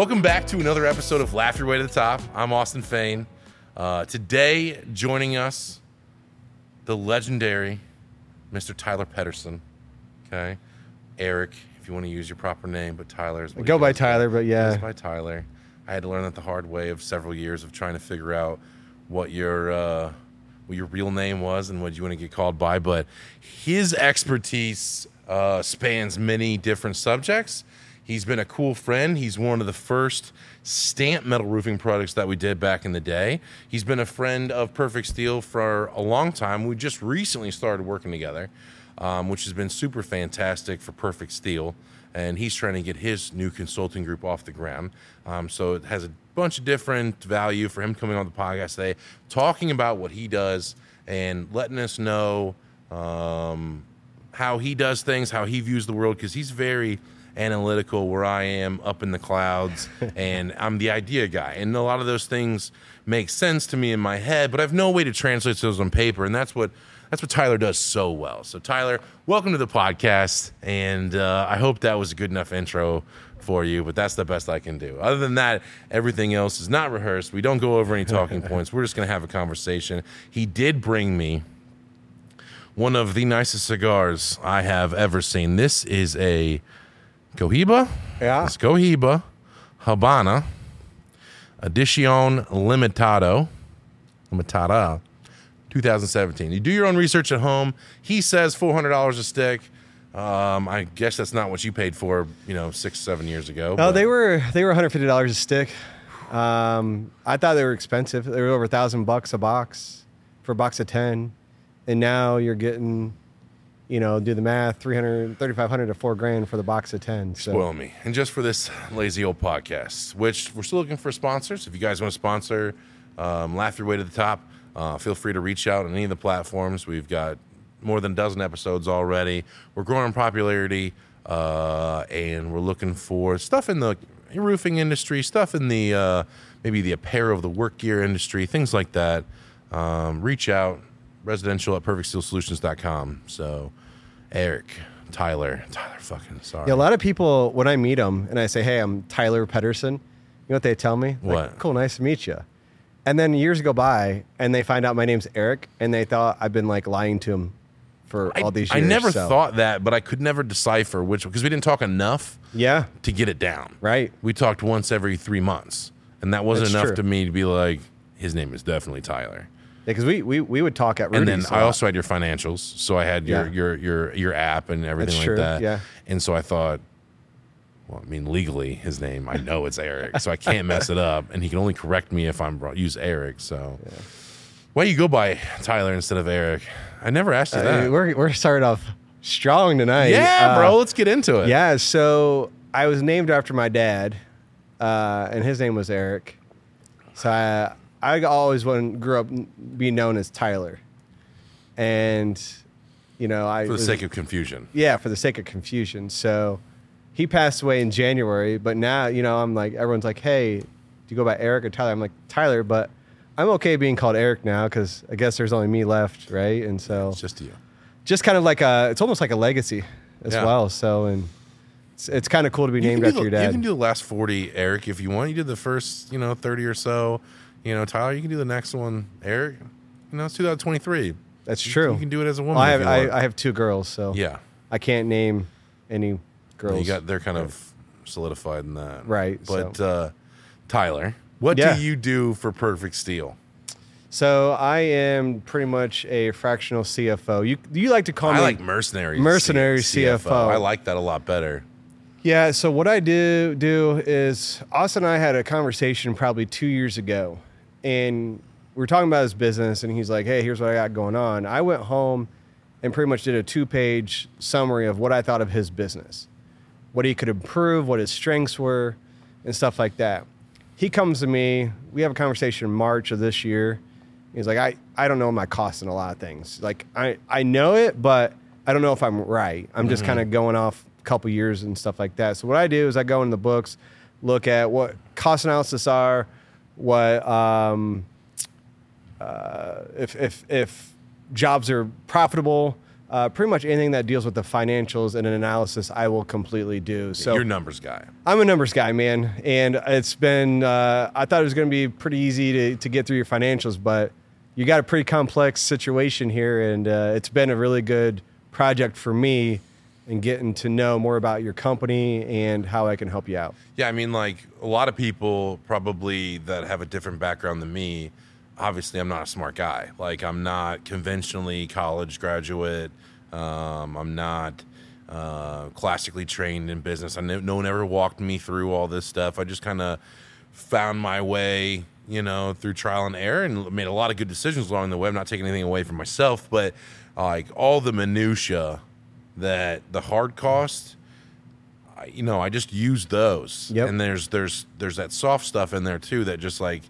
Welcome back to another episode of Laugh Your Way to the Top. I'm Austin Fain. Uh, today, joining us, the legendary Mr. Tyler Pedersen. Okay, Eric, if you want to use your proper name, but Tyler is what Go by Tyler, but yeah. Goes by Tyler. I had to learn that the hard way of several years of trying to figure out what your uh, what your real name was and what you want to get called by. But his expertise uh, spans many different subjects. He's been a cool friend. He's one of the first stamp metal roofing products that we did back in the day. He's been a friend of Perfect Steel for a long time. We just recently started working together, um, which has been super fantastic for Perfect Steel. And he's trying to get his new consulting group off the ground. Um, so it has a bunch of different value for him coming on the podcast today, talking about what he does and letting us know um, how he does things, how he views the world, because he's very analytical where I am up in the clouds and I'm the idea guy. And a lot of those things make sense to me in my head, but I have no way to translate those on paper. And that's what that's what Tyler does so well. So Tyler, welcome to the podcast. And uh, I hope that was a good enough intro for you, but that's the best I can do. Other than that, everything else is not rehearsed. We don't go over any talking points. We're just gonna have a conversation. He did bring me one of the nicest cigars I have ever seen. This is a Cohiba. Yeah. It's Cohiba Habana Edition Limitado. Limitada. 2017. You do your own research at home. He says $400 a stick. Um, I guess that's not what you paid for, you know, six, seven years ago. No, but- they were they were 150 dollars a stick. Um, I thought they were expensive. They were over a thousand bucks a box for a box of ten, and now you're getting, you know, do the math, 300, 3,500 to four grand for the box of ten. So spoil me. And just for this lazy old podcast, which we're still looking for sponsors. If you guys want to sponsor, um, laugh your way to the top. Uh, feel free to reach out on any of the platforms. We've got more than a dozen episodes already. We're growing in popularity, uh, and we're looking for stuff in the roofing industry, stuff in the uh, maybe the apparel, of the work gear industry, things like that. Um, reach out, residential at perfectsteelsolutions.com. So, Eric, Tyler, Tyler, fucking sorry. Yeah, a lot of people when I meet them and I say, "Hey, I'm Tyler Pedersen," you know what they tell me? Like, What? cool, nice to meet you. And then years go by, and they find out my name's Eric, and they thought I've been like lying to them for I, all these years. I never so- thought that, but I could never decipher which because we didn't talk enough Yeah, to get it down. right. We talked once every three months, and that wasn't That's enough true. to me to be like, his name is definitely Tyler. Yeah, because we, we we would talk at Rudy's. and then I also had your financials, so I had your Yeah. your your your app and everything That's like true, that. yeah. And so I thought, well, I mean, legally, his name I know it's Eric, so I can't mess it up, and he can only correct me if I'm. Use Eric. So why do you go by Tyler instead of Eric? I never asked you Uh, that. we're we're started off strong tonight. yeah, Uh, bro. Let's get into it. Yeah, so I was named after my dad, uh, and his name was Eric. So I I always wanted, grew up being known as Tyler, and you know I For the was- sake of confusion. yeah for the sake of confusion. So he passed away in January, but now you know I'm like everyone's like, hey, do you go by Eric or Tyler? I'm like Tyler, but I'm okay being called Eric now because I guess there's only me left, right? And so It's just you. just kind of like a it's almost like a legacy as Yeah. well so and it's, it's kind of cool to be You named after the- your dad You can do the last 40, Eric, if you want. You did the first, you know, 30 or so. You know, Tyler, you can do the next one, Eric. You know, it's 2023. that's You- true You can do it as a woman. Well, I have. I, I have two girls so yeah. i can't name any girls You got they're kind of solidified in that. Right, But so- uh, Tyler, what Yeah. do you do for Perfect Steel? so i am pretty much a fractional cfo you you like to call I me like mercenary Mercenary C- CFO. I like that a lot better. Yeah, so what I do do is Austin and I had a conversation probably two years ago, and we were talking about his business, and he's like, "Hey, here's what I got going on." I went home and pretty much did a two-page summary of what I thought of his business, what he could improve, what his strengths were, and stuff like that. He comes to me. We have a conversation in March of this year. He's like, "I I don't know my costs in a lot of things. Like I I know it, but I don't know if I'm right. I'm just mm-hmm. kind of going off a couple years and stuff like that. So what I do is I go in the books, look at what cost analysis are, what um, uh, if if if jobs are profitable, uh, pretty much anything that deals with the financials and an analysis, I will completely do. So You're numbers guy. I'm a numbers guy, man, and it's been. Uh, I thought it was going to be pretty easy to to get through your financials, but you got a pretty complex situation here, and uh, it's been a really good project for me in getting to know more about your company and how I can help you out. Yeah, I mean, like a lot of people probably that have a different background than me. Obviously, I'm not a smart guy. Like, I'm not conventionally college graduate. Um, I'm not uh, classically trained in business. I no one ever walked me through all this stuff. I just kind of found my way, you know, through trial and error, and made a lot of good decisions along the way. I'm not taking anything away from myself, but like all the minutia that the hard cost I- you know, I just use those. Yep. And there's there's there's that soft stuff in there too that just like,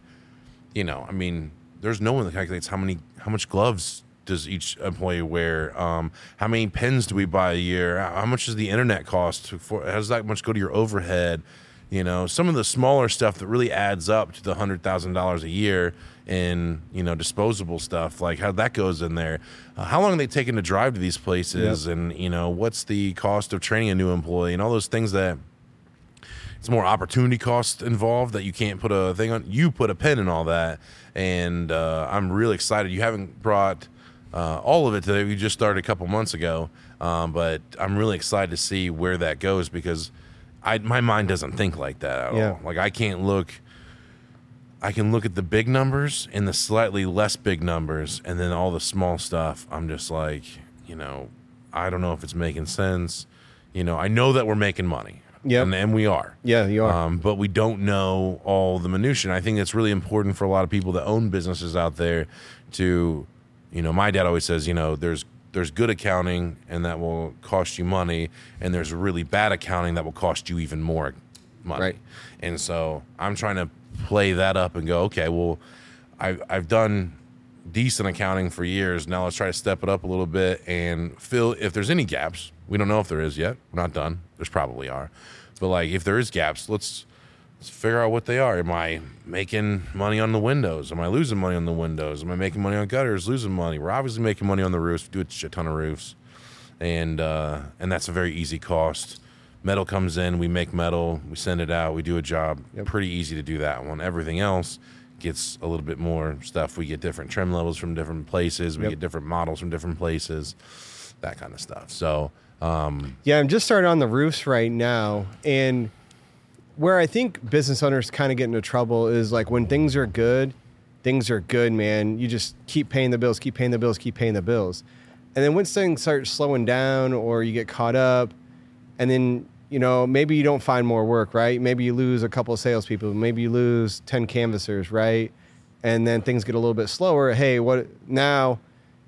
you know, I mean, there's no one that calculates how many how much gloves does each employee wear? Um, how many pens do we buy a year? How how much does the internet cost? For how does that much go to your overhead? You know, some of the smaller stuff that really adds up to the hundred thousand dollars a year in you know disposable stuff, like how that goes in there. Uh, how long are they taking to drive to these places, and you know what's the cost of training a new employee, and all those things that it's more opportunity cost involved that you can't put a thing on. You put a pin in all that, and uh, I'm really excited. You haven't brought uh, all of it today. We just started a couple months ago, um, but I'm really excited to see where that goes because I my mind doesn't think like that at Yeah. all. Like I can't look. I can look at the big numbers and the slightly less big numbers, and then all the small stuff. I'm just like, you know, I don't know if it's making sense. You know, I know that we're making money. Yep. and, and we are. Yeah, you are. Um, but we don't know all the minutia. And I think it's really important for a lot of people that own businesses out there to, you know, my dad always says, you know, there's there's good accounting and that will cost you money, and there's really bad accounting that will cost you even more money. Right. And so I'm trying to play that up and go, okay, well, I've I've done decent accounting for years. Now let's try to step it up a little bit and fill if there's any gaps. We don't know if there is yet. We're not done. There's probably are. But like if there is gaps, let's let's figure out what they are. Am I making money on the windows? Am I losing money on the windows? Am I making money on gutters? Losing money? We're obviously making money on the roofs. We do a shit ton of roofs, and uh, and that's a very easy cost. Metal comes in, we make metal, we send it out, we do a job. Yep. Pretty easy to do that one. Everything else gets a little bit more stuff. We get different trim levels from different places. We Yep. get different models from different places. That kind of stuff. So um, Yeah, I'm just starting on the roofs right now. And where I think business owners kind of get into trouble is like when things are good, things are good, man. You just keep paying the bills, keep paying the bills, keep paying the bills. And then once things start slowing down or you get caught up, and then, you know, maybe you don't find more work, right? Maybe you lose a couple of salespeople, maybe you lose 10 canvassers, right? And then things get a little bit slower. Hey, what now?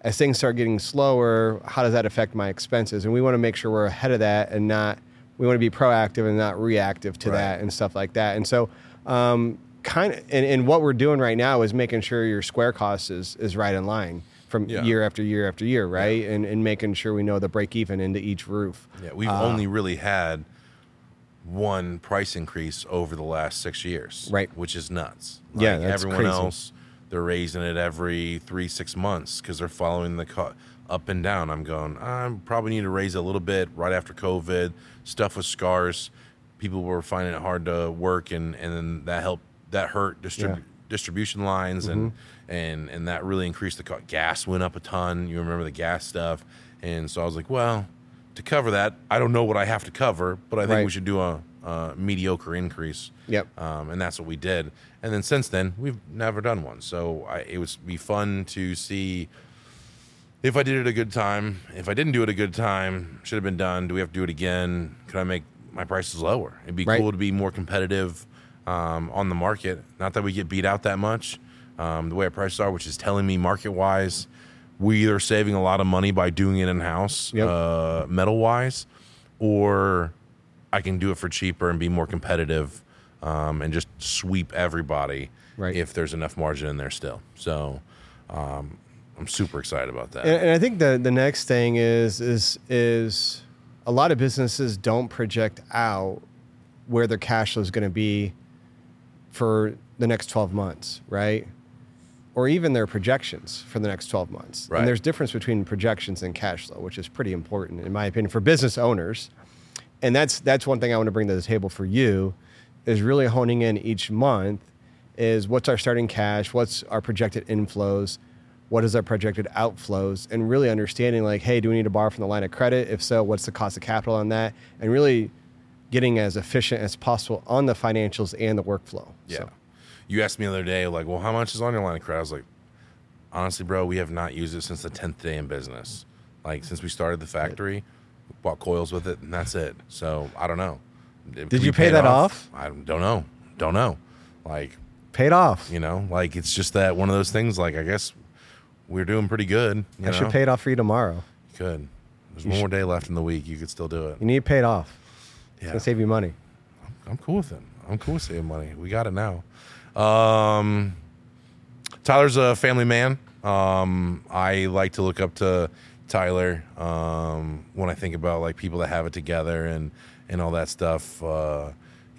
as things start getting slower, how does that affect my expenses? And we want to make sure we're ahead of that and not, we want to be proactive and not reactive to Right. that and stuff like that. And so, um, kind of, and, and what we're doing right now is making sure your square cost is, is right in line from Yeah. year after year after year, right? And, and making sure we know the break even into each roof. Yeah, we've Uh, only really had one price increase over the last six years, Right. Which is nuts. Yeah, Like, that's everyone crazy. else, they're raising it every three six months because they're following the co- up and down. I'm going. I probably need to raise it a little bit right after COVID. Stuff was scarce. People were finding it hard to work, and and then that helped. That hurt distrib- Yeah. Mm-hmm. distribution lines, and and and that really increased the cost. Gas went up a ton. You remember the gas stuff, and so I was like, well to cover that, I don't know what I have to cover, but I think Right. we should do a, a mediocre increase. Yep. Um, and that's what we did. And then since then, we've never done one. So I, it would be fun to see if I did it a good time. If I didn't do it a good time, should have been done. Do we have to do it again? Could I make my prices lower? It'd be Right. cool to be more competitive um, on the market. Not that we get beat out that much. Um, the way our prices are, which is telling me market wise, we either saving a lot of money by doing it in house, Yep. uh, metal wise, or I can do it for cheaper and be more competitive um, and just sweep everybody Right. if there's enough margin in there still. So um, I'm super excited about that. And, and I think the the next thing is is is a lot of businesses don't project out where their cash flow is going to be for the next 12 months, right? or even their projections for the next 12 months. Right. And there's difference between projections and cash flow, which is pretty important in my opinion for business owners. And that's that's one thing I want to bring to the table for you is really honing in each month is what's our starting cash, what's our projected inflows, what is our projected outflows, and really understanding like, hey, do we need to borrow from the line of credit? If so, what's the cost of capital on that? And really getting as efficient as possible on the financials and the workflow. Yeah. So, You asked me the other day, like, well, how much is on your line of credit? I was like, honestly, bro, we have not used it since the 10th day in business. Like, since we started the factory, bought coils with it, and that's it. So, I don't know. Did you pay that off? I don't know. Don't know. Like, paid off. you know, like, it's just that one of those things, like, I guess we're doing pretty good. You I know? should pay it off for you tomorrow. Good. There's one more day left in the week. You could still do it. You need to pay it paid off. It's Yeah. gonna save you money. I'm cool with it. I'm cool with saving money. We got it now. Um, Tyler's a family man. Um, I like to look up to Tyler um, when I think about like people that have it together and and all that stuff. Uh,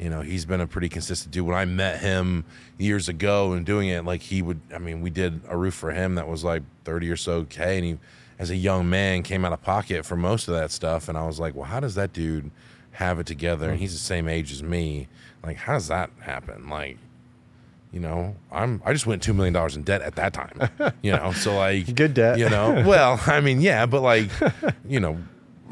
you know, he's been a pretty consistent dude. When I met him years ago and doing it, like he would. I mean, we did a roof for him that was like thirty or so k, and he, as a young man, came out of pocket for most of that stuff. And I was like, well, how does that dude have it together? And mm. he's the same age as me. Like, how does that happen? Like, you know, I'm I just went two million dollars in debt at that time. You know, so like Good debt. You know, well, I mean, yeah, but like, you know,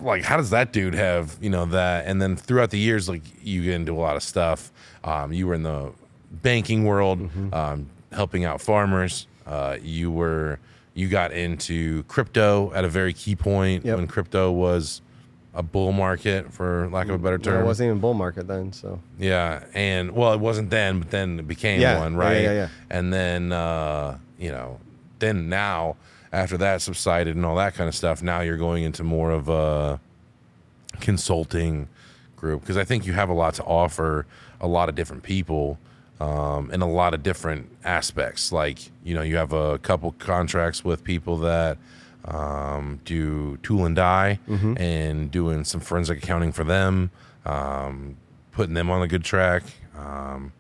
like how does that dude have you know that? And then throughout the years, like you get into a lot of stuff. Um, you were in the banking world, Mm-hmm. um, helping out farmers. Uh, you were you got into crypto at a very key point Yep. when crypto was a bull market, for lack of a better Well, term. it wasn't even bull market then, so Yeah, and well, it wasn't then, but then it became Yeah, one, yeah, right? yeah, yeah. And then uh, you know, then now after that subsided and all that kind of stuff, now you're going into more of a consulting group because I think you have a lot to offer a lot of different people um, in a lot of different aspects. Like you know, you have a couple contracts with people that um, do tool and die Mm-hmm. and doing some forensic accounting for them, um, putting them on a good track. Um,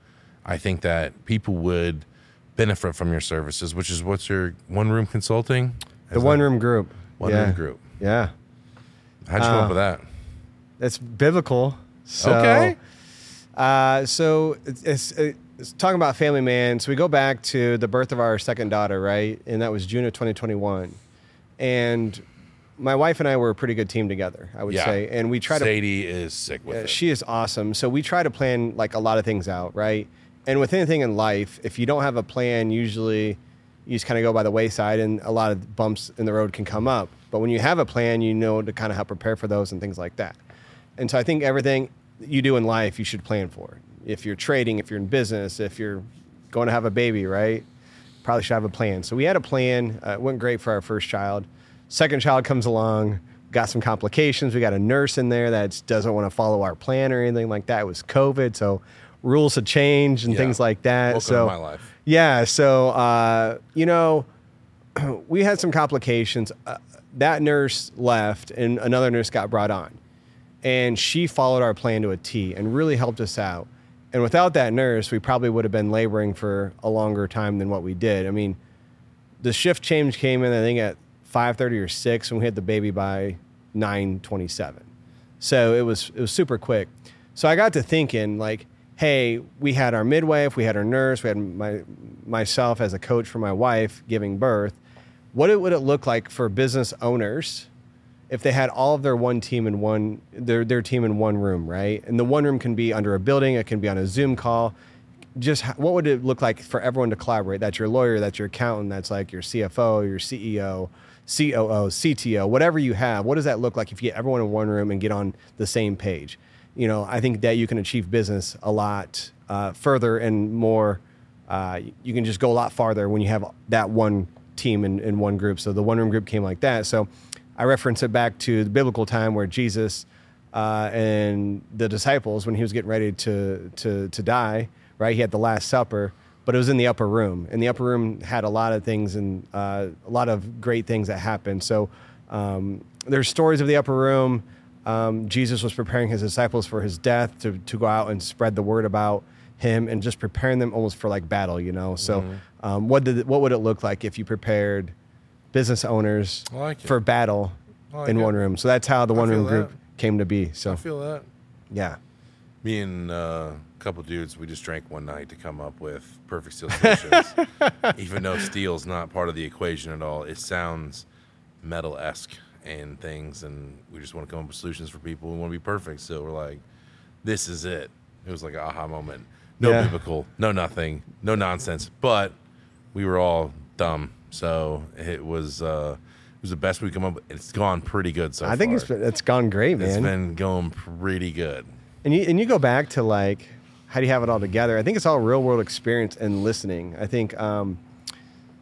I think that people would benefit from your services, which is what's your one room consulting? the one room group. one yeah. room group. Yeah. How'd you come Uh, up with that? It's biblical. So, Okay. Uh, so it's, it's, it's talking about family man. So we go back to the birth of our second daughter, right? And that was June of 2021. And my wife and I were a pretty good team together, I would Yeah. say. And we try to Sadie is sick with Uh, it. She is awesome. So we try to plan like a lot of things out, right? And with anything in life, if you don't have a plan, usually you just kind of go by the wayside and a lot of bumps in the road can come up. But when you have a plan, you know to kind of help prepare for those and things like that. And so I think everything you do in life, you should plan for. If you're trading, if you're in business, if you're going to have a baby, right? Probably should have a plan. So we had a plan. Uh, it went great for our first child. Second child comes along, got some complications. We got a nurse in there that doesn't want to follow our plan or anything like that. It was COVID, so rules had changed and Yeah. things like that. Welcome so my life. yeah, so uh, you know, we had some complications. Uh, that nurse left, and another nurse got brought on, and she followed our plan to a T and really helped us out. And without that nurse, we probably would have been laboring for a longer time than what we did. I mean, the shift change came in, I think, at five thirty or six, and we had the baby by nine twenty-seven. So it was it was super quick. So I got to thinking, like, hey, we had our midwife, we had our nurse, we had my myself as a coach for my wife giving birth. What it, would it look like for business owners if they had all of their one team in one their their team in one room, right? And the one room can be under a building, it can be on a Zoom call. Just what would it look like for everyone to collaborate? That's your lawyer, that's your accountant, that's like your CFO, your CEO, COO, CTO, whatever you have. What does that look like if you get everyone in one room and get on the same page? You know, I think that you can achieve business a lot uh, further and more. Uh, you can just go a lot farther when you have that one team in, in one group. So the one room group came like that. So I reference it back to the biblical time where Jesus uh, and the disciples, when he was getting ready to, to, to die, right? He had the Last Supper, but it was in the upper room. And the upper room had a lot of things and uh, a lot of great things that happened. So um, there's stories of the upper room. Um, Jesus was preparing his disciples for his death to, to go out and spread the word about him and just preparing them almost for like battle, you know. So, um, what did what would it look like if you prepared business owners like for battle like in it. one room? So that's how the one room feel group came to be. So I feel that. yeah, Me and uh, a couple dudes, we just drank one night to come up with perfect steel solutions. Even though steel's not part of the equation at all, it sounds metal esque and things, and we just want to come up with solutions for people. We want to be perfect, so we're like, "This is it." It was like an aha moment. No Yeah. biblical, no nothing, no nonsense, but we were all dumb, so it was uh, it was the best we come up. with. It's gone pretty good so I think far. it's been, it's gone great, man. it's been going pretty good. And you and you go back to like how do you have it all together? I think it's all real world experience and listening. I think um,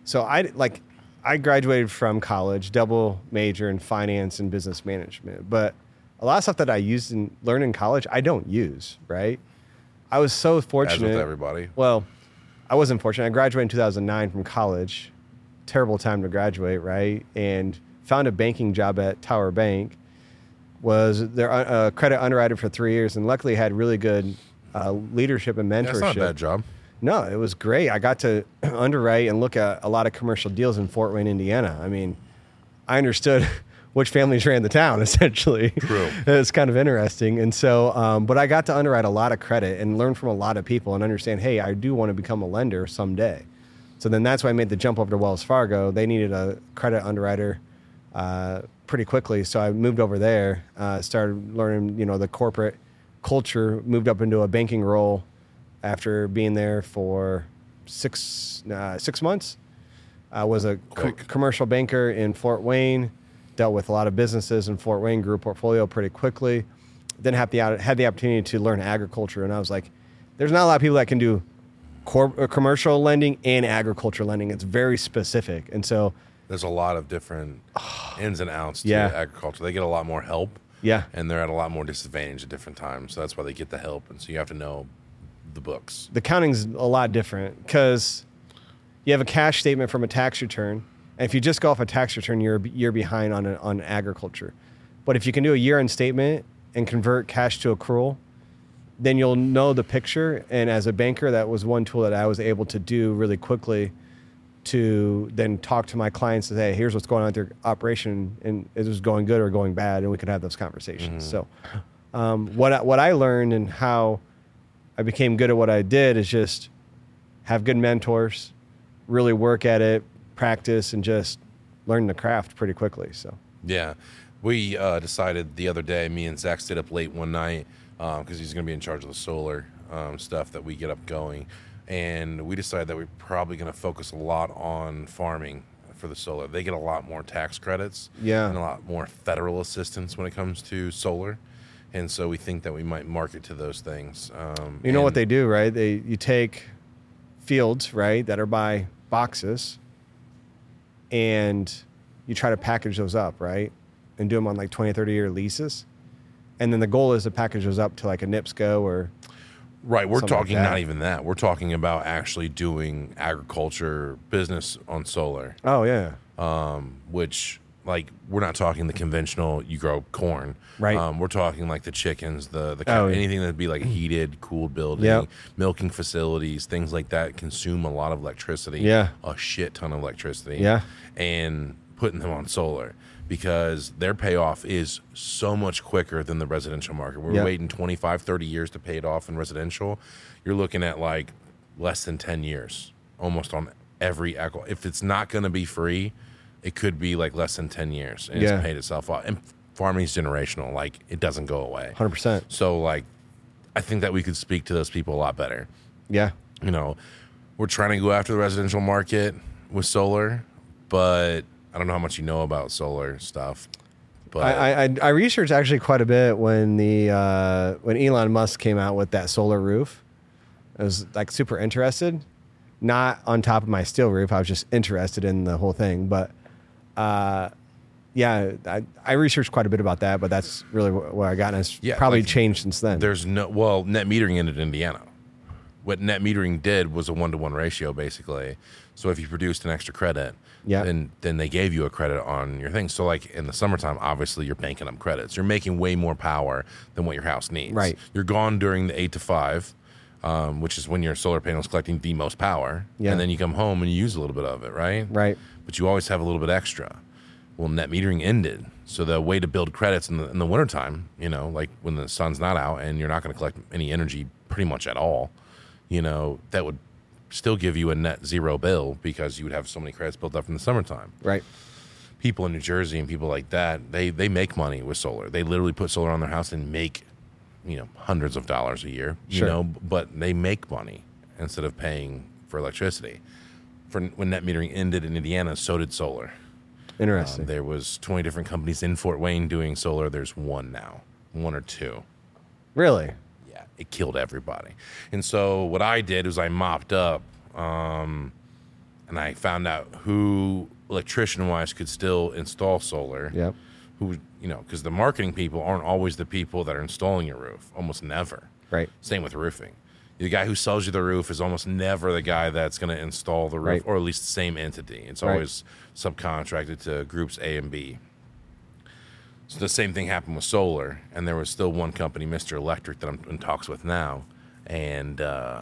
so. I like I graduated from college, double major in finance and business management, but a lot of stuff that I used and learned in college, I don't use. Right? I was so As fortunate. with everybody. Well, I wasn't fortunate. I graduated in 2009 from college. Terrible time to graduate, right? And found a banking job at Tower Bank. Was their uh, credit underwriter for three years, and luckily had really good uh, leadership and mentorship. That's not a bad job. No, it was great. I got to underwrite and look at a lot of commercial deals in Fort Wayne, Indiana. I mean, I understood which families ran the town essentially. True. it's kind of interesting. And so, um, but I got to underwrite a lot of credit and learn from a lot of people and understand, hey, I do want to become a lender someday. So then that's why I made the jump over to Wells Fargo. They needed a credit underwriter uh, pretty quickly, so I moved over there. Uh, started learning, you know, the corporate culture. Moved up into a banking role after being there for six uh, six months. I was a co- commercial banker in Fort Wayne. Dealt with a lot of businesses in Fort Wayne. Grew a portfolio pretty quickly. Then had the had the opportunity to learn agriculture, and I was like, "There's not a lot of people that can do cor- uh, commercial lending and agriculture lending. It's very specific, and so There's a lot of different ins and outs to Yeah. agriculture. They get a lot more help, yeah, and they're at a lot more disadvantage at different times. So that's why they get the help, and so you have to know the books. the counting's a lot different because you have a cash statement from a tax return, and if you just go off a tax return, you're you're behind on on agriculture. But if you can do a year-end statement and convert cash to accrual, then you'll know the picture. And as a banker, that was one tool that I was able to do really quickly to then talk to my clients and say, hey, here's what's going on with your operation, and is this going good or going bad, and we could have those conversations. So, um, what I, what I learned and how I became good at what I did is just have good mentors, really work at it, practice, and just learn the craft pretty quickly. So, Yeah, we uh, decided the other day. Me and Zach stayed up late one night because he's going to be in charge of the solar um, stuff that we get up going, and we decided that we're probably going to focus a lot on farming for the solar. They get a lot more tax credits, Yeah. and a lot more federal assistance when it comes to solar, and so we think that we might market to those things. Um, you know what they do, right? They you take fields, right, that are by boxes, and you try to package those up, right, and do them on like 20, 30 year leases. And then the goal is to package those up to like a NIPSCO or Right, we're like talking that. not even that. We're talking about actually doing agriculture business on solar. oh yeah, um, which like we're not talking the conventional you grow corn Right. um, we're talking like the chickens the the cow, Oh, yeah. anything that'd be like a heated cooled building Yep. milking facilities things like that consume a lot of electricity Yeah. a shit ton of electricity Yeah. and putting them on solar because their payoff is so much quicker than the residential market we're Yeah. waiting 25 30 years to pay it off in residential you're looking at like less than 10 years almost on every echo if it's not going to be free it could be like less than 10 years and Yeah. it's paid itself off and farming is generational like it doesn't go away hundred percent, so like i think that we could speak to those people a lot better yeah. you know, we're trying to go after the residential market with solar, but I don't know how much you know about solar stuff. But I, I, I researched actually quite a bit when the uh, when Elon Musk came out with that solar roof. I was like super interested, not on top of my steel roof. I was just interested in the whole thing. But uh, yeah, I, I researched quite a bit about that. But that's really wh- where I got, and it's Yeah, probably like, changed since then. there's no well, net metering ended in Indiana. What net metering did was a one to one ratio, basically. So if you produced an extra credit, Yeah. then then they gave you a credit on your thing. So like in the summertime, obviously you're banking up credits. You're making way more power than what your house needs. Right. You're gone during the eight to five. um, which is when your solar panel is collecting the most power, Yeah. and then you come home and you use a little bit of it, right? Right. But you always have a little bit extra. Well, net metering ended, so the way to build credits in the in the wintertime, you know, like when the sun's not out and you're not going to collect any energy pretty much at all, you know, that would still give you a net zero bill because you would have so many credits built up in the summertime Right. people in New Jersey and people like that, they they make money with solar. They literally put solar on their house and make, you know, hundreds of dollars a year. You Sure. know, but they make money instead of paying for electricity. For when net metering ended in Indiana, so did solar. Interesting. Um, there was 20 different companies in Fort Wayne doing solar. There's one now, one or two. really? Yeah, it killed everybody. And so what I did was I mopped up, um, and I found out who electrician wise could still install solar. Yep. Who you know because the marketing people aren't always the people that are installing your roof. Almost never. Right. Same with roofing. The guy who sells you the roof is almost never the guy that's going to install the roof, Right. or at least the same entity. It's Right. always subcontracted to groups A and B. So the same thing happened with solar, and there was still one company, Mister Electric, that I'm in talks with now, and uh,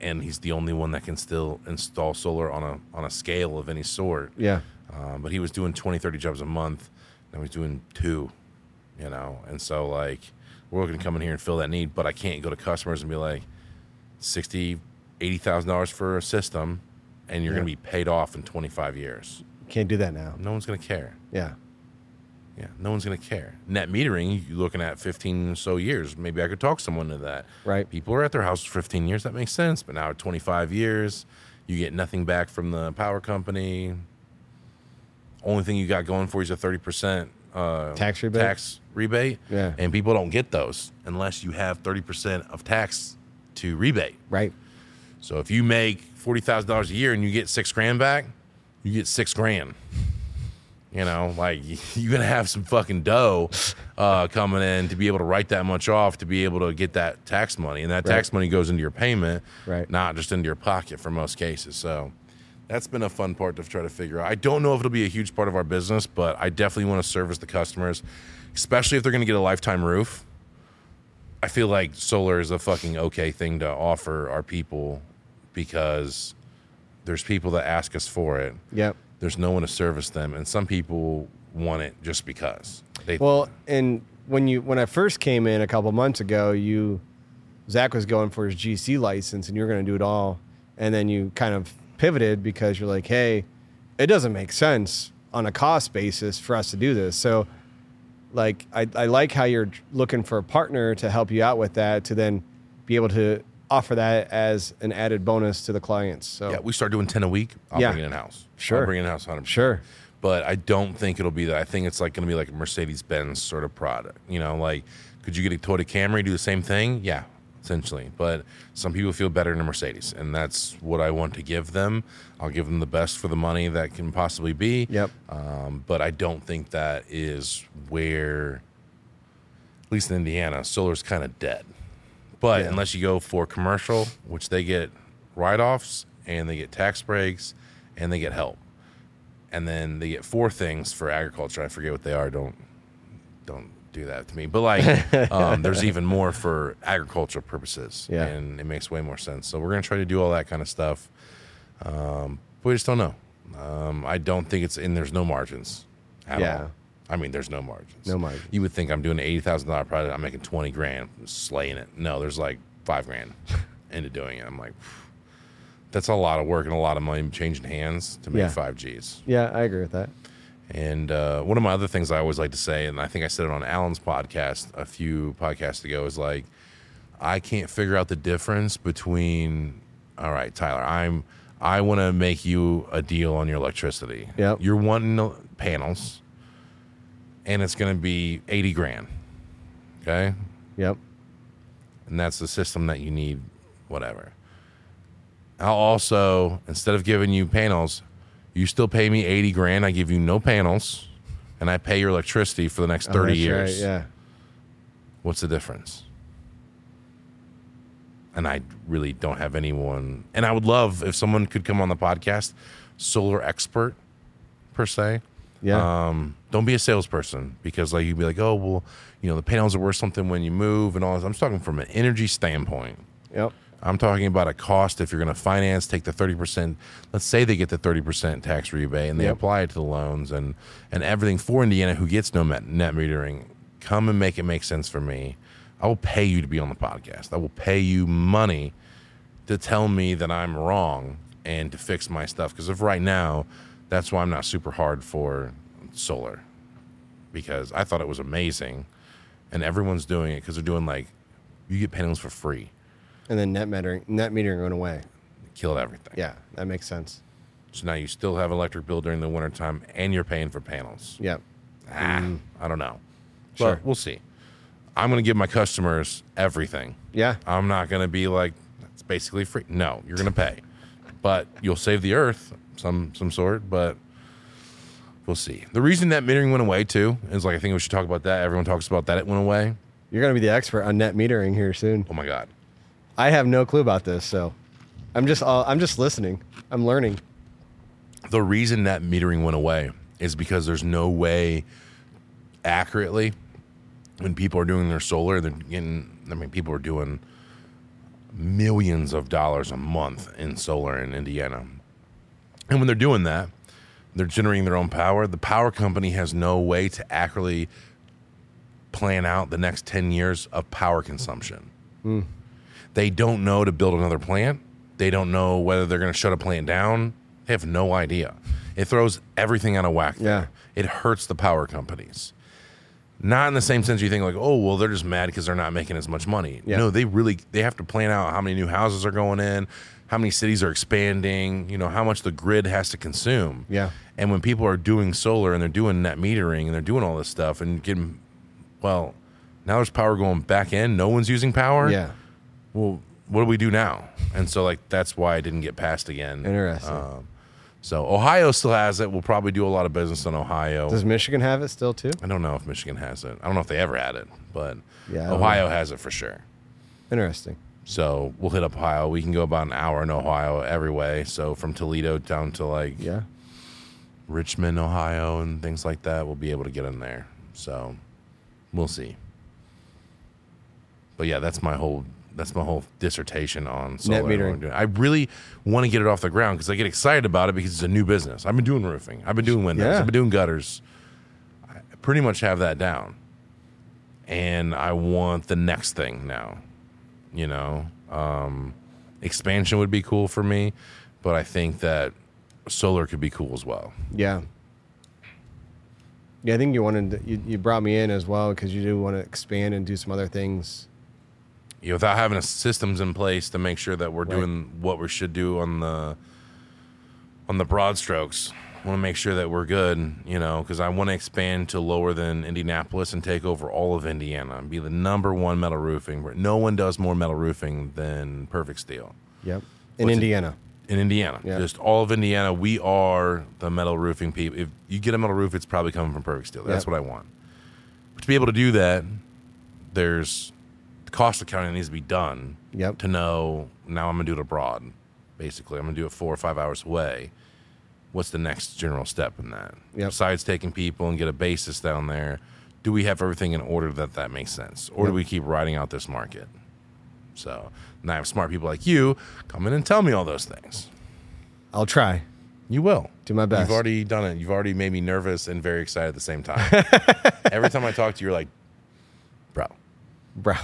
and he's the only one that can still install solar on a on a scale of any sort. Yeah. Um, but he was doing 20, 30 jobs a month. Now he's doing two, you know. And so, like, we're going to come in here and fill that need, but I can't go to customers and be like, 60, $80,000 for a system, and you're going to be paid off in 25 years. Can't do that now. No one's going to care. Yeah. Yeah, no one's going to care. Net metering, you're looking at 15 or so years. Maybe I could talk someone to that. Right. People are at their house for 15 years. That makes sense. But now 25 years, you get nothing back from the power company. Only thing you got going for you is a 30% uh, Tax rebate? Tax rebate. Yeah. And people don't get those unless you have 30% of tax to rebate. Right. So if you make $40,000 a year and you get six grand back, you get six grand. You know, like you're gonna have some fucking dough uh, coming in to be able to write that much off to be able to get that tax money, and that tax money goes into your payment, Right. not just into your pocket for most cases. So that's been a fun part to try to figure out. I don't know if it'll be a huge part of our business, but I definitely want to service the customers, especially if they're gonna get a lifetime roof. I feel like solar is a fucking okay thing to offer our people because there's people that ask us for it. Yep. There's no one to service them, and some people want it just because. They, Well, and when you when I first came in a couple months ago, you Zach was going for his GC license, and you were going to do it all, and then you kind of pivoted because you're like, hey, it doesn't make sense on a cost basis for us to do this. So, like, I, I like how you're looking for a partner to help you out with that, to then be able to offer that as an added bonus to the clients. So, yeah, we start doing ten a week. I'll Yeah. bring it in house. Sure. I'll bring it in house. Hundred sure, but I don't think it'll be that. I think it's like going to be like a Mercedes Benz sort of product. You know, like could you get a Toyota Camry do the same thing? Yeah, essentially. But some people feel better in a Mercedes, and that's what I want to give them. I'll give them the best for the money that can possibly be. Yep. Um, but I don't think that is where, at least in Indiana, solar's kind of dead. But Yeah. unless you go for commercial, which they get write offs and they get tax breaks and they get help. And then they get four things for agriculture. I forget what they are. Don't don't do that to me. But like um, there's even more for agricultural purposes. Yeah. And it makes way more sense. So we're gonna try to do all that kind of stuff. Um, but we just don't know. Um, I don't think it's and there's no margins at Yeah. all. I mean, there's no margins. No margins. You would think I'm doing an eighty thousand dollar project. I'm making twenty grand, slaying it. No, there's like five grand into doing it. I'm like, that's a lot of work and a lot of money changing hands to make Yeah. five Gs. yeah, I agree with that. And uh, one of my other things I always like to say, and I think I said it on Alan's podcast a few podcasts ago, is like, I can't figure out the difference between, all right, Tyler, I'm, I want to make you a deal on your electricity. Yeah, You're wanting panels, and it's going to be eighty grand. Okay, Yep. and that's the system that you need, whatever. I'll also, instead of giving you panels, you still pay me 80 grand. I give you no panels, and I pay your electricity for the next 30 Oh, years. right, yeah. What's the difference? And I really don't have anyone. And I would love if someone could come on the podcast, solar expert per se. Yeah. Um, don't be a salesperson because like you'd be like, oh well, you know the panels are worth something when you move and all this. I'm just talking from an energy standpoint. yep. I'm talking about a cost if you're going to finance, take the 30%. Let's say they get the 30% tax rebate and they Yep. apply it to the loans and, and everything for Indiana who gets no net, net metering. Come and make it make sense for me. I will pay you to be on the podcast. I will pay you money to tell me that I'm wrong and to fix my stuff. Because of right now, that's why I'm not super hard for solar because I thought it was amazing, and everyone's doing it because they're doing like you get panels for free. And then net metering, net metering went away. Killed everything. Yeah, that makes sense. So now you still have electric bill during the wintertime and you're paying for panels. Yep. Ah, I don't know. Sure. But we'll see. I'm going to give my customers everything. Yeah. I'm not going to be like it's basically free. No, you're going to pay, but you'll save the earth some some sort. But we'll see. The reason net metering went away too is like I think we should talk about that. Everyone talks about that it went away. You're gonna be the expert on net metering here soon. Oh my god. I have no clue about this, so I'm just uh, I'm just listening. I'm learning. The reason net metering went away is because there's no way accurately when people are doing their solar, they're getting. I mean, people are doing millions of dollars a month in solar in Indiana. And when they're doing that, they're generating their own power. The power company has no way to accurately plan out the next 10 years of power consumption. They don't know to build another plant. They don't know whether they're going to shut a plant down. They have no idea. It throws everything out of whack. there. Yeah. It hurts the power companies. Not in the same sense you think like, oh, well, they're just mad because they're not making as much money. Yeah. No, they really they have to plan out how many new houses are going in, how many cities are expanding, you know, how much the grid has to consume. Yeah. And when people are doing solar and they're doing net metering and they're doing all this stuff and getting well, now there's power going back in, no one's using power. Yeah. Well, what do we do now? And so like that's why I didn't get passed again. Interesting. Um, so Ohio still has it. We'll probably do a lot of business in Ohio. Does Michigan have it still too? I don't know if Michigan has it. I don't know if they ever had it, but Yeah, Ohio has it for sure. Interesting. So we'll hit up Ohio. We can go about an hour in Ohio every way. So from Toledo down to like Yeah. Richmond, Ohio, and things like that, we'll be able to get in there. So we'll see. But yeah, that's my whole that's my whole dissertation on solar. net metering. I really want to get it off the ground because I get excited about it because it's a new business. I've been doing roofing. I've been doing windows. Yeah. I've been doing gutters. I pretty much have that down. And I want the next thing now. You know, um, expansion would be cool for me, but I think that solar could be cool as well. Yeah. Yeah, I think you wanted to, you, you brought me in as well because you do want to expand and do some other things. You know, without having a systems in place to make sure that we're Right. doing what we should do on the on the broad strokes. I want to make sure that we're good, you know, because I want to expand to lower than Indianapolis and take over all of Indiana and be the number one metal roofing. Where no one does more metal roofing than Perfect Steel Yep. In What's it- Indiana. in Indiana. Yeah. Just all of Indiana, we are the metal roofing people. If you get a metal roof, it's probably coming from Perfect Steel. That's Yeah. what I want. But to be able to do that, there's the cost accounting needs to be done Yep. to know now I'm gonna do it abroad. Basically, I'm gonna do it four or five hours away. What's the next general step in that? Yep. Besides taking people and get a basis down there, do we have everything in order that that makes sense, or do we keep riding out this market? So now I have smart people like you come in and tell me all those things. I'll try. You will. Do my best. You've already done it. You've already made me nervous and very excited at the same time. Every time I talk to you, you're like, bro, Bro.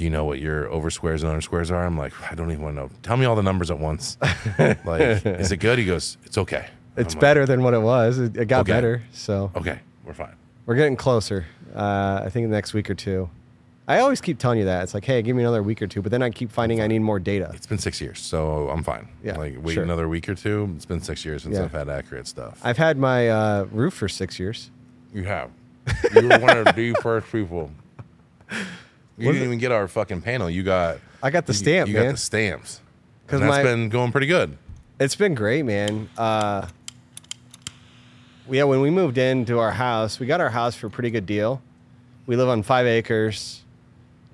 Do you know what your over squares and under squares are? I'm like, I don't even want to know. Tell me all the numbers at once. like, is it good? He goes, it's okay. It's I'm like, better than what it was. It, it got Okay. better. So okay, we're fine. we're getting closer. Uh, I think the next week or two. I always keep telling you that. It's like, hey, give me another week or two. But then I keep finding I need more data. It's been six years, so I'm fine. Yeah, Like, wait sure. another week or two. It's been six years since Yeah. I've had accurate stuff. I've had my uh, roof for six years. you have. You were one of the first people. You didn't even get our fucking panel. You got I got the you- stamp, You man. got the stamps. 'Cause And that's my- been going pretty good. It's been great, man. Uh, yeah, when we moved into our house, we got our house for a pretty good deal. We live on five acres,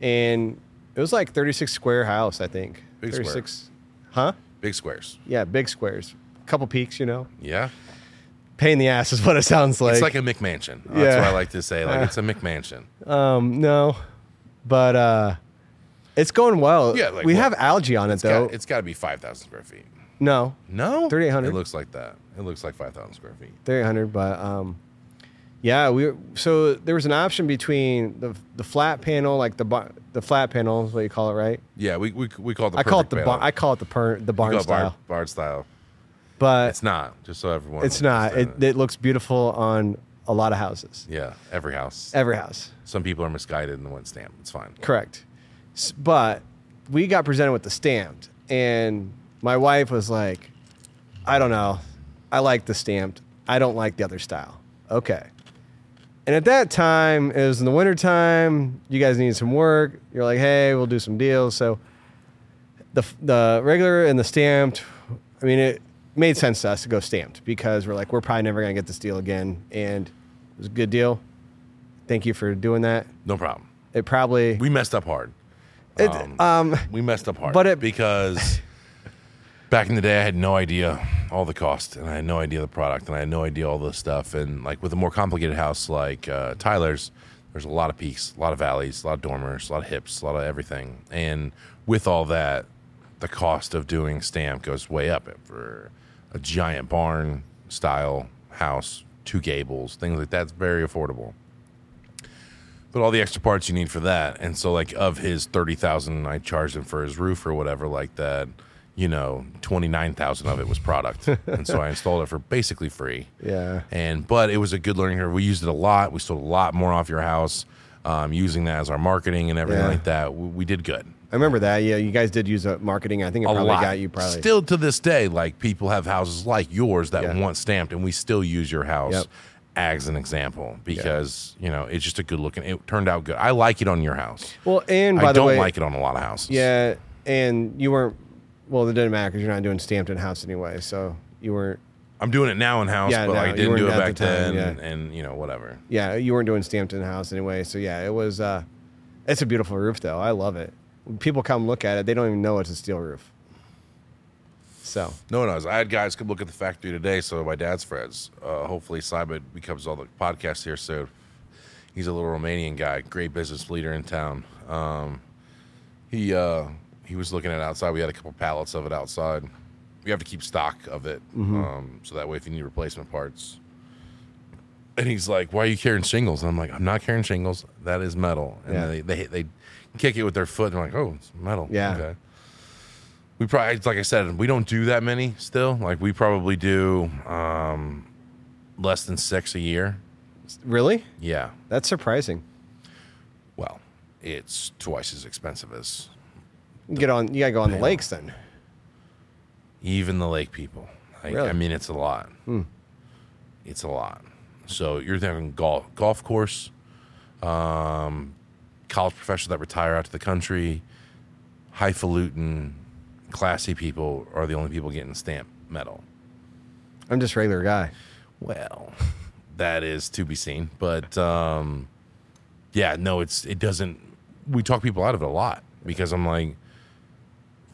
and it was like 36 square house, I think. Big square. 36. Huh? Big squares. Yeah, big squares. A Couple peaks, you know. Yeah. Pain in the ass is what it sounds like. it's like a McMansion. That's Yeah. what I like to say. Like it's a McMansion. um, no, but uh, It's going well. Yeah, like we what? have algae on it though. got, it's got to be five thousand square feet. no, No, 3,800. It looks like that. It looks like five thousand square feet. three hundred, but um, yeah, we so there was an option between the the flat panel, like the bar, the flat panel is what you call it, right? Yeah, we we, we call it the I call it the bar, I call it the per, the barn call it bar- style, barn style. but It's not. Just so everyone. it's not. It, it looks beautiful on a lot of houses, yeah, every house. every house. Some people are misguided and went stamp. It's fine. Correct. S- But we got presented with the stamped, and my wife was like, I don't know. I like the stamped. I don't like the other style. Okay. And at that time, it was in the wintertime. You guys needed some work. You're like, hey, we'll do some deals. So the, the regular and the stamped, I mean, it made sense to us to go stamped because we're like, we're probably never going to get this deal again. And it was a good deal. Thank you for doing that. No problem. It probably. We messed up hard. It, Um, um, we messed up hard. but it- because back in the day, I had no idea all the cost, and I had no idea the product, and I had no idea all the stuff. And like with a more complicated house like uh, Tyler's, there's a lot of peaks, a lot of valleys, a lot of dormers, a lot of hips, a lot of everything. And with all that, the cost of doing stamp goes way up for a giant barn style house, two gables, things like that's very affordable but all the extra parts you need for that. And so, like, of his thirty thousand, I charged him for his roof or whatever, like that. You know, twenty nine thousand of it was product, and so I installed it for basically free. Yeah. And but it was a good learning curve. We used it a lot. We sold a lot more off your house, um, using that as our marketing and everything Yeah. like that. We, we did good. I remember that. Yeah, you guys did use a marketing. I think it A probably lot. got you probably. Still to this day, like people have houses like yours that Yeah. want stamped, and we still use your house Yep. as an example because you know it's just a good looking. It turned out good. I like it on your house. well, and by I the don't way, like it on a lot of houses. Yeah, and you weren't. Well, it didn't matter because you're not doing stamped in house anyway. So you weren't. I'm doing it now in house, Yeah, but no, I didn't do it back the time, then, yeah. and, and you know whatever. Yeah, you weren't doing stamped in house anyway. So yeah, it was. uh It's a beautiful roof though. I love it. When people come look at it, they don't even know it's a steel roof. So No one knows. I had guys come look at the factory today, so my dad's friends. Uh, hopefully, Simon becomes all the podcast here soon. He's a little Romanian guy, great business leader in town. Um, he uh, he was looking at it outside. We had a couple pallets of it outside. We have to keep stock of it, um, so that way if you need replacement parts. And he's like, "Why are you carrying shingles?" And I'm like, "I'm not carrying shingles. That is metal." And Yeah. they, they they kick it with their foot. And like, "Oh, it's metal." Yeah. Okay we probably like i said we don't do that many still like we probably do um less than six a year really, yeah that's surprising. well it's twice as expensive as You get on. You gotta go on the lakes then. even the lake people like, Really? i mean it's a lot Hmm. it's a lot so you're thinking golf golf course um college professors that retire out to the country highfalutin classy people are the only people getting stamp metal I'm just a regular guy. Well, that is to be seen, but um, yeah, no, it's it doesn't. We talk people out of it a lot because I'm like,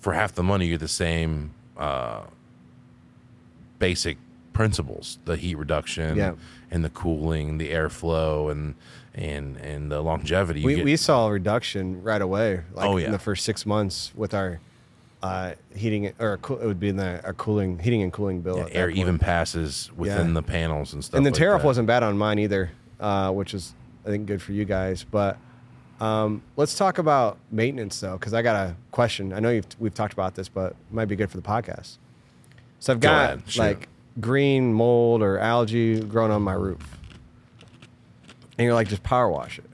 for half the money, you get the same uh, basic principles: the heat reduction, Yeah. and the cooling, the airflow, and and and the longevity. You We, get- we saw a reduction right away. Like Oh, yeah. in the first six months with our uh, heating or it would be in the our cooling heating and cooling bill. yeah, air even passes within Yeah. the panels and stuff. and the like tariff that. wasn't bad on mine either, uh, which is I think good for you guys. But um, let's talk about maintenance though, because I got a question. I know you've, we've talked about this, but it might be good for the podcast. So I've Go got ahead, like green mold or algae growing on my roof, and you're like, just power wash it.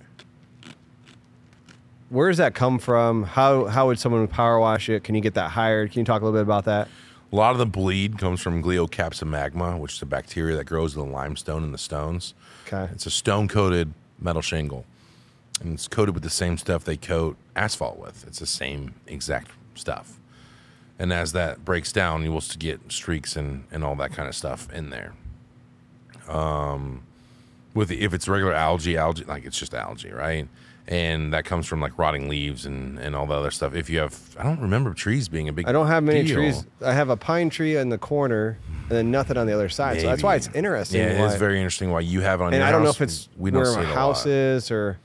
Where does that come from? How how would someone power wash it? Can you get that hired? Can you talk a little bit about that? A lot of the bleed comes from Gloeocapsa which is a bacteria that grows in the limestone in the stones. Okay. It's a stone coated metal shingle. And it's coated with the same stuff they coat asphalt with. It's the same exact stuff. And as that breaks down, you will get streaks and, and all that kind of stuff in there. Um, with the, if it's regular algae, algae like it's just algae, right? And that comes from like rotting leaves and, and all the other stuff. If you have, I don't remember trees being a big. I don't have many deal. trees. I have a pine tree in the corner and then nothing on the other side. So that's why it's interesting. Yeah, it why- is very interesting why you have it on and your I don't know house. if it's we don't where my house is or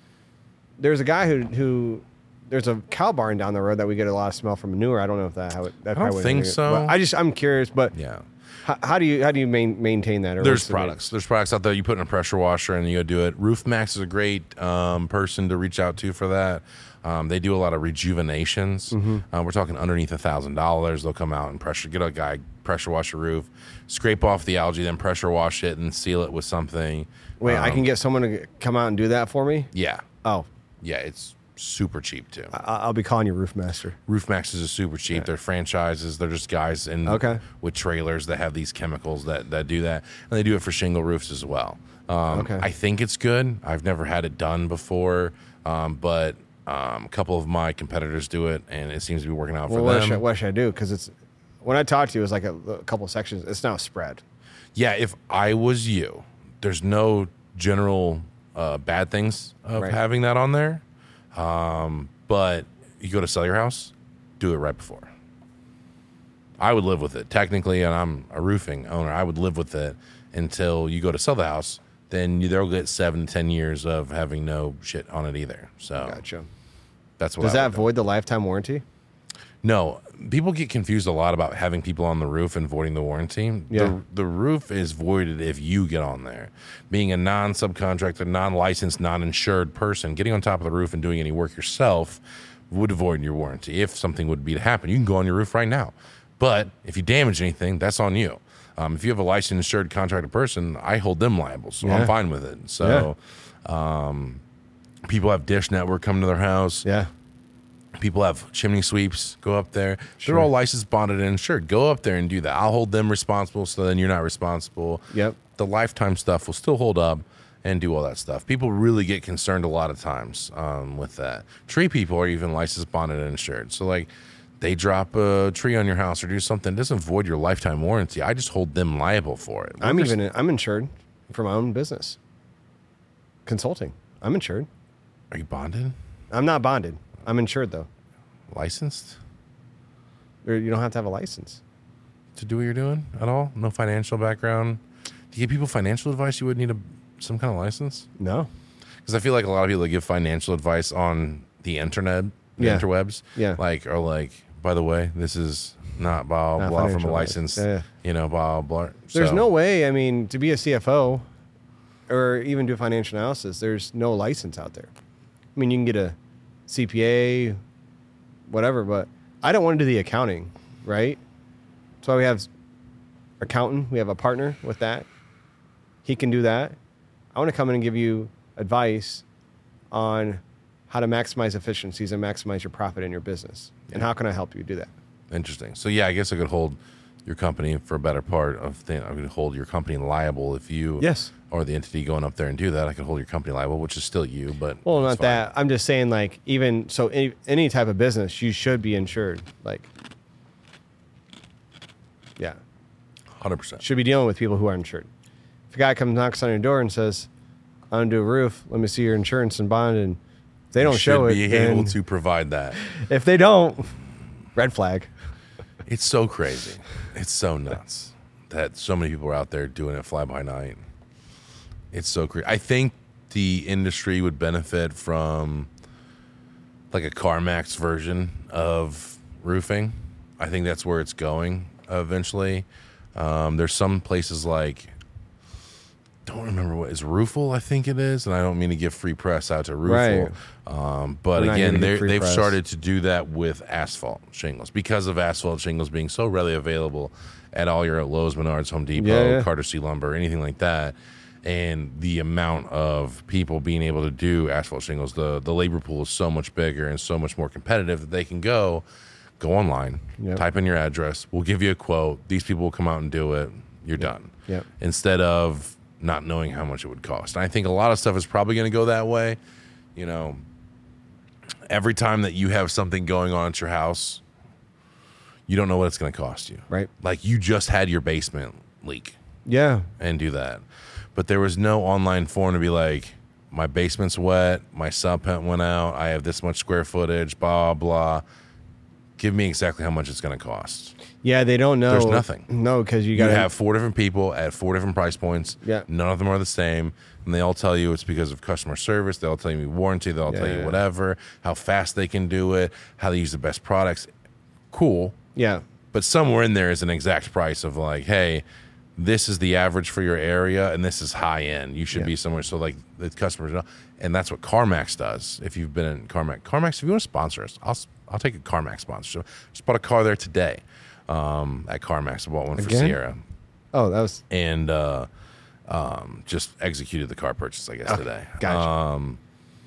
there's a guy who who there's a cow barn down the road that we get a lot of smell from manure. I don't know if that how it. That I don't think it. so. I just I'm curious, but Yeah. How, how do you how do you main, maintain that? Or There's what's the main- products. There's products out there. You put in a pressure washer and you go do it. Roof Maxx is a great um, person to reach out to for that. Um, they do a lot of rejuvenations. Mm-hmm. Uh, we're talking underneath a thousand dollars. They'll come out and pressure get a guy pressure wash your roof, scrape off the algae, then pressure wash it and seal it with something. Wait, I Um, can get someone to come out and do that for me. Yeah, Oh, yeah. It's super cheap too. I, I'll be calling you Roof Master. are super cheap. They're franchises. They're just guys in Okay. with trailers that have these chemicals that that do that, and they do it for shingle roofs as well. Um, Okay. I think it's good. I've never had it done before, um, but um, a couple of my competitors do it, and it seems to be working out Well, for what them. should, what should I do? Because it's when I talked to you, it was like a, a couple sections. It's now spread. yeah, if I was you, there's no general uh, bad things of Right. having that on there, um, but you go to sell your house, do it right before. I would live with it technically, and I'm a roofing owner. I would live with it until you go to sell the house. Then you, they'll get seven to ten years of having no shit on it either. So Gotcha. that's what. Does I that would do. void the lifetime warranty? No, people get confused a lot about having people on the roof and voiding the warranty. Yeah. The, the roof is voided if you get on there. Being a non subcontractor, non licensed, non insured person, getting on top of the roof and doing any work yourself would void your warranty. If something would be to happen, you can go on your roof right now. But if you damage anything, that's on you. Um, if you have a licensed, insured contractor person, I hold them liable, so Yeah. I'm fine with it. So, um, people have Dish Network come to their house Yeah. People have chimney sweeps go up there Sure. they're all licensed bonded and insured go up there and do that i'll hold them responsible so then you're not responsible Yep. the lifetime stuff will still hold up and do all that stuff people really get concerned a lot of times um, with that tree people are even licensed bonded and insured so like they drop a tree on your house or do something it doesn't void your lifetime warranty i just hold them liable for it I'm Workers- even I'm insured for my own business. Consulting. I'm insured. are you bonded I'm not bonded. I'm insured though. licensed Or you don't have to have a license. to do what you're doing at all no financial background do you give people financial advice you would need a some kind of license No. because I feel like a lot of people that give financial advice on the internet, the Yeah. interwebs, Yeah. like are like, by the way, this is not blah Not blah from a financial advice. license, Yeah, yeah. you know, blah blah. There's So, no way. I mean, to be a CFO or even do financial analysis, there's no license out there. I mean, you can get a CPA, whatever, but I don't want to do the accounting, right? That's why we have accountant. We have a partner with that. He can do that. I want to come in and give you advice on how to maximize efficiencies and maximize your profit in your business. And how can I help you do that? interesting. So yeah, I guess I could hold your company for a better part of thing. I could hold your company liable if you Yes. Or the entity going up there and do that. I could hold your company liable, which is still you, but Well, not fine. that. I'm just saying, like, even so, any, any type of business, you should be insured. Like, yeah, Hundred percent. should be dealing with people who are insured. If a guy comes knocks on your door and says, "I want to do a roof. Let me see your insurance and bond," and if they don't show it, be able to provide that. if they don't, red flag. It's so crazy. It's so nuts that so many people are out there doing it fly by night. It's so crazy. I think the industry would benefit from like a CarMax version of roofing. I think that's where it's going eventually. Um, there's some places like don't remember what is Roofle, I think it is, and I don't mean to give free press out to Roofle, um, but We're not here to again, they've press. started to do that with asphalt shingles because of asphalt shingles being so readily available at all your Lowe's, Menards, Home Depot, Yeah, yeah. Carter C Lumber, anything like that. And the amount of people being able to do asphalt shingles, the the labor pool is so much bigger and so much more competitive that they can go go online, Yep. type in your address, we'll give you a quote. These people will come out and do it. You're done. Yep. Instead of not knowing how much it would cost. And I think a lot of stuff is probably going to go that way. You know, every time that you have something going on at your house, you don't know what it's going to cost you. Right. Like you just had your basement leak Yeah, and do that. But there was no online form to be like, my basement's wet, my sub pent went out, I have this much square footage, blah, blah. Give me exactly how much it's going to cost. Yeah, they don't know. There's nothing. No, because you got to have four different people at four different price points. Yeah. None of them are the same. And they all tell you it's because of customer service. They all tell you warranty. They all tell you yeah. whatever, how fast they can do it, how they use the best products. Cool. Yeah, But somewhere in there is an exact price of like, hey, this is the average for your area and this is high end. You should Yeah. be somewhere. So like the customers know. And that's what CarMax does. If you've been in CarMax, CarMax, if you want to sponsor us, I'll, I'll take a CarMax sponsorship. Just bought a car there today um, at CarMax. I bought one for Sierra Oh, that was and uh, um, just executed the car purchase, I guess, Okay, today. gotcha. Um,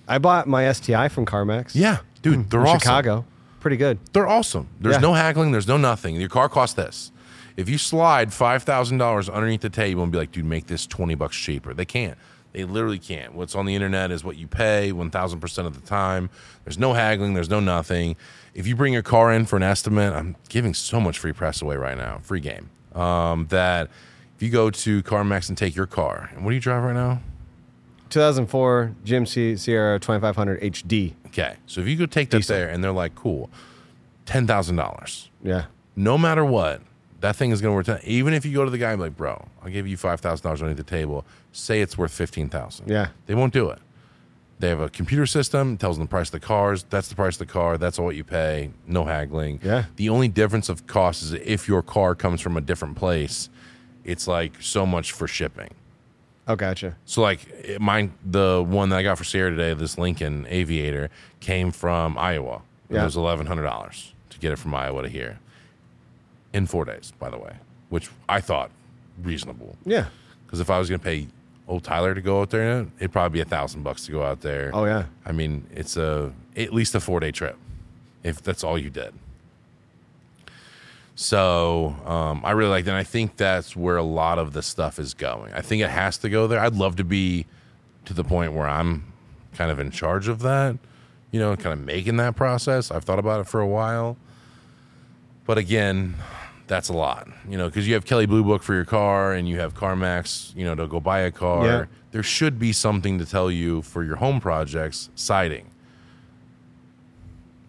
I bought my STI from CarMax. yeah, dude, they're in awesome. Chicago. Pretty good. They're awesome. There's Yeah. no haggling. There's no nothing. Your car costs this. If you slide five thousand dollars underneath the table and be like, dude, make this twenty bucks cheaper, they can't. They literally can't. What's on the internet is what you pay one thousand percent of the time. There's no haggling. There's no nothing. If you bring your car in for an estimate, I'm giving so much free press away right now, free game. Um, that if you go to CarMax and take your car, and what do you drive right now? 2004 GMC Sierra 2500 HD. Okay, so if you go take that Decent. there and they're like, cool, ten thousand dollars. Yeah. no matter what, that thing is going to worth. Even if you go to the guy and be like, bro, I'll give you five thousand dollars underneath the table. Say it's worth fifteen thousand. Yeah. they won't do it. They have a computer system tells them the price of the cars. That's the price of the car. That's all what you pay. No haggling. Yeah. The only difference of cost is if your car comes from a different place, it's like so much for shipping. Oh, gotcha. So like mine, the one that I got for Sierra today, this Lincoln Aviator came from Iowa. Yeah. It was eleven hundred dollars to get it from Iowa to here in four days. By the way, which I thought reasonable Yeah. because if I was going to pay old Tyler to go out there, it'd probably be a thousand bucks to go out there. Oh, yeah. I mean, it's a at least a four day trip if that's all you did. So um, I really like that. And I think that's where a lot of the stuff is going. I think it has to go there. I'd love to be to the point where I'm kind of in charge of that, you know, kind of making that process. I've thought about it for a while. But again, that's a lot, you know, because you have Kelley Blue Book for your car and you have CarMax, you know, to go buy a car. Yeah. There should be something to tell you for your home projects, siding.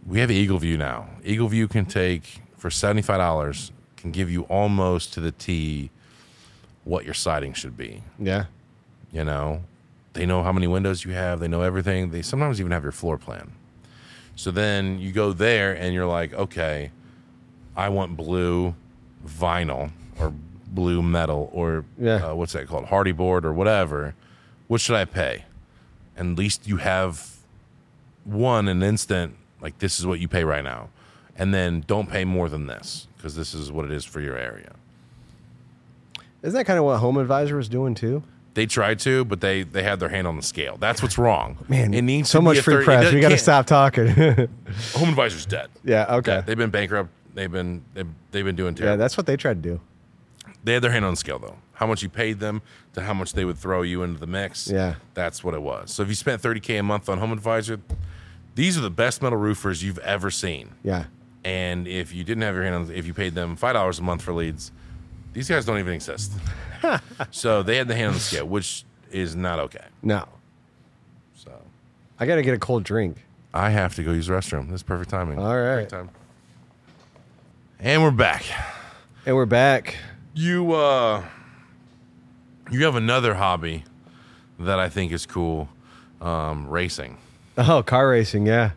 We have EagleView now. EagleView can take for seventy-five dollars, can give you almost to the T what your siding should be. Yeah. You know, they know how many windows you have. They know everything. They sometimes even have your floor plan. So then you go there and you're like, okay, I want blue vinyl or blue metal or Yeah. uh, what's that called, Hardie board or whatever. What should I pay? And at least you have one an instant like this is what you pay right now, and then don't pay more than this because this is what it is for your area. Isn't that kind of what HomeAdvisor was doing too? They tried to, but they they had their hand on the scale. That's what's wrong. Man, it needs so to be much free 30 it press. We got to stop talking. HomeAdvisor's dead. yeah. Okay. Yeah, they've been bankrupt. They've been they've, they've been doing terrible. Yeah, that's what they tried to do. they had their hand on the scale though. How much you paid them to how much they would throw you into the mix. Yeah. that's what it was. So if you spent thirty k a month on HomeAdvisor, these are the best metal roofers you've ever seen. Yeah. And if you didn't have your hand on, if you paid them five dollars a month for leads, these guys don't even exist. so they had the hand on the scale, which is not okay. No. So I got to get a cold drink. I have to go use the restroom. This is perfect timing. All right. Perfect time. And we're back. And we're back. You uh you have another hobby that I think is cool. Um, racing. Oh, car racing. Yeah.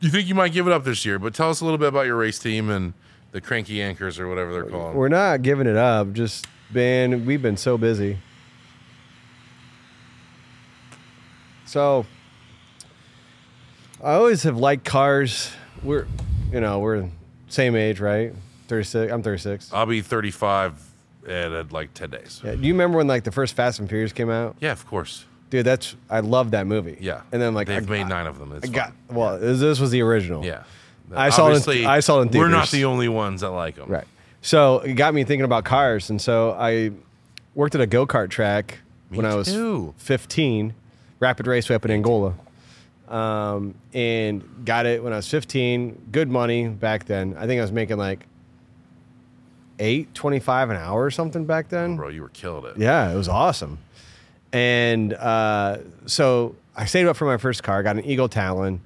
You think you might give it up this year, but tell us a little bit about your race team and the cranky anchors or whatever they're called. We're not giving it up. Just been, we've been so busy. So I always have liked cars. We're, you know, we're same age, right? 36. I'm 36. I'll be 35 at uh, like 10 days. Yeah. Do you remember when like the first Fast and Furious came out? Yeah, of course. Dude, that's, I love that movie. Yeah. And then like, they've I, made nine of them. It's I got, well, this was the original. Yeah. I saw it in- I saw it in We're not the only ones that like them. Right. So it got me thinking about cars, and so I worked at a go kart track Me when I was 15, Rapid Raceway up in Angola, um, and got it when I was 15. Good money back then. I think I was making like eight twenty five an hour or something back then. Bro, you were killed it. Yeah, it was awesome. And uh, so I saved up for my first car, got an Eagle Talon,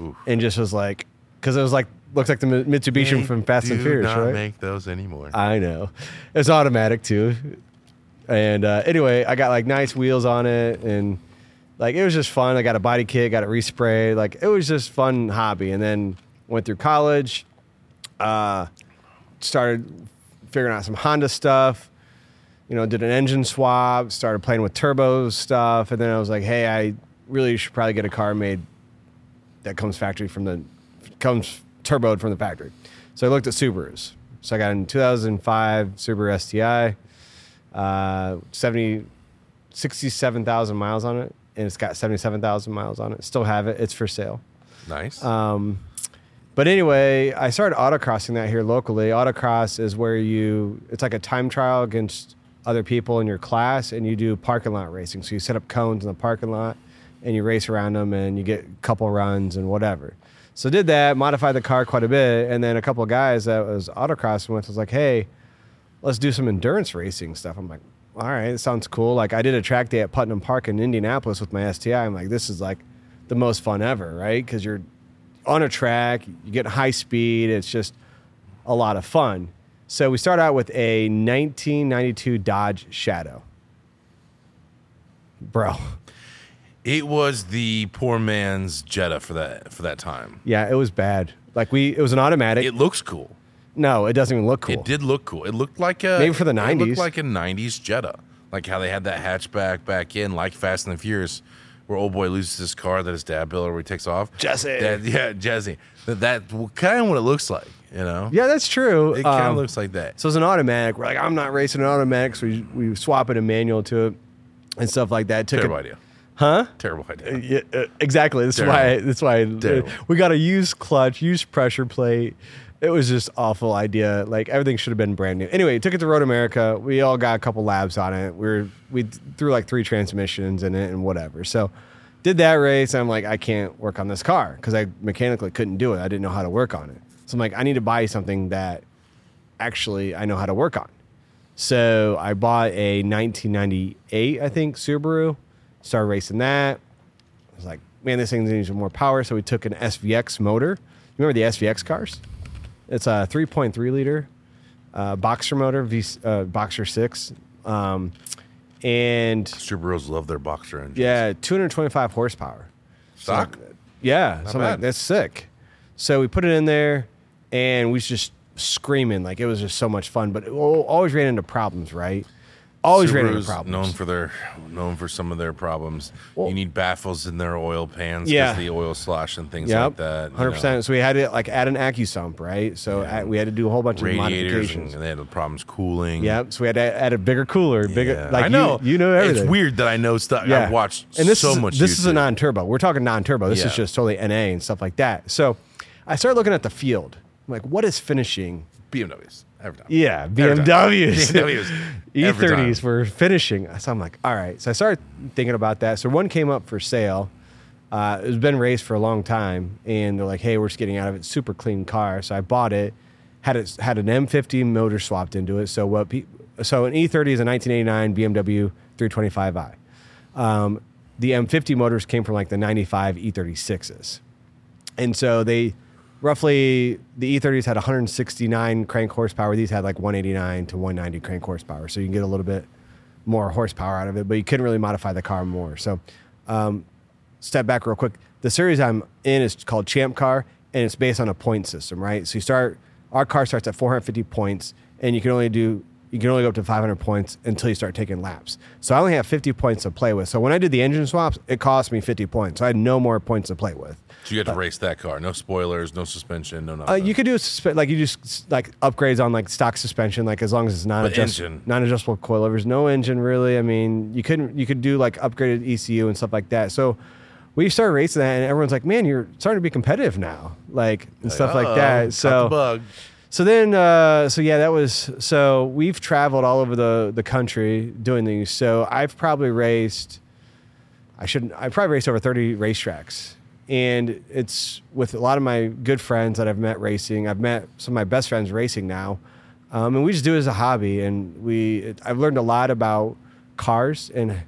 Oof. and just was like, because it was like looks like the Mitsubishi They from Fast and Furious, not right? make those anymore. I know. It's automatic too. And uh, anyway, I got like nice wheels on it, and like it was just fun. I got a body kit, got it resprayed. Like it was just fun hobby. And then went through college, uh, started figuring out some Honda stuff. You know, did an engine swap, started playing with turbo stuff, and then I was like, hey, I really should probably get a car made that comes factory from the comes turboed from the factory. So I looked at Subarus. So I got in 2005 Subaru STI, uh, 70, 67,000 miles on it, and it's got 77,000 miles on it. Still have it. It's for sale. nice. Um, but anyway, I started autocrossing that here locally. Autocross is where you, it's like a time trial against other people in your class, and you do parking lot racing. So you set up cones in the parking lot, and you race around them, and you get a couple runs and whatever. So did that, modified the car quite a bit, and then a couple of guys that was autocrossing with was like, "Hey, let's do some endurance racing stuff." I'm like, "All right, it sounds cool." Like I did a track day at Putnam Park in Indianapolis with my STI. I'm like, "This is like the most fun ever, right?" Because you're on a track, you get high speed. It's just a lot of fun. So we start out with a 1992 Dodge Shadow. Bro, it was the poor man's Jetta for that for that time. yeah, it was bad. Like we, it was an automatic. It looks cool. No, it doesn't even look cool. It did look cool. It looked like a Maybe for the It 90s. looked like a '90s Jetta, like how they had that hatchback back in, like Fast and the Furious, where old boy loses his car that his dad built, or he takes off. Jesse. That, yeah, Jesse. That, that kind of what it looks like. You know. Yeah, that's true. It kind of Um, looks like that. So it's an automatic. We're like, I'm not racing an automatic, so we, we swap it a manual to it and stuff like that. Took Terrible it, idea. huh? Terrible idea. Yeah, uh, exactly. That's Terrible. why. That's why Terrible. we got a used clutch, used pressure plate. It was just awful idea. Like everything should have been brand new. Anyway, took it to Road America. We all got a couple labs on it. We were we threw like three transmissions in it and whatever. So did that race. I'm like, I can't work on this car because I mechanically couldn't do it. I didn't know how to work on it. So I'm like, I need to buy something that actually I know how to work on. So I bought a 1998, I think, Subaru. Started racing that. I was like, man, this thing needs more power. So we took an SVX motor. You remember the SVX cars? It's a 3.3 liter uh, boxer motor, v, uh, Boxer 6. Um, and Subarus love their boxer engines. yeah, 225 horsepower. Stock. Yeah, so like, that's sick. So we put it in there, and we was just screaming like it was just so much fun. But it always ran into problems, right? Always ran into Subaru's problems. known for their known for some of their problems. Well- you need baffles in their oil pans because Yeah. the oil slosh and things Yep, like that. hundred percent. So we had to like add an AccuSump, right? So add- we had to do a whole bunch of modifications. and they had problems cooling. Yep. So we had to add a bigger cooler, bigger. Yeah. Like I know. You, you know everything. It's weird that I know stuff. Yeah. I've watched and this so is, much. This is a non-turbo. We're talking non-turbo. This is just totally NA and stuff like that. So I started looking at the field. I'm like, what is finishing? BMWs every time. Yeah, Every time. BMWs. BMWs. every time. E30s were finishing. So I'm like, all right. So I started thinking about that. So one came up for sale. Uh, it's been raced for a long time, and they're like, "Hey, we're just getting out of it. Super clean car." So I bought it. Had it had an M50 motor swapped into it. So what? Pe- so an E30 is a 1989 BMW 325i. Um, the M50 motors came from like the 95 E36s. And so they roughly the E30s had 169 crank horsepower. These had like 189 to 190 crank horsepower. So you can get a little bit more horsepower out of it, but you couldn't really modify the car more. So um, step back real quick. The series I'm in is called Champ Car, and it's based on a point system, right? So you start our car starts at 450 points, and you can only do you can only go up to 500 points until you start taking laps. So I only have 50 points to play with. So when I did the engine swaps, it cost me 50 points. So I had no more points to play with. So you had to race that car. No spoilers, no suspension, no Uh, nothing. you could do a suspe- like you just like upgrades on like stock suspension, like as long as it's non But engine. non adjustable coilovers, no engine really. I mean, you couldn't you could do like upgraded ECU and stuff like that. So we started racing that, and everyone's like, "Man, you're starting to be competitive now," like and stuff like Uh-oh, that. So the bug. so then, uh, so yeah, that was so we've traveled all over the the country doing these. So I've probably raced, I shouldn't, I probably raced over thirty racetracks, and it's with a lot of my good friends that I've met racing. I've met some of my best friends racing now, um, and we just do it as a hobby. And we, I've learned a lot about cars and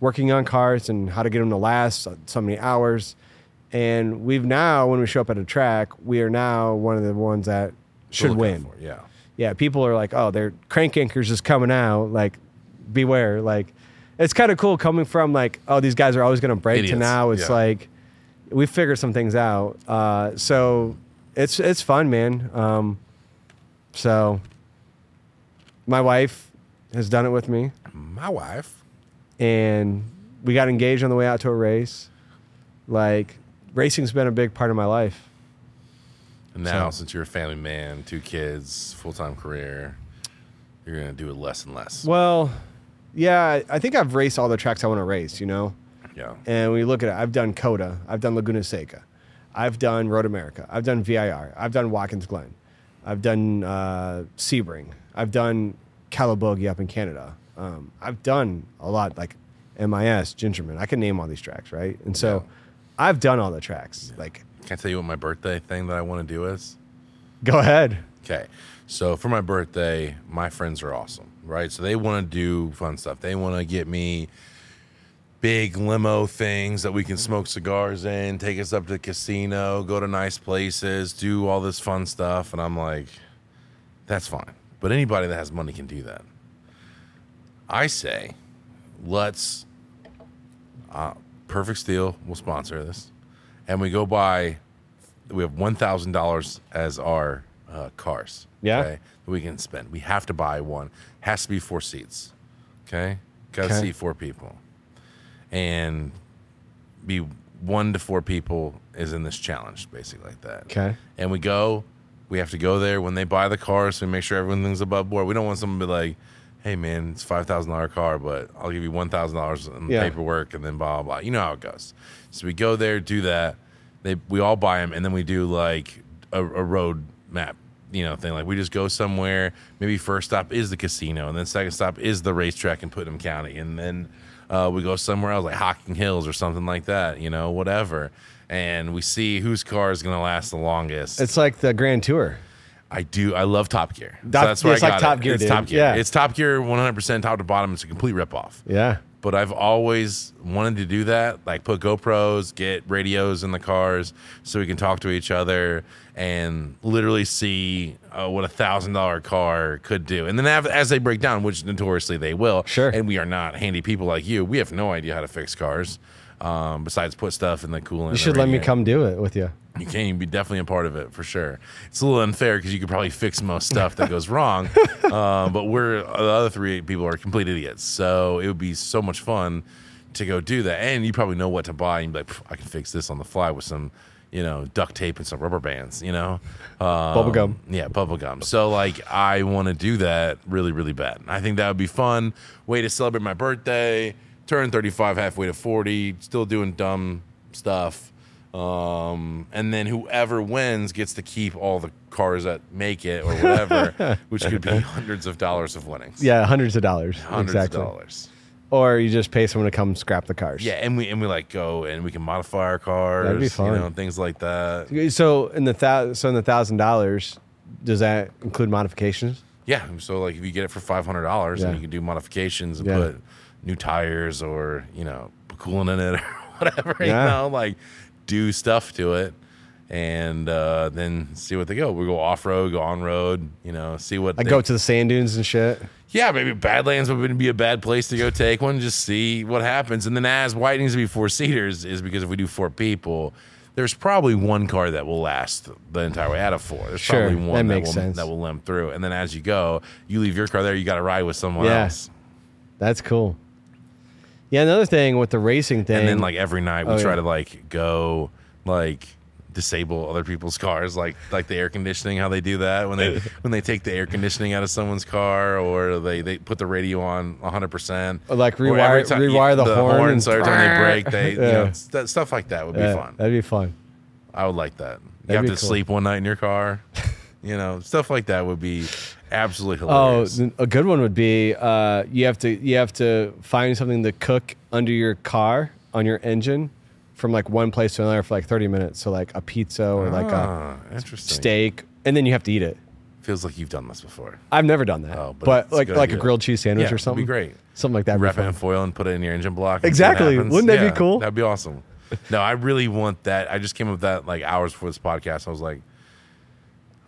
working on cars and how to get them to last so many hours. And we've now, when we show up at a track, we are now one of the ones that should Look win. for Yeah. Yeah, people are like, oh, their crank anchors is coming out. Like, beware. Like, it's kind of cool coming from like, oh, these guys are always going to break to now. It's yeah. like we figured some things out. Uh, so it's it's fun, man. Um, so my wife has done it with me, My wife. and we got engaged on the way out to a race. Like, racing's been a big part of my life. And now, since you're a family man, two kids, full time career, you're gonna do it less and less. Well, yeah, I- I think I've raced all the tracks I want to race. You know. Yeah. And when you look at it, I've done COTA, I've done Laguna Seca, I've done Road America, I've done VIR, I've done Watkins Glen, I've done uh, Sebring, I've done Calabogie up in Canada. Um, I've done a lot like MIS, Gingerman. I can name all these tracks, right? And so Yeah. I've done all the tracks. Like, Can I tell you what my birthday thing that I want to do is? go ahead. Okay. So for my birthday, my friends are awesome, right? So they want to do fun stuff. They want to get me big limo things that we can smoke cigars in, take us up to the casino, go to nice places, do all this fun stuff. And I'm like, that's fine. But anybody that has money can do that. I say, let's, uh, Perfect Steel will sponsor this. And we go buy, we have $1,000 as our uh, cars. Yeah. Okay, that we can spend. We have to buy one. Has to be four seats. Okay. Got to Okay. see four people. And be one to four people is in this challenge, basically like that. Okay. And we go, we have to go there when they buy the car, so we make sure everything's above board. We don't want someone to be like, hey man, it's five thousand dollar car, but I'll give you one thousand dollars in Yeah. paperwork and then blah blah blah. You know how it goes. So we go there, do that. They we all buy them, and then we do like a, a road map, you know, thing. Like we just go somewhere. Maybe first stop is the casino, and then second stop is the racetrack in Putnam County, and then uh, we go somewhere else like Hocking Hills or something like that. You know, whatever. And we see whose car is going to last the longest. It's like the Grand Tour. I do. I love Top Gear. So Top- that's where it's I like got Top it. Gear, It's dude. Top Gear. Yeah. It's Top Gear 100% top to bottom. It's a complete ripoff. Yeah. But I've always wanted to do that, like put GoPros, get radios in the cars so we can talk to each other and literally see uh, what a thousand dollar car could do. And then have, as they break down, which notoriously they will, Sure. And we are not handy people like you. We have no idea how to fix cars. Um, besides put stuff in the coolant. You should let me come do it with you. You can. You'd be definitely a part of it for sure. It's a little unfair because you could probably fix most stuff that goes wrong, um, but we're the other three people are complete idiots. So it would be so much fun to go do that, and you probably know what to buy. And you'd be like, I can fix this on the fly with some, you know, duct tape and some rubber bands. You know, um, Bubble gum. Yeah, bubble gum. So like, I want to do that really, really bad. I think that would be fun way to celebrate my birthday. Turn thirty five, halfway to forty, still doing dumb stuff. Um, and then whoever wins gets to keep all the cars that make it or whatever, which could be hundreds of dollars of winnings. Yeah, hundreds of dollars. hundreds exactly. of dollars. Or you just pay someone to come scrap the cars. Yeah, and we and we like go and we can modify our cars, That'd be fun. you know, things like that. So in the thou- so in the thousand dollars, does that include modifications? Yeah, so like if you get it for five hundred dollars, Yeah. and you can do modifications and Yeah. put new tires or you know put coolant in it or whatever, Yeah. you know, like do stuff to it, and uh, then see what they go. We go off road, go on road, you know, see what I they, go to the sand dunes and shit. Yeah, maybe Badlands would be a bad place to go take one. Just see what happens. And then as why it needs to be four seaters is because if we do four people, there's probably one car that will last the entire way out of four. There's Sure, probably one that that, will sense. that will limp through. And then as you go, you leave your car there. You got to ride with someone Yeah. else. That's cool. Yeah, another thing with the racing thing. And then like every night we Oh, try yeah. to like go like disable other people's cars like like the air conditioning how they do that when they when they take the air conditioning out of someone's car or they they put the radio on 100% Or, like, Or every rewire- rewire the horn and- so every time they break they you know st- stuff like that would be Yeah, fun That'd be fun. I would like that you That'd have to cool. sleep one night in your car you know stuff like that would be absolutely Oh, hilarious th- a good one would be uh, you have to you have to find something to cook under your car on your engine from like one place to another for like 30 minutes. So like a pizza or like a ah, interesting steak, and then you have to eat it. feels like you've done this before I've never done that, Oh, but but, like like a grilled cheese sandwich Yeah, or something. be great Something like that. wrap it in foil and put it in your engine block. and see what Exactly. Wouldn't that be cool? That'd be awesome. no, I really want that. I just came up with that like hours before this podcast. I was like,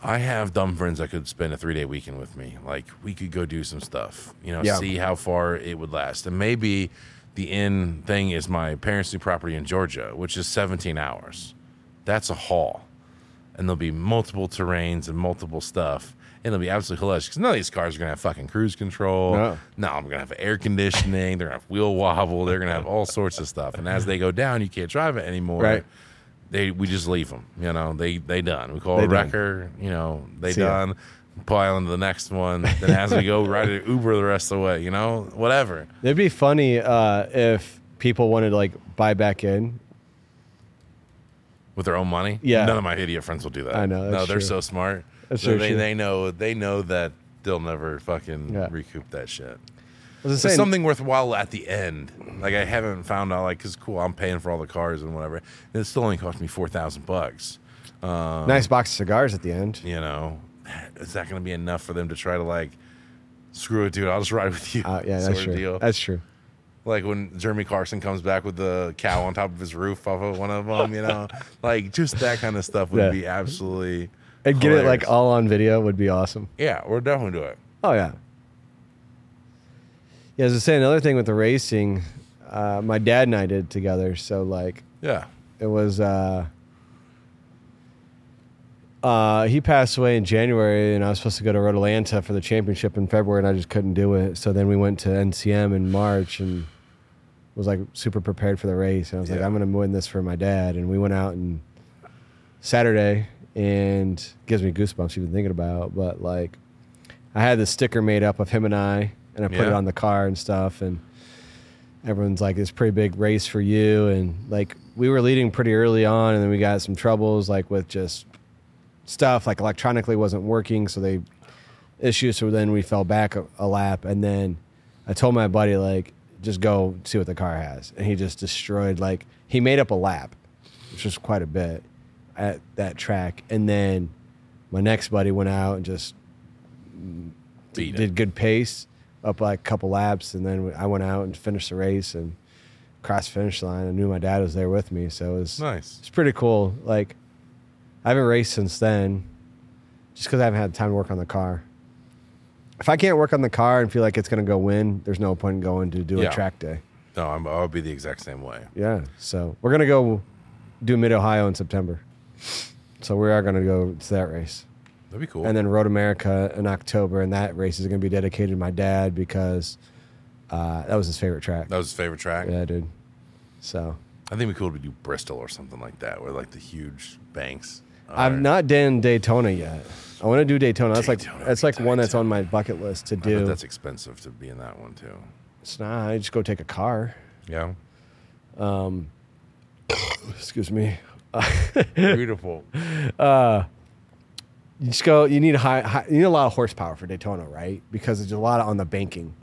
I have dumb friends that could spend a three day weekend with me. Like we could go do some stuff, you know, Yeah. see how far it would last. And maybe the end thing is my parents' new property in Georgia, which is 17 hours. That's a haul. And there'll be multiple terrains and multiple stuff. And it'll be absolutely hilarious because none of these cars are going to have fucking cruise control. No. No, I'm going to have air conditioning. They're going to have wheel wobble. They're going to have all sorts of stuff. And as they go down, you can't drive it anymore Right. They we just leave them. You know, they they done. We call They a done. wrecker. You know, they See ya. done. Pile into the next one. Then as we go, ride an Uber the rest of the way. You know, whatever. It'd be funny uh, if people wanted to like buy back in. With their own money. Yeah. None of my idiot friends will do that. I know, No, they're true. so smart. That's So so they true. they know they know that they'll never fucking Yeah. recoup that shit. Saying, something worthwhile at the end. Like I haven't found out. Like, cause cool, I'm paying for all the cars and whatever. And it still only cost me four thousand bucks. nice box of cigars at the end. you know, is that going to be enough for them to try to like, screw it, dude? I'll just ride with you. Uh, yeah, that's true. Deal. That's true. like when Jeremy Clarkson comes back with the cow on top of his roof off of one of them, you know, like just that kind of stuff would Yeah. be absolutely. And get it like all on video would be awesome. Yeah, we're definitely do it. Oh yeah. Yeah, as I was saying, another thing with the racing, uh, my dad and I did together. So like Yeah. it was uh uh he passed away in January and I was supposed to go to Road Atlanta for the championship in February and I just couldn't do it. So then we went to NCM in March and was like super prepared for the race. And I was like, I'm gonna win this for my dad. And we went out and Saturday and gives me goosebumps even thinking about. But like I had the sticker made up of him and I and I put Yeah. it on the car and stuff and everyone's like it's a pretty big race for you and like we were leading pretty early on and then we got some troubles like with just stuff like electronically wasn't working so they issues so then we fell back a, a lap and then i told my buddy like just go see what the car has and he just destroyed like he made up a lap which was quite a bit at that track and then my next buddy went out and just Beat it. did good pace up like a couple laps and then I went out and finished the race and crossed finish line. I knew my dad was there with me, so it was Nice. it's pretty cool. Like I haven't raced since then, just because I haven't had time to work on the car. If I can't work on the car and feel like it's going to go win, there's no point in going to do Yeah. a track day. No, I'm, I would be the exact same way. Yeah, so we're gonna go do Mid Ohio in September. So we are gonna go to that race. That'd be cool. and then Road America in October, and that race is going to be dedicated to my dad because uh, that was his favorite track. that was his favorite track. Yeah, dude. So I think it'd be cool to do Bristol or something like that, where like the huge banks. I've not done Daytona yet. I want to do Daytona. That's Daytona like that's like one that's on my bucket list to do. that's expensive to be in that one too. It's not. I just go take a car. Yeah. Um. excuse me. Beautiful. You just go. You need a high, high. You need a lot of horsepower for Daytona, right? Because there's a lot on the banking,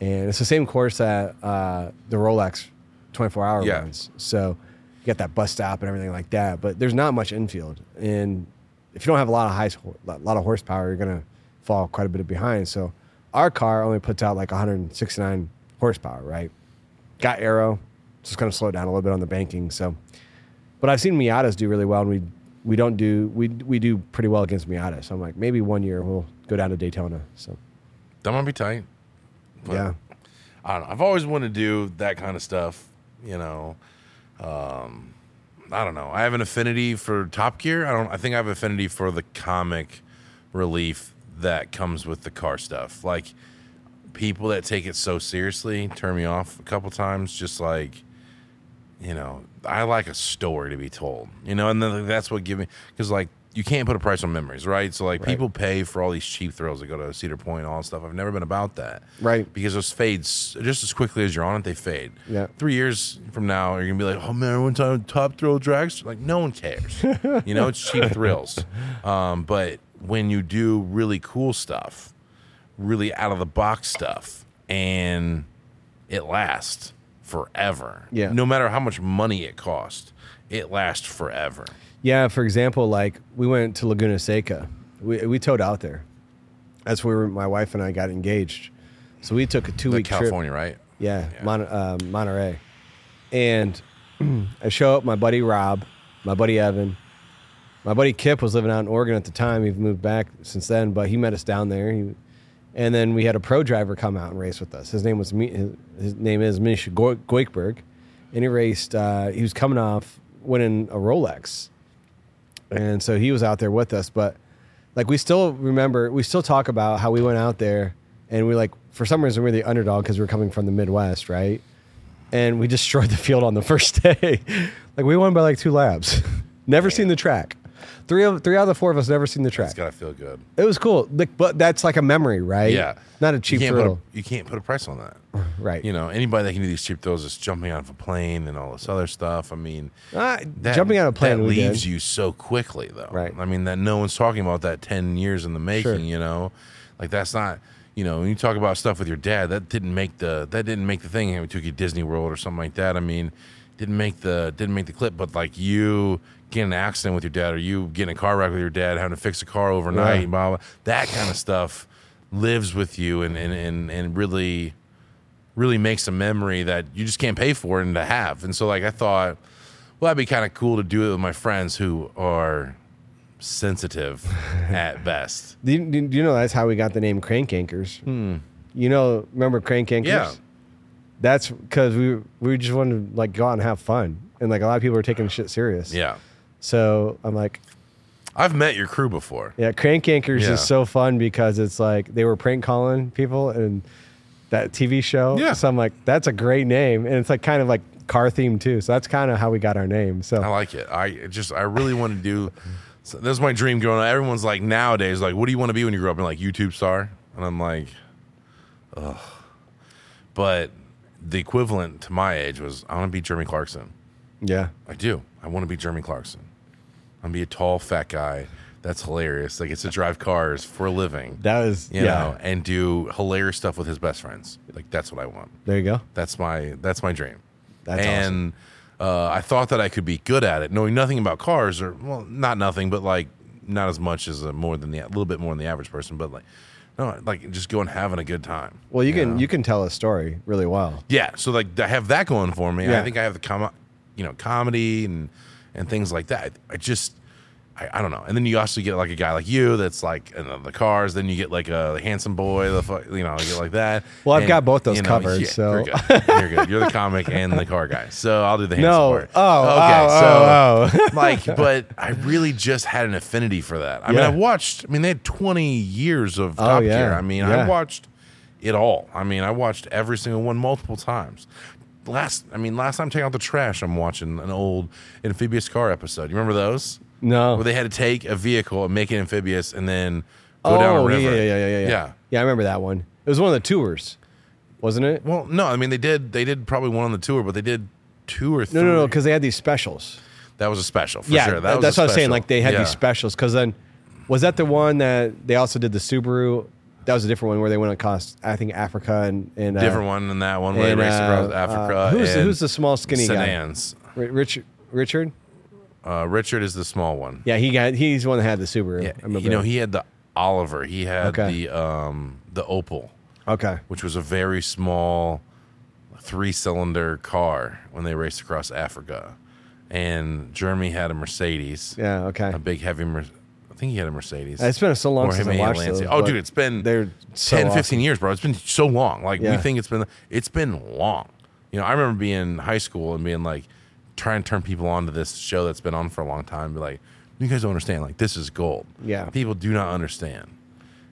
and it's the same course that uh, the Rolex 24 hour Yeah. runs. So you got that bus stop and everything like that. But there's not much infield, and if you don't have a lot of high, a lot of horsepower, you're gonna fall quite a bit behind. So our car only puts out like 169 horsepower, right? Got aero, just gonna slow down a little bit on the banking. So, but I've seen Miatas do really well, and we we don't do we we do pretty well against Miata. So I'm like, maybe one year we'll go down to Daytona. So That might be tight. But yeah, I don't know. I've always wanted to do that kind of stuff. You know, um, I don't know. I have an affinity for Top Gear. I don't. I think I have affinity for the comic relief that comes with the car stuff. Like people that take it so seriously turn me off a couple times. Just like you know, I like a story to be told. You know, and then that's what give me because like you can't put a price on memories, right? So like Right. people pay for all these cheap thrills that go to Cedar Point and all that stuff. I've never been about that, Right. Because those fades just as quickly as you're on it, they fade. Yeah. Three years from now, you're gonna be like, oh man, one time top thrill drags. Like no one cares. you know, it's cheap thrills. Um, but when you do really cool stuff, really out of the box stuff, and it lasts forever. Yeah. No matter how much money it costs, it lasts forever. yeah. For example, like we went to Laguna Seca. We we towed out there. That's where my wife and I got engaged. So we took a two week trip. California, right? Yeah, Yeah. Mon- uh, Monterey. And I show up, my buddy Rob, my buddy Evan, my buddy Kip was living out in Oregon at the time. He's moved back since then, but he met us down there. He, and then we had a pro driver come out and race with us. His name was his, name is Misha Goikhberg, and he raced. Uh, he was coming off winning a Rolex, and so he was out there with us. But like we still remember, we still talk about how we went out there, and we like for some reason we we're the underdog because we are coming from the Midwest, right? And we destroyed the field on the first day. like we won by like two laps. Never seen the track. Three of three out of the four of us never seen the track. It's gotta feel good. It was cool, like, but that's like a memory, right? Yeah, not a cheap you thrill, a, you can't put a price on that. right? You know, anybody that can do these cheap throws is jumping out of a plane and all this other stuff. I mean, Uh, that, jumping out of a plane leaves you so quickly, though. Right. I mean, that no one's talking about that ten years in the making. Sure. You know, like that's not. You know, when you talk about stuff with your dad, that didn't make the that didn't make the thing. We took you to Disney World or something like that. I mean, didn't make the didn't make the clip. But like you getting an accident with your dad, or you getting a car wreck with your dad, having to fix a car overnight, Yeah. blah, blah, that kind of stuff lives with you and and and, and really really makes a memory that you just can't pay for and to have. And so like I thought, well, that'd be kind of cool to do it with my friends who are sensitive at best. Do you, do you know that's how we got the name Crank Anchors? You know, remember Crank Anchors? Hmm. Yeah. That's because we we just wanted to like go out and have fun, and like a lot of people are taking shit serious. Yeah. So I'm like, I've met your crew before. yeah, Crank Anchors Yeah. is so fun because it's like they were prank calling people and that TV show. Yeah. So I'm like, that's a great name, and it's like kind of like car themed too. So that's kind of how we got our name. So I like it. I just I really want to do. So this is my dream growing up. Everyone's like nowadays, like, what do you want to be when you grow up? And like YouTube star, and I'm like, ugh. But the equivalent to my age was I want to be Jeremy Clarkson. yeah, I do. I want to be Jeremy Clarkson. I'm be a tall, fat guy that's hilarious. Like gets to drive cars for a living. that was You yeah. know, and do hilarious stuff with his best friends. Like that's what I want. There you go. That's my that's my dream. That's awesome. and uh, I thought that I could be good at it, knowing nothing about cars, or well, not nothing, but like not as much as a, more than the a little bit more than the average person, but like no, like just going having a good time. Well, you can know? you can tell a story really well. Yeah, so like I have that going for me. Yeah. I think I have the com- you know, comedy and and things like that. I just I, I don't know. And then you also get like a guy like you that's like in the, the cars. Then you get like a handsome boy, the fu- you know, you get like that. Well, I've And, got both those you know, covered, yeah, so- you're good. You're good. You're the comic and the car guy. So I'll do the handsome No. part. Oh, oh okay. oh, so oh, like, but I really just had an affinity for that. I mean, I watched. I mean, they had 20 years of Oh, Top yeah. Gear. I mean, I watched it all. I mean, I watched every single one multiple times. Last, I mean, last time taking out the trash, I'm watching an old amphibious car episode. You remember those? No. Where they had to take a vehicle and make it amphibious, and then go down oh, a oh, river. yeah, yeah, yeah, yeah, yeah. Yeah. Yeah, I remember that one. It was one of the tours, wasn't it? Well, no, I mean they did. They did probably one on the tour, but they did two or three. No, no, no, because they had these specials. that was a special for yeah, sure. That that's what I was saying. Like they had Yeah. these specials. Because then, was that the one that they also did the Subaru? That was a different one where they went across, I think, Africa and and uh, different one than that one where and, they raced across uh, Africa. uh, who's, and who's the small skinny sedans. guy? Ri- Richard. Richard. Uh, Richard is the small one. Yeah, he got. He's the one that had the Subaru. Yeah, you know he had the Oliver. He had Okay. the um the Opel, okay. which was a very small three cylinder car when they raced across Africa, and Jeremy had a Mercedes, Yeah. Okay. a big heavy. Mer- I think he had a Mercedes. It's been so long Or since I watched those. Oh, dude, it's been they're so 10, 15 years, bro. It's been so long. Like we think it's been it's been long. You know, I remember being in high school and being like trying to turn people on to this show that's been on for a long time. Be like, you guys don't understand. Like this is gold. Yeah. people do not understand.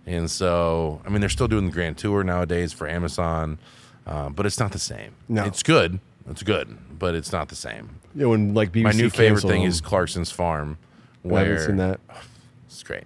And so, I mean, they're still doing the Grand Tour nowadays for Amazon, uh, but it's not the same. No. it's good. It's good, but it's not the same. Yeah, when like BBC My new favorite thing them. is Clarkson's Farm, I haven't seen that. It's great.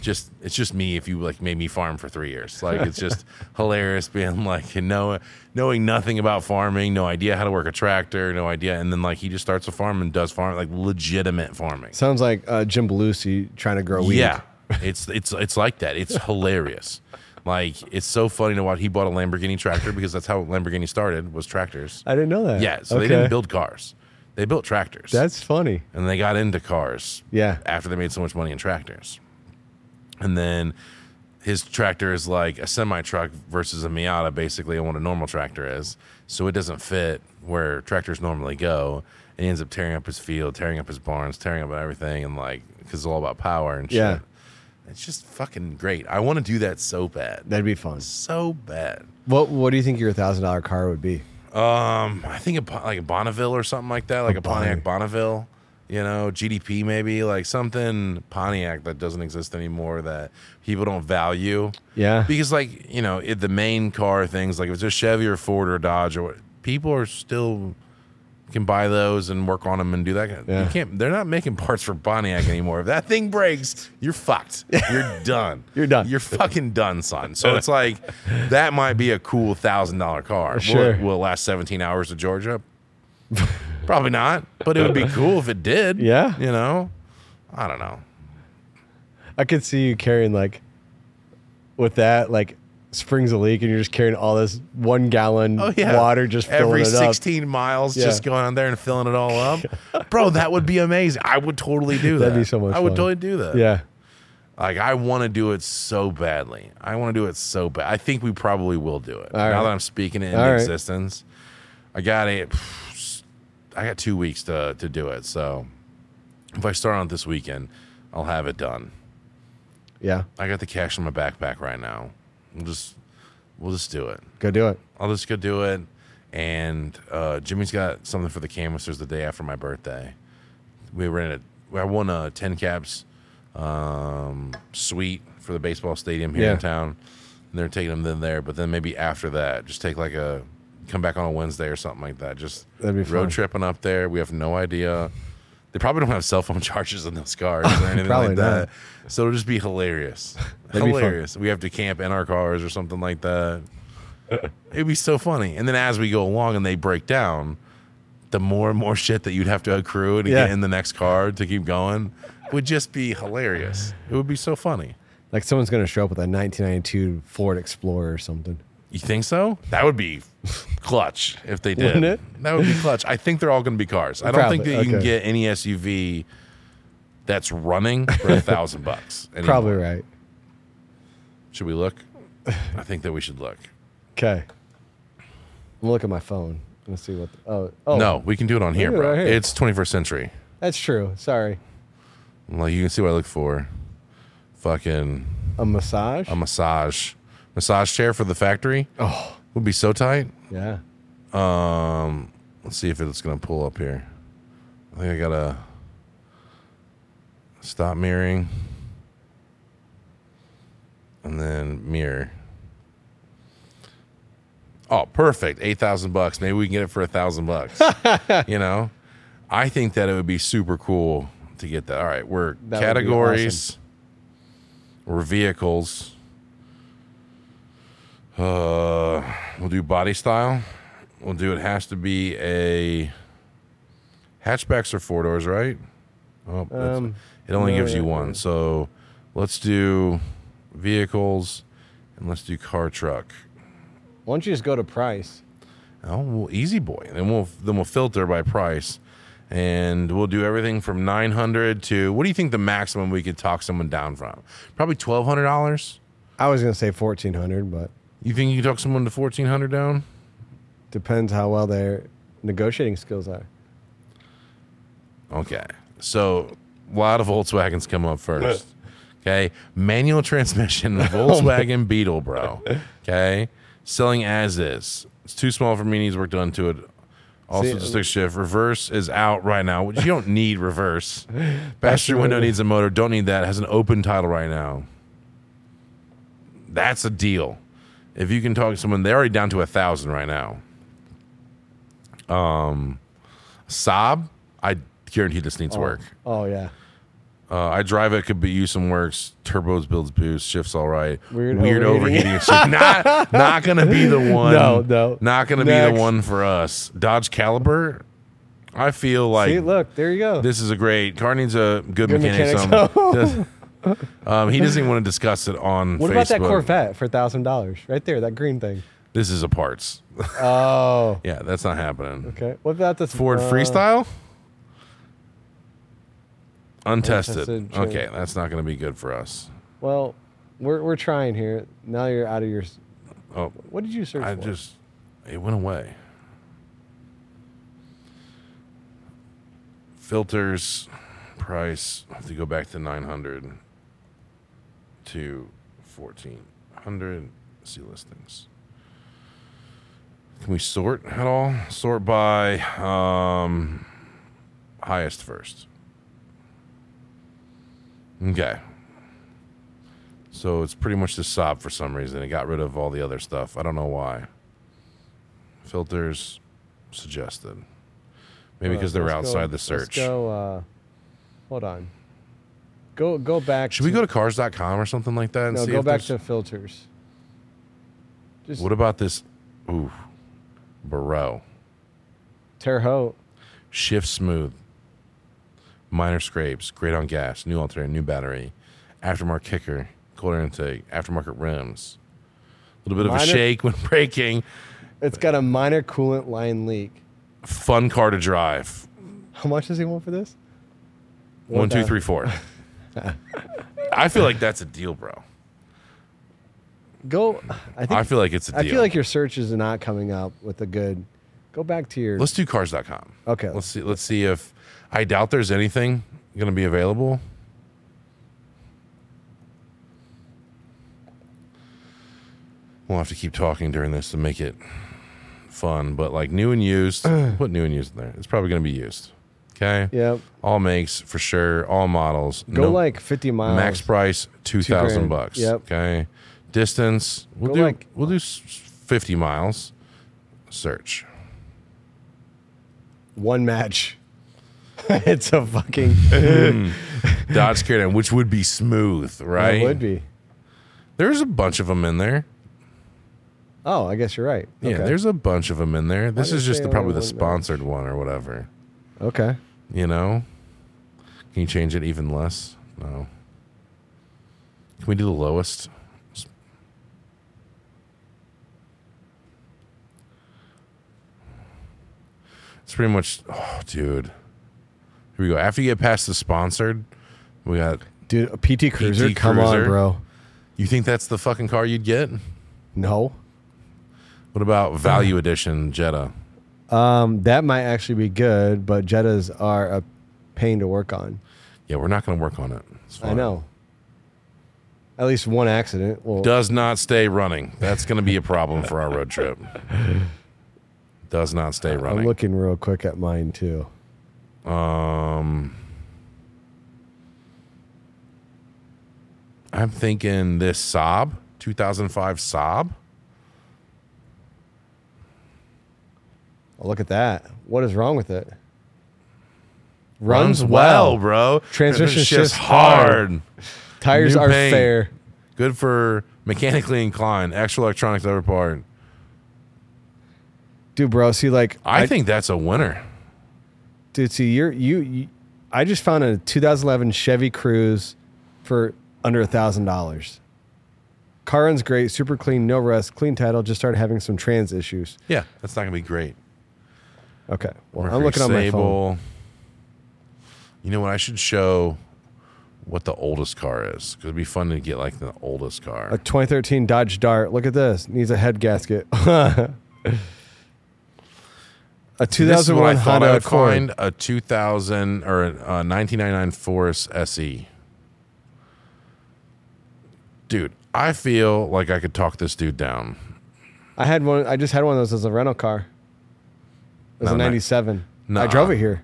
Just it's just me if you like made me farm for three years. Like it's just hilarious being like you know knowing nothing about farming, no idea how to work a tractor, no idea, and then like he just starts a farm and does farm like legitimate farming. Sounds like uh, Jim Belushi trying to grow weed. Yeah, it's it's it's like that. It's hilarious. Like it's so funny to watch. He bought a Lamborghini tractor because that's how Lamborghini started was tractors. I didn't know that. Yeah, so okay. they didn't build cars; they built tractors. That's funny. and they got into cars. Yeah. After they made so much money in tractors, and then his tractor is like a semi truck versus a Miata, basically, on what a normal tractor is. So it doesn't fit where tractors normally go. and he ends up tearing up his field, tearing up his barns, tearing up everything, and like because it's all about power and shit. Yeah. It's just fucking great. I want to do that so bad, That'd be fun. so bad. What What do you think your thousand dollar car would be? Um, I think a, like a Bonneville or something like that, like a, A Pontiac Bonneville. You know, GTP maybe like something Pontiac that doesn't exist anymore that people don't value. Yeah. Because like you know, it, the main car things like if it's a Chevy or Ford or Dodge or what, people are still can buy those and work on them and do that. Yeah. You can't. They're not making parts for Pontiac anymore. If that thing breaks, you're fucked. You're done. You're done. You're fucking done, son. So it's like that might be a cool thousand dollar car. Will Sure. it- Will, it last 17 hours to Georgia? Probably not. But it would be cool if it did. Yeah. You know. I don't know. I could see you carrying like with that like springs a leak and you're just carrying all this one gallon Oh yeah, water just filling every it up. 16 miles, Yeah. just going on there and filling it all up, bro. That would be amazing. I would totally do that. That'd be so much I would totally do that. Yeah. like I want to do it so badly. I want to do it so bad. I think we probably will do it. All now right. that I'm speaking it into All right. existence, I got it. I got two weeks to to do it. So if I start on this weekend, I'll have it done. Yeah. I got the cash in my backpack right now. We'll just we'll just do it. Go do it. I'll just go do it. And uh, Jimmy's got something for the canvassers the day after my birthday. We rented. I won a TinCaps um, suite for the baseball stadium here Yeah. in town. And they're taking them then there, but then maybe after that, just take like a come back on a Wednesday or something like that. Just That'd be road fun. tripping up there. We have no idea. They probably don't have cell phone chargers in those cars or anything Probably like not. that. So it'll just be hilarious. That'd be hilarious. We have to camp in our cars or something like that. It'd be so funny. And then as we go along and they break down, the more and more shit that you'd have to accrue to Yeah. get in the next car to keep going would just be hilarious. It would be so funny. Like someone's gonna show up with a 1992 Ford Explorer or something. You think so? That would be clutch if they did. Wouldn't it? That would be clutch. I think they're all going to be cars. I don't think that you can get any SUV that's running for a thousand bucks. anymore. Probably right. Should we look? I think that we should look. Okay. I'm look at my phone. Let's see what. oh, oh, No, we can do it on here, it bro. right here. It's 21st century. that's true. Sorry. Like you can see what I look for. Fucking A massage. a massage, massage chair for the factory oh, would be so tight. yeah. Um, let's see if it's gonna pull up here. I think I gotta stop mirroring, and then mirror. Oh, perfect! Eight thousand bucks. Maybe we can get it for a thousand bucks. you know, I think that it would be super cool to get that. All right, we're That categories. We're vehicles. Uh, we'll do body style. We'll do it has to be a hatchbacks or four doors, right? Oh, that's- Um, it only no, gives you one. yeah. So let's do vehicles and let's do car truck. Why don't you just go to price? Oh, well, easy boy. Then we'll then we'll filter by price, and we'll do everything from nine hundred to what do you think the maximum we could talk someone down from? Probably twelve hundred dollars. I was gonna say 1400, but You think you can talk someone to fourteen hundred down? depends how well their negotiating skills are. Okay. So a lot of Volkswagens come up first. Okay. Manual transmission oh, Volkswagen Beetle, bro. Okay. Selling as is. It's too small for me, needs work done to it. Also, See, just stick shift. Reverse is out right now, which you don't need reverse. Passenger window. needs a motor. Don't need that. Has an open title right now. That's a deal. If you can talk to someone, they're already down to a thousand right now. Um, Saab, I guarantee this needs work. Oh yeah. Uh, I drive it, could be use some works. Turbos builds boost, shifts all right. Weird overheating. overheating. and not not gonna be the one. No, no. Not gonna be the one for us. Dodge Caliber. I feel like See, look, there you go. this is a great car. Needs a good, Good mechanic. mechanic. Um, he doesn't even want to discuss it on what about that Corvette for thousand dollars? Right there, that green thing. This is a parts. Oh, yeah, that's not happening. okay. What about this Ford uh, Freestyle? Untested. Untested. Okay, that's not going to be good for us. Well, we're we're trying here. Now you're out of your. s- Oh, What did you search I for? just it went away. filters price. I have to go back to 900 to 1400. See listings. Can we sort at all? Sort by um, highest first. Okay. So it's pretty much the Saab for some reason. It got rid of all the other stuff. I don't know why. Filters suggested. Maybe because they're Let's outside go- the search. Let's go. Uh, hold on. Go go back. Should we go to cars.com or something like that and see? No, see go back there's- to filters. Just What about this? Ooh, Barreau. Terre Haute. Shift smooth. Minor scrapes. Great on gas. New alternator. New battery. Aftermarket kicker. Cold air intake. Aftermarket rims. A little bit of a shake when braking. It's got a minor coolant line leak. Fun car to drive. How much does he want for this? One, two, down. three, four. I feel like that's a deal, bro. Go. I think. I feel like it's a deal. I feel like your search is not coming up with a good. Go back to your. Let's do cars.com. Okay. Let's see. Let's see if I doubt there's anything going to be available. We'll have to keep talking during this to make it fun. But like new and used, put new and used in there. It's probably going to be used. Okay. Yep. All makes for sure. All models. Go No- like 50 miles. max price two thousand bucks. Yep. Okay. Distance. We'll Go do. like- we'll do fifty miles. Search. One match. it's a fucking. Hmm. Dodge Caravan, which would be smooth, right? It would be. There's a bunch of them in there. Oh, I guess you're right. Yeah, Okay. there's a bunch of them in there. This is just the, probably the sponsored one or whatever. Okay. You know? Can you change it even less? No. Can we do the lowest? It's pretty much, oh, dude. Here we go. After you get past the sponsored, we got. Dude, a PT Cruiser? Come Cruiser. on, bro. You think that's the fucking car you'd get? No. What about value edition Jetta? Um, that might actually be good, but Jettas are a pain to work on. Yeah, we're not going to work on it. I know. At least one accident. Well, Does not stay running. That's going to be a problem for our road trip. Does not stay running. I'm looking real quick at mine too. Um, I'm thinking this Saab, 2005 Saab. Oh, look at that. What is wrong with it? Runs well, bro. Transmission shifts shifts hard. Tires New are paint. fair. Good for mechanically inclined. Extra electronics every part. Dude, bro, see like I, think that's a winner. dude, see you're you, you I just found a 2011 Chevy Cruze for under a thousand dollars. Car runs great, super clean, no rust, clean title. Just started having some trans issues. Yeah, that's not going to be great. Okay, well Mercury I'm looking on my phone. You know what? I should show what the oldest car is because it'd be fun to get like the oldest car. A 2013 Dodge Dart. Look at this. Needs a head gasket. a this is what I 2001 thought I Honda would Accord. find a 2000 or a 1999 Forest SE. Dude, I feel like I could talk this dude down. I had one. I just had one of those as a rental car. It was No, a no. '97. I drove it here.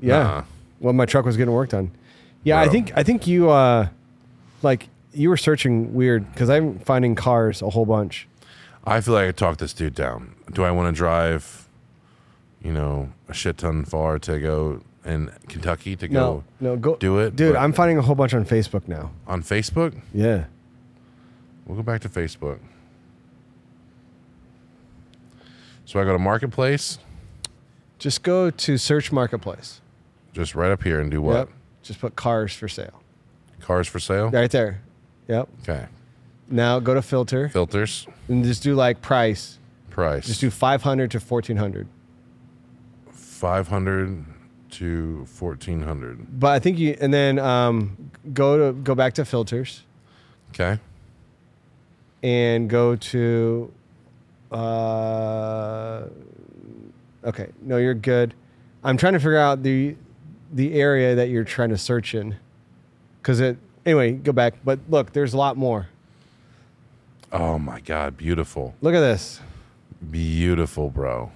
Yeah, Nuh-uh. when my truck was getting worked on. Yeah, I think I think you uh, like you were searching weird because I'm finding cars a whole bunch. I feel like I could talk this dude down. Do I want to drive, you know, a shit ton far to go in Kentucky to go No, no, go do it? dude. But I'm finding a whole bunch on Facebook now. on Facebook. Yeah, We'll go back to Facebook. So I go to Marketplace, just go to search marketplace. just right up here, and do what? Yep. Just put cars for sale Cars for sale. right there. Yep. Okay. Now go to filter Filters, and just do like price. price. Just do 500 to 1400. five hundred to fourteen hundred. But I think you and then um, go to go back to filters Okay. and go to. Uh, okay, no, you're good. I'm trying to figure out the the area that you're trying to search in. Because it anyway, go back. But look, there's a lot more. Oh my god, beautiful, Look at this. beautiful, bro.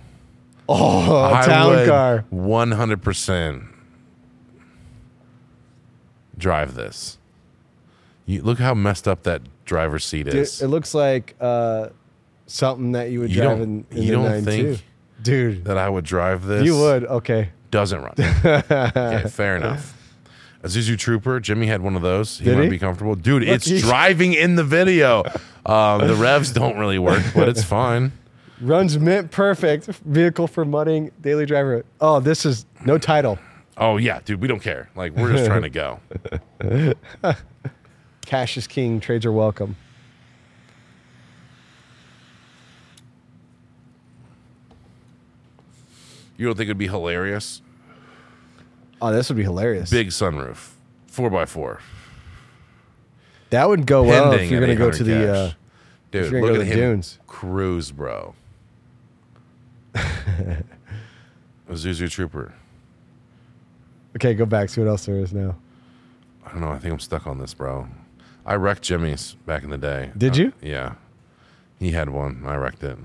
Oh, a town car. 100% drive this. You look how messed up that driver's seat Dude, is. it looks like uh, something that you would You drive in, in you the don't 9 think too. Dude, that I would drive this. you would. Okay. Doesn't run. okay, fair enough. Isuzu Trooper, Jimmy had one of those. He Did might he? be comfortable. Dude, Look, it's he- driving in the video. Um, the revs don't really work, but it's fine. Runs mint perfect. Vehicle for mudding, daily driver. Oh, this is no title. Oh yeah, dude, we don't care. Like we're just trying to go. Cash is king. Trades are welcome. You don't think it'd be hilarious? Oh, this would be hilarious. Big sunroof, four x four. That would go well pending if you're at going to go 800 to the. cash. Uh, Dude, you're gonna look go at to the him dunes. cruise, bro. A Zuzu Trooper. okay, go back. See what else there is now. I don't know. I think I'm stuck on this, bro. I wrecked Jimmy's back in the day. Did Uh, you? Yeah. He had one. I wrecked it.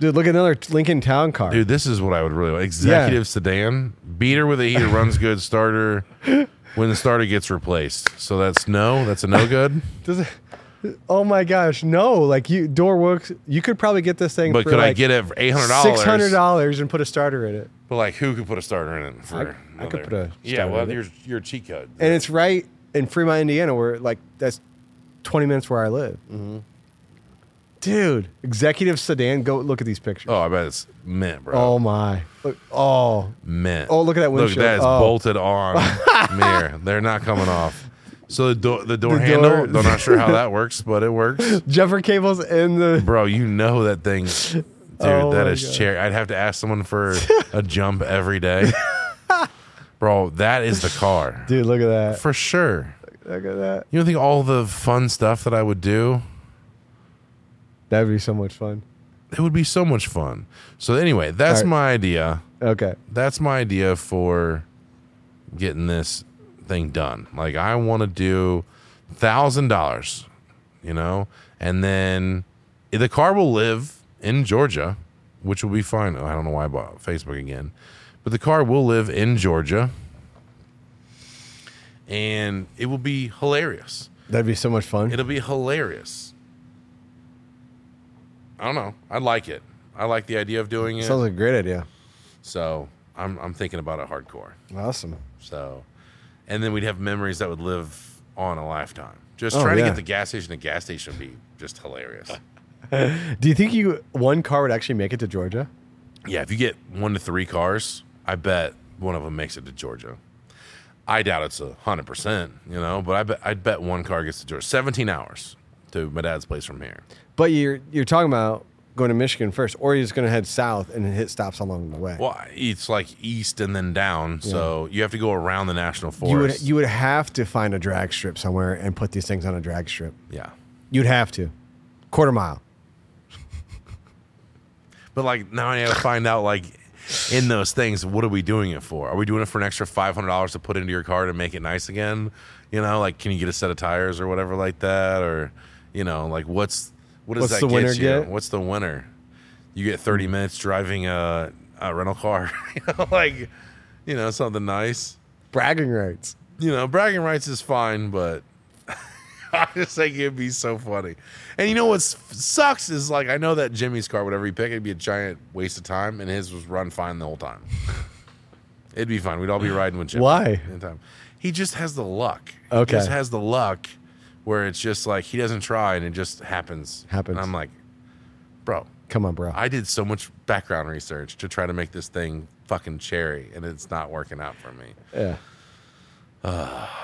Dude, look at another Lincoln Town car. Dude, this is what I would really like. Executive sedan, beater with a heater, runs good, starter. When the starter gets replaced, so that's no. That's a no good. Does it, oh my gosh, no! Like you, door works. You could probably get this thing. But for could I like get it for eight hundred six hundred dollars? dollars and put a starter in it? But like, who could put a starter in it? For I- I could another- put a Yeah, starter well, in it. you're a cheat code. And it's right in Fremont, Indiana, where like that's twenty minutes where I live. Mm-hmm. Dude, executive sedan. Go look at these pictures. oh, I bet it's mint, bro. Oh my! Look, oh, mint. Oh, look at that Look, windshield. that is Oh. bolted on mirror. They're not coming off. So the door, the door The handle. door- I'm not sure how that works, but it works. jumper cables in the. Bro, you know that thing, dude. Oh that is God. cherry. I'd have to ask someone for a jump every day. Bro, that is the car Dude, look at that! for sure. Look at that. You don't think all the fun stuff that I would do? That'd be so much fun. It would be so much fun. So anyway, that's right. my idea. Okay. That's my idea for getting this thing done. Like I want to do thousand dollars, you know, and then the car will live in Georgia, which will be fine. I don't know why I bought Facebook again, but the car will live in Georgia, and it will be hilarious. That'd be so much fun. It'll be hilarious. I don't know. I like it. I like the idea of doing it. Sounds like a great idea. So I'm I'm thinking about it hardcore. Awesome. So, and then we'd have memories that would live on a lifetime. Just Oh, trying yeah. to get the gas station to gas station would be just hilarious. Do you think you one car would actually make it to Georgia? yeah, if you get one to three cars, I bet one of them makes it to Georgia. I doubt it's a hundred percent, you know, but I bet I'd bet one car gets to Georgia. Seventeen hours to my dad's place from here. But you're you're talking about going to Michigan first, or you're just going to head south and hit stops along the way. Well, it's like east and then down, so you have to go around the national you would forest. you would have to find a drag strip somewhere and put these things on a drag strip. yeah. You'd have to, quarter mile. But like now I gotta find out like in those things, what are we doing it for? Are we doing it for an extra five hundred dollars to put into your car to make it nice again? You know, like can you get a set of tires or whatever like that? Or you know, like what's what does What's that the get winner you? get? What's the winner? You get thirty mm. minutes driving a, a rental car, you know, like you know, something nice. Bragging rights. You know, bragging rights is fine, but I just think it'd be so funny. And you know what sucks is like I know that Jimmy's car, whatever he picked, it'd be a giant waste of time, and his was run fine the whole time. It'd be fine. We'd all be riding with Jimmy. Why? anytime. He just has the luck. Okay. He just has the luck where it's just like he doesn't try and it just happens. Happens. And I'm like, bro, Come on, bro. I did so much background research to try to make this thing fucking cherry, and it's not working out for me. yeah.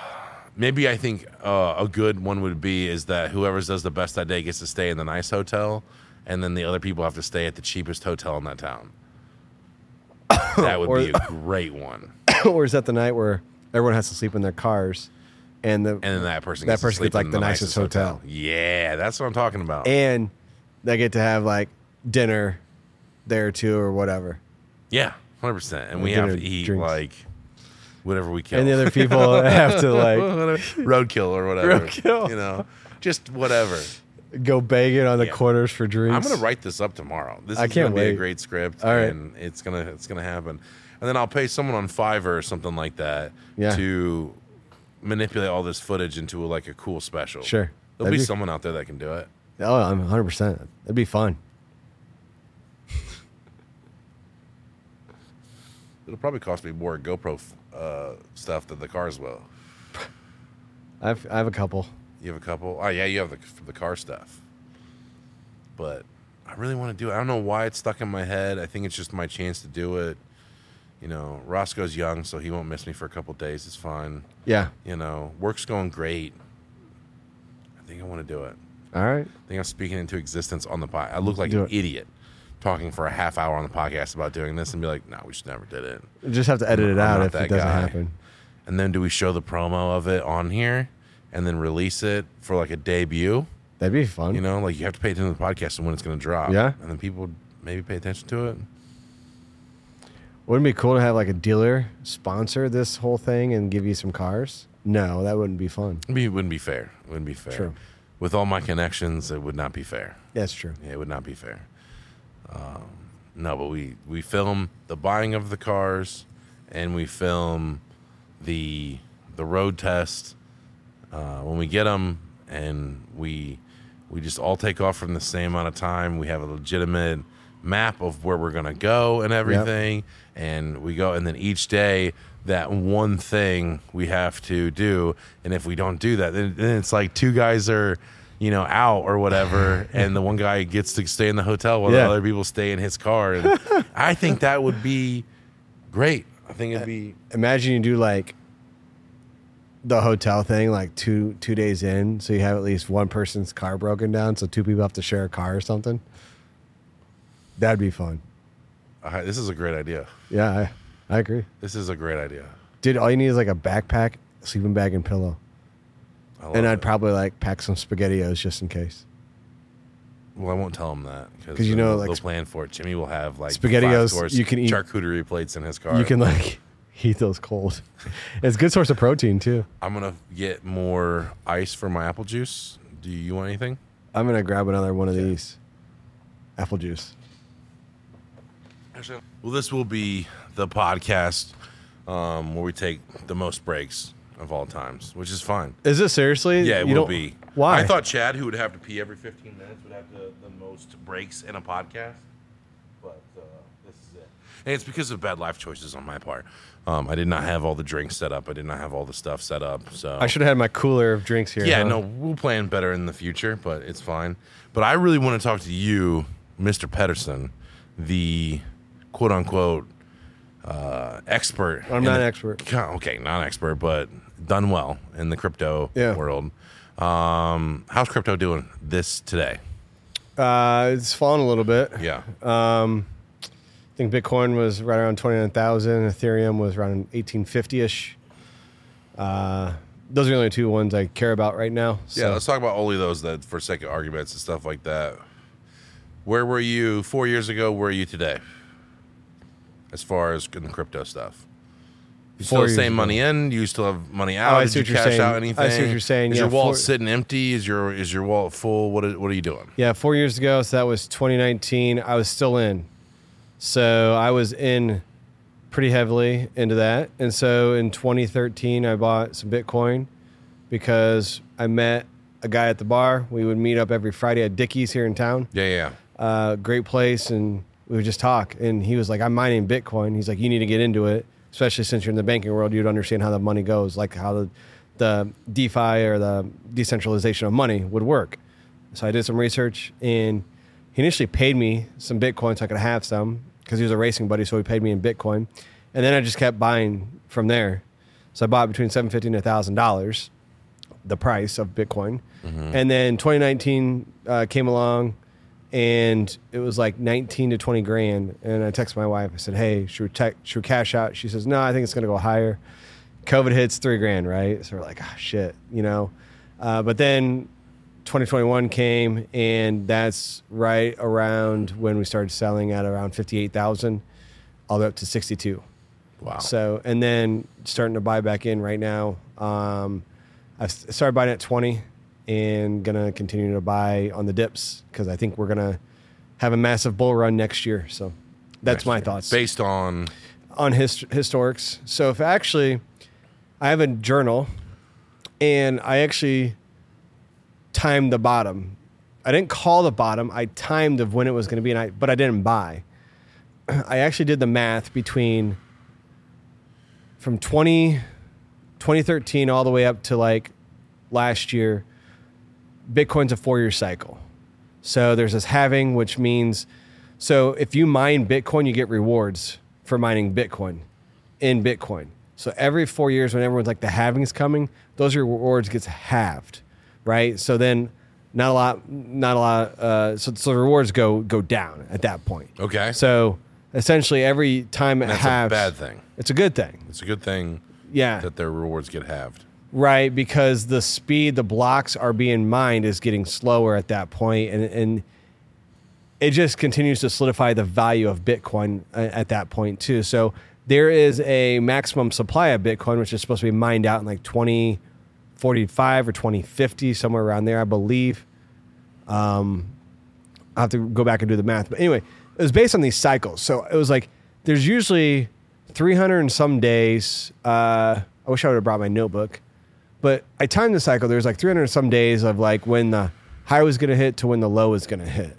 Maybe I think uh, a good one would be is that whoever does the best that day gets to stay in the nice hotel, and then the other people have to stay at the cheapest hotel in that town. That would Or- be a great one. or is that the night where everyone has to sleep in their cars, and the And then that person That gets to person sleep gets, like, in the nicest hotel. Yeah, that's what I'm talking about. and they get to have like dinner there too or whatever. yeah, hundred percent. And we have to eat drinks. like whatever we kill. and the other people have to like roadkill or whatever. Roadkill. You know, just whatever. go begging on the Yeah. corners for drinks. I'm gonna write this up tomorrow. This is I can't gonna be a great script, All right. and it's gonna it's gonna happen. And then I'll pay someone on Fiverr or something like that Yeah. to manipulate all this footage into like a cool special. Sure. there'll be be- someone out there that can do it. Oh, I'm 100. percent That'd be fun. It'll probably cost me more GoPro uh, stuff than the cars will. I've I have a couple. You have a couple. Oh yeah, you have the the car stuff. But I really want to do it. I don't know why it's stuck in my head. I think it's just my chance to do it. You know, Roscoe's young, so he won't miss me for a couple days. It's fine. Yeah. You know, work's going great. I think I want to do it. All right. I think I'm speaking into existence on the pod. I look like Do an it. idiot talking for a half hour on the podcast about doing this and be like, no, we just never did it. You just have to edit it I'm out if that it doesn't guy. happen. And then do we show the promo of it on here and then release it for like a debut? That'd be fun. You know, like you have to pay attention to the podcast and when it's going to drop. Yeah. And then people maybe pay attention to it. Wouldn't it be cool to have like a dealer sponsor this whole thing and give you some cars? No, that wouldn't be fun. I mean, it wouldn't be fair. It wouldn't be fair. True. With all my connections, it would not be fair. That's true. Yeah, it would not be fair. Um, no, but we we film the buying of the cars, and we film the the road test uh, when we get them, and we we just all take off from the same amount of time. We have a legitimate map of where we're gonna go and everything, and we go, and then each day that one thing we have to do, and if we don't do that, then, then it's like two guys are. You know, out or whatever, and the one guy gets to stay in the hotel while Yeah. the other people stay in his car. And I think that would be great. I think it'd be Imagine you do like the hotel thing like two two days in, so you have at least one person's car broken down, so two people have to share a car or something. That'd be fun. Uh, this is a great idea. Yeah, I, I agree. This is a great idea. Dude, all you need is like a backpack, sleeping bag, and pillow. I love And. I'd probably like pack some spaghettios just in case. Well, I won't tell him that 'Cause you know, they'll, like, they'll plan for it. Jimmy will have like SpaghettiOs, five course you can eat- charcuterie plates in his car. You can like heat those cold. it's a good source of protein too. I'm gonna get more ice for my apple juice. Do you want anything? I'm gonna grab another one of these. Apple juice. Well, this will be the podcast um, where we take the most breaks of all times, which is fine. Is it seriously? Yeah, it You will be. Why? I thought Chad, who would have to pee every 15 minutes, would have the, the most breaks in a podcast. But uh, this is it. And it's because of bad life choices on my part. Um, I did not have all the drinks set up. I did not have all the stuff set up. So I should have had my cooler of drinks here. yeah, huh? no, we'll plan better in the future, but it's fine. But I really want to talk to you, Mr. Pedersen, the quote unquote uh, expert. I'm not the- an expert. Okay, not expert, but done well in the crypto Yeah. world. Um, how's crypto doing this today? Uh, it's fallen a little bit. Yeah. I think Bitcoin was right around 29,000. Ethereum was around 1850 ish. Uh, those are the only two ones I care about right now. yeah, let's talk about only those that for sake of arguments and stuff like that. Where were you four years ago? Where are you today? As far as in the crypto stuff. You still Four have the same ago. money in? You still have money out? Oh, I Did see you what you're cash saying. out I see what you're saying. Is Yeah, your wallet four- sitting empty? Is your is your wallet full? What are, what are you doing? Yeah, four years ago, so that was 2019. I was still in. So I was in pretty heavily into that. And so in 2013, I bought some Bitcoin because I met a guy at the bar. We would meet up every Friday at Dickie's here in town. Yeah, yeah. Uh, great place. And we would just talk. And he was like, I'm mining Bitcoin. He's like, you need to get into it, especially since you're in the banking world. You'd understand how the money goes, like how the, the DeFi or the decentralization of money would work. So I did some research and he initially paid me some Bitcoin so I could have some because he was a racing buddy. So he paid me in Bitcoin. And then I just kept buying from there. So I bought between seven fifty and thousand dollars, the price of Bitcoin. And then 2019 uh, came along, and it was like 19 to 20 grand. And I texted my wife. I said, "Hey, should we, tech should we cash out?" She says, "No, I think it's going to go higher." COVID hits three grand, right? So we're like, "Ah, shit," you know. Uh, but then 2021 came, and that's right around when we started selling at around 58,000, all the way up to 62. Wow. So, and then starting to buy back in right now. Um, I started buying at 20 and gonna continue to buy on the dips because I think we're gonna have a massive bull run next year. So that's my thoughts Based on on hist- historics. So if actually, I have a journal, and I actually timed the bottom. I didn't call the bottom. I timed of when it was going to be, and I but I didn't buy. I actually did the math between from 20, 2013 all the way up to like last year. Bitcoin's a four year cycle. So there's this halving, which means so if you mine Bitcoin, you get rewards for mining Bitcoin in Bitcoin. So every four years, when everyone's like the halving's coming, those rewards gets halved, right? So then not a lot, not a lot. Uh, so so the rewards go go down at that point. okay, So essentially, every time it that's halves, a bad thing. it's a good thing. It's a good thing Yeah, that their rewards get halved. Right. Because the speed the blocks are being mined is getting slower at that point, and and it just continues to solidify the value of Bitcoin uh, at that point too. So there is a maximum supply of Bitcoin, which is supposed to be mined out in like 2045 or 2050, somewhere around there, I believe. Um, I'll have to go back and do the math. But anyway, it was based on these cycles. So it was like there's usually 300 and some days. Uh, I wish I would have brought my notebook, but I timed the cycle. There's like 300 some days of like when the high was going to hit to when the low was going to hit.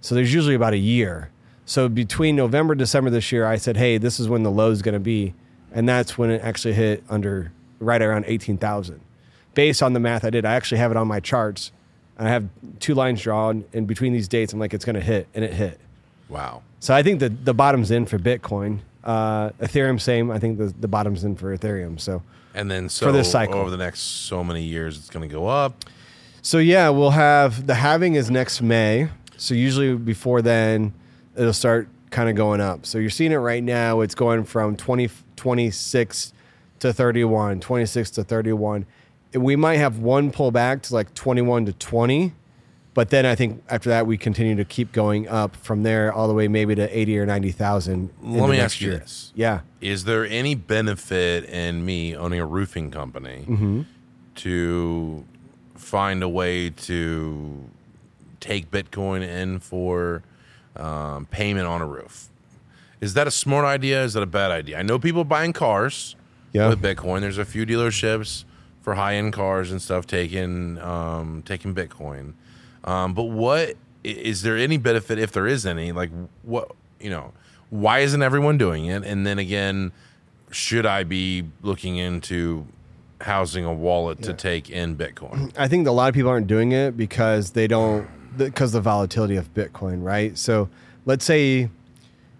So there's usually about a year. So between November, December this year, I said, hey, this is when the low is going to be. And that's when it actually hit under right around 18,000. Based on the math I did, I actually have it on my charts. And I have two lines drawn, and between these dates, I'm like, it's going to hit, and it hit. Wow. So I think the, the bottom's in for Bitcoin. Uh, Ethereum, same. I think the, the bottom's in for Ethereum. So And then so For this cycle. over the next so many years, it's going to go up. So yeah, we'll have the halving is next May. So usually before then, it'll start kind of going up. So you're seeing it right now. It's going from 20, 26 to 31, 26 to 31. We might have one pullback to like 21 to 20. But then I think after that, we continue to keep going up from there all the way maybe to 80 or 90,000. Let the me next ask you year. this. Yeah. Is there any benefit in me owning a roofing company Mm-hmm. to find a way to take Bitcoin in for um, payment on a roof? Is that a smart idea? Is that a bad idea? I know people buying cars Yeah. with Bitcoin. There's a few dealerships for high end cars and stuff taking um, taking Bitcoin. Um, but what is there any benefit if there is any? Like what you know? Why isn't everyone doing it? And then again, should I be looking into housing a wallet to take in Bitcoin? I think a lot of people aren't doing it because they don't because the volatility of Bitcoin, right? So let's say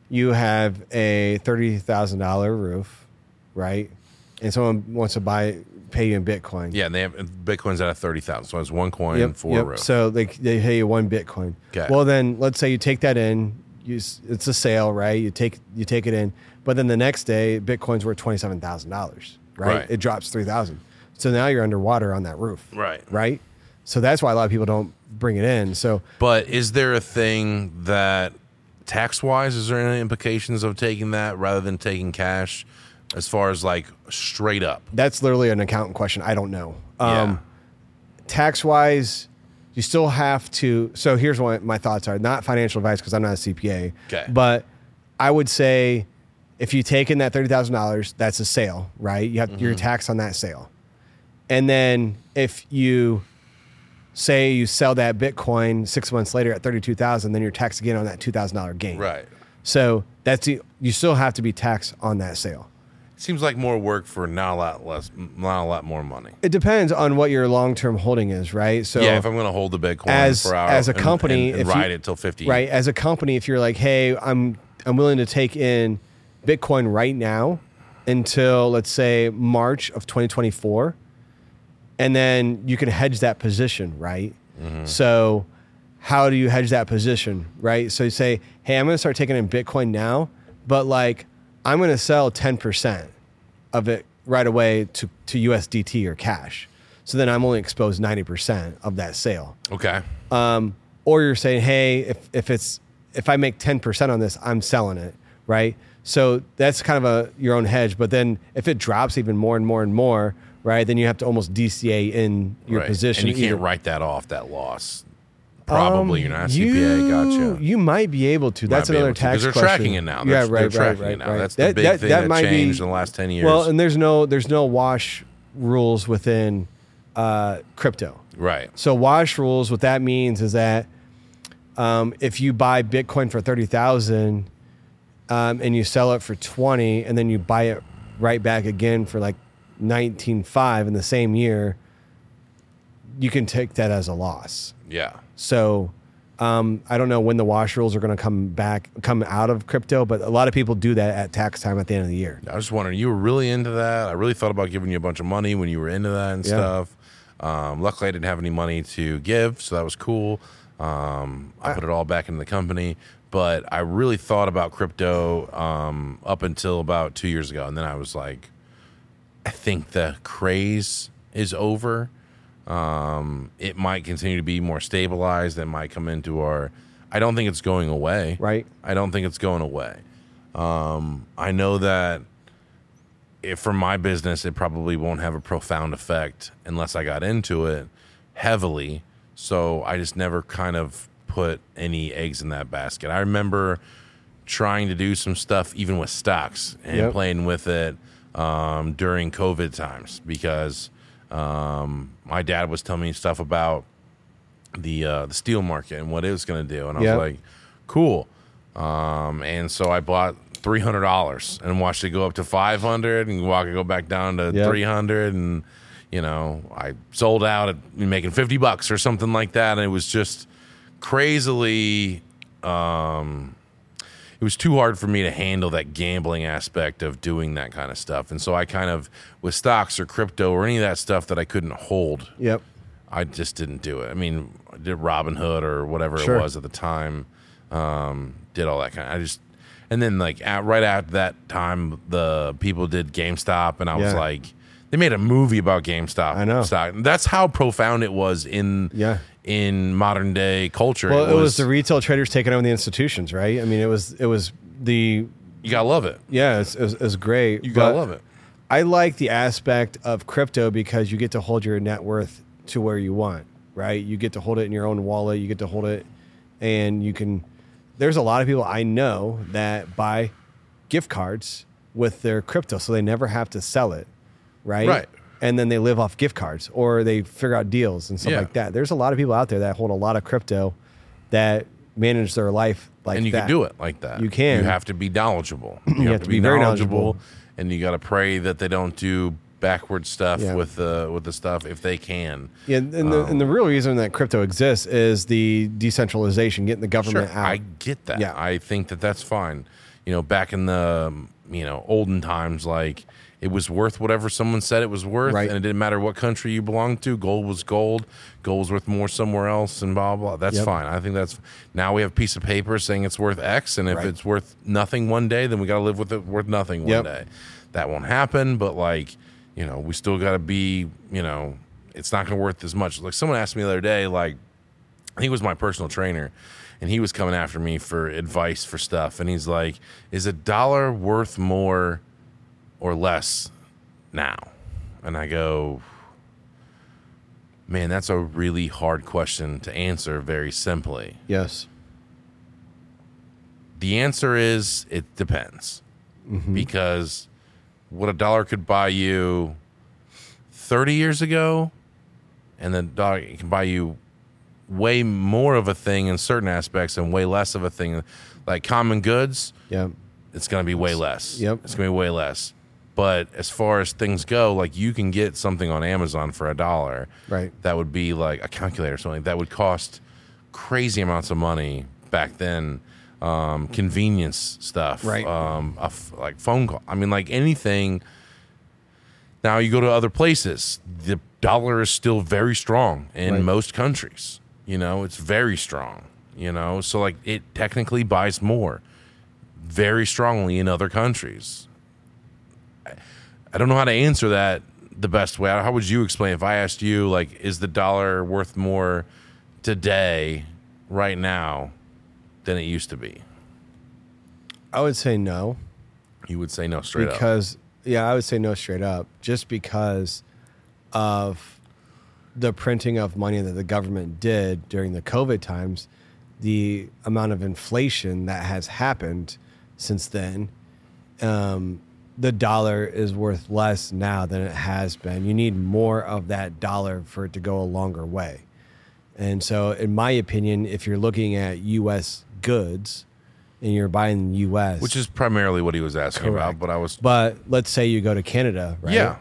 you have a thirty thousand dollar roof, right? And someone wants to buy pay you in Bitcoin. Yeah, and they have Bitcoin's at a thirty thousand, so it's one coin for a roof. So they they pay you one Bitcoin. Okay. Well, then let's say you take that in. You, it's a sale, right? You take you take it in, but then the next day, Bitcoin's worth twenty seven thousand dollars, right? Right. It drops three thousand. So now you're underwater on that roof, Right. Right. So that's why a lot of people don't bring it in. So But is there a thing that tax wise, is there any implications of taking that rather than taking cash as far as like straight up? that's literally an accountant question. I don't know. Yeah. Um, tax wise, you still have to. So here's what my thoughts are not financial advice because I'm not a CPA. Okay. But I would say if you take in that $30,000, that's a sale, right? You have Mm-hmm. your tax on that sale. And then if you say you sell that Bitcoin six months later at 32,000, then you're taxed again on that $2,000 gain. Right. So that's the, you still have to be taxed on that sale. Seems like more work for not a lot less, not a lot more money. It depends on what your long term holding is, right? So yeah, if I'm going to hold the Bitcoin as for hours as a company, and, and if you- ride it till 50, right? As a company, if you're like, hey, I'm I'm willing to take in Bitcoin right now until let's say March of 2024, and then you can hedge that position, right? Mm-hmm. So how do you hedge that position, right? So you say, hey, I'm going to start taking in Bitcoin now, but like I'm going to sell 10% of it right away to, to USDT or cash. So then I'm only exposed 90% of that sale. Okay. Um, or you're saying, hey, if, if it's if I make 10% on this, I'm selling it, right? So that's kind of a your own hedge. But then if it drops even more and more and more, right, then you have to almost DCA in your Right. position. and you can't either- write that off that loss. Probably Um, you're not CPA. You, gotcha. you might be able to. That's another to, tax they're question. tracking it now. Yeah, right, they're right, tracking right, it now. right. That's the big thing that, might be- changed in the last ten years. Well, and there's no there's no wash rules within uh, crypto. right. So wash rules, what that means is that um, if you buy Bitcoin for thirty thousand um, and you sell it for twenty, and then you buy it right back again for like nineteen five in the same year, you can take that as a loss. Yeah. So um, I don't know when the wash rules are going to come back, come out of crypto, but a lot of people do that at tax time at the end of the year. I was just wondering, you were really into that. I really thought about giving you a bunch of money when you were into that and Yeah. stuff. Um, luckily, I didn't have any money to give, so that was cool. Um, I put it all back into the company, but I really thought about crypto um, up until about two years ago, and then I was like, I think the craze is over. Um, it might continue to be more stabilized. It might come into our. I don't think it's going away. Right. I don't think it's going away. Um, I know that if for my business, it probably won't have a profound effect unless I got into it heavily. So I just never kind of put any eggs in that basket. I remember trying to do some stuff even with stocks and Yep. playing with it um, during COVID times because um, my dad was telling me stuff about the uh, the steel market and what it was going to do, and I Yep. was like, "Cool." Um, and so I bought three hundred dollars and watched it go up to five hundred, and watch it go back down to Yep. three hundred, and you know I sold out at making fifty bucks or something like that, and it was just crazily. Um, it was too hard for me to handle that gambling aspect of doing that kind of stuff, and so I kind of with stocks or crypto or any of that stuff that I couldn't hold. Yep. I just didn't do it. I mean, I did Robinhood or whatever Sure. it was at the time. Um, did all that kind. Of, I just and then like at, right after that time, the people did GameStop, and I was like, they made a movie about GameStop. I know. stock. That's how profound it was in Yeah. In modern day culture. Well, it was, the retail traders taking over the institutions, right? I mean, it was it was the you gotta love it. yeah, it's, it was, it great. You gotta love it. I like the aspect of crypto because you get to hold your net worth to where you want, right? You get to hold it in your own wallet. You get to hold it, and you can. There's a lot of people I know that buy gift cards with their crypto, so they never have to sell it, right? Right. And then they live off gift cards, or they figure out deals and stuff Yeah. like that. There's a lot of people out there that hold a lot of crypto that manage their life like that. and you that. can do it like that. You can. You have to be knowledgeable. You, have, to be, very knowledgeable, knowledgeable. and you got to pray that they don't do backward stuff Yeah. with the with the stuff if they can. Yeah, and the, and the Um, real reason that crypto exists is the decentralization, getting the government Sure, out. I get that. Yeah. I think that that's fine. You know, back in the you know olden times, like it was worth whatever someone said it was worth, Right. and it didn't matter what country you belonged to. Gold was gold. Gold was worth more somewhere else, and blah blah. That's Yep. fine. I think that's now we have a piece of paper saying it's worth X, and if Right. it's worth nothing one day, then we got to live with it worth nothing one Yep. day. That won't happen, but like you know, we still got to be you know, it's not going to worth as much. Like someone asked me the other day, like. I think it was my personal trainer, and he was coming after me for advice for stuff. And he's like, "Is a dollar worth more or less now?" And I go, "Man, that's a really hard question to answer very simply. yes. The answer is it depends, mm-hmm. because what a dollar could buy you 30 years ago, and the dollar can buy you way more of a thing in certain aspects and way less of a thing like common goods Yeah. it's going to be way less Yep. it's going to be way less but as far as things go like you can get something on amazon for a dollar. Right. that would be like a calculator or something. That would cost crazy amounts of money back then. Um, convenience stuff. Right. um, a f- like phone call. I mean like anything. Now you go to other places. The dollar is still very strong in Right. most countries. You know it's very strong you know? So like it technically buys more very strongly in other countries I, don't know how to answer that the best way how would you explain if i asked you like is the dollar worth more today right now than it used to be I would say no. You would say no straight up. because yeah, I would say no straight up, just because of the printing of money that the government did during the COVID times, the amount of inflation that has happened since then. Um, the dollar is worth less now than it has been. You need more of that dollar for it to go a longer way. And so, in my opinion, if you're looking at U.S. goods and you're buying U.S., Which is primarily what he was asking about, but I was but let's say you go to Canada, right? Yeah.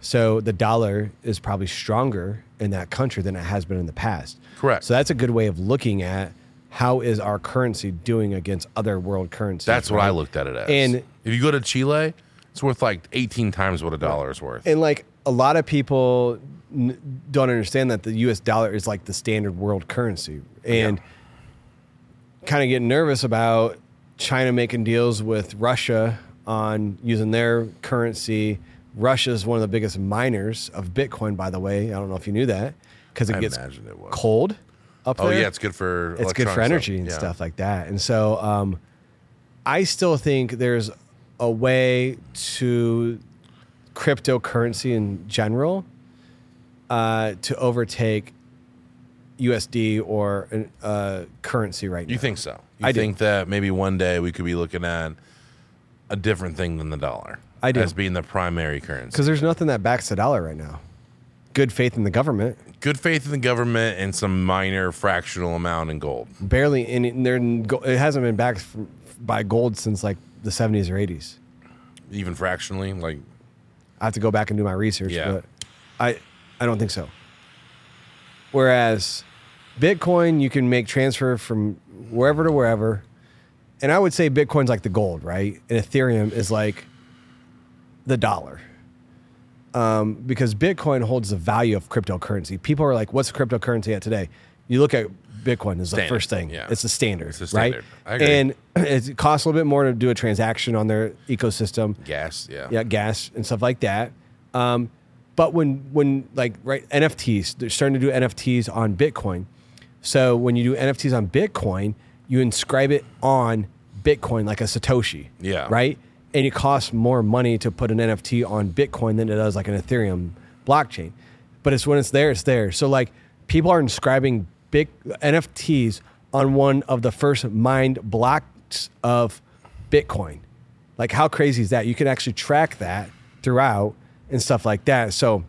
So the dollar is probably stronger in that country than it has been in the past. Correct. So that's a good way of looking at how is our currency doing against other world currencies. that's what I looked at it as. And- if you go to Chile, it's worth like 18 times what a dollar is worth. And like a lot of people n- don't understand that the US dollar is like the standard world currency. And kind of getting nervous about China making deals with Russia on using their currency. Russia is one of the biggest miners of Bitcoin, by the way. I don't know if you knew that because it I gets it was. cold up Oh there. yeah, it's good for it's good for energy and Yeah. stuff like that. And so um, I still think there's a way to cryptocurrency in general uh, to overtake USD or uh, currency right now. You think so? You I do. think that maybe one day we could be looking at a different thing than the dollar I do. as being the primary currency. Because there's nothing that backs the dollar right now. Good faith in the government, Good faith in the government and some minor fractional amount in gold. barely, and it, there- it hasn't been backed by gold since like the 70s or 80s. Even fractionally, like I have to go back and do my research, Yeah. but I I don't think so. Whereas Bitcoin, you can make transfer from wherever to wherever, and I would say Bitcoin's like the gold, right? And Ethereum is like the dollar, um, because Bitcoin holds the value of cryptocurrency. People are like, "What's cryptocurrency at today?" You look at Bitcoin is the Standard, first thing. yeah. It's the standard, It's the standard. I right? agree. And it costs a little bit more to do a transaction on their ecosystem gas. Yeah. yeah, gas and stuff like that. Um, but when when like right NFTs, they're starting to do NFTs on Bitcoin. So when you do NFTs on Bitcoin, you inscribe it on Bitcoin like a Satoshi. Yeah. Right. And it costs more money to put an NFT on Bitcoin than it does like an Ethereum blockchain. But it's when it's there, it's there. So like people are inscribing big NFTs on one of the first mined blocks of Bitcoin. Like how crazy is that? You can actually track that throughout and stuff like that. So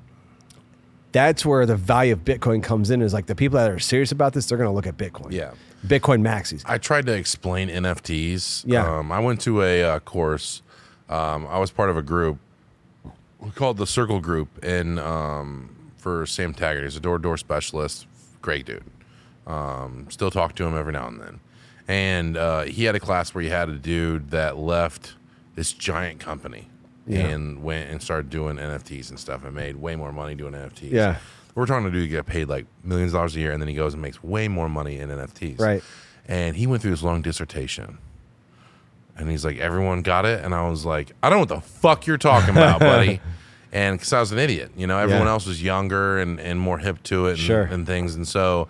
that's where the value of Bitcoin comes in. Is like the people that are serious about this, they're going to look at Bitcoin. Yeah. Bitcoin maxis. I tried to explain NFTs. Yeah. Um, I went to a uh, course. Um, I was part of a group called the Circle Group in um, for Sam Taggart. He's a door to door specialist. Great dude. Um, still talk to him every now and then. And uh, he had a class where he had a dude that left this giant company Yeah. and went and started doing NFTs and stuff and made way more money doing NFTs. Yeah. We're talking to dude get paid like millions of dollars a year, and then he goes and makes way more money in NFTs. Right. And he went through this long dissertation. And he's like, everyone got it? And I was like, I don't know what the fuck you're talking about, buddy. And because I was an idiot, you know, everyone Yeah. else was younger and, and more hip to it and, Sure. and things. And so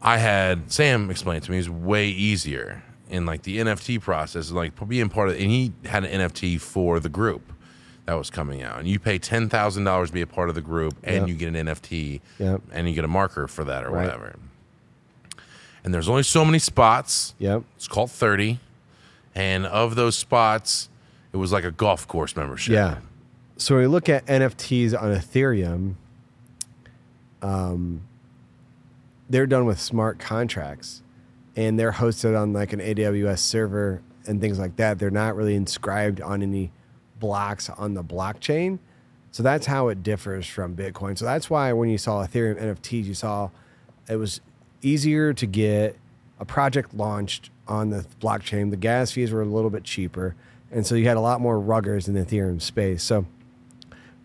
I had Sam explain it to me. It was way easier in like the NFT process, like being part of And he had an NFT for the group that was coming out. And you pay $10,000 to be a part of the group and Yep. you get an NFT Yep. and you get a marker for that or Right. whatever. And there's only so many spots. Yep. It's called 30. And of those spots, it was like a golf course membership. Yeah. So when we look at NFTs on Ethereum, um, they're done with smart contracts and they're hosted on like an AWS server and things like that. They're not really inscribed on any blocks on the blockchain. So that's how it differs from Bitcoin. So that's why when you saw Ethereum NFTs, you saw it was easier to get a project launched on the blockchain. The gas fees were a little bit cheaper. And so you had a lot more ruggers in the Ethereum space. So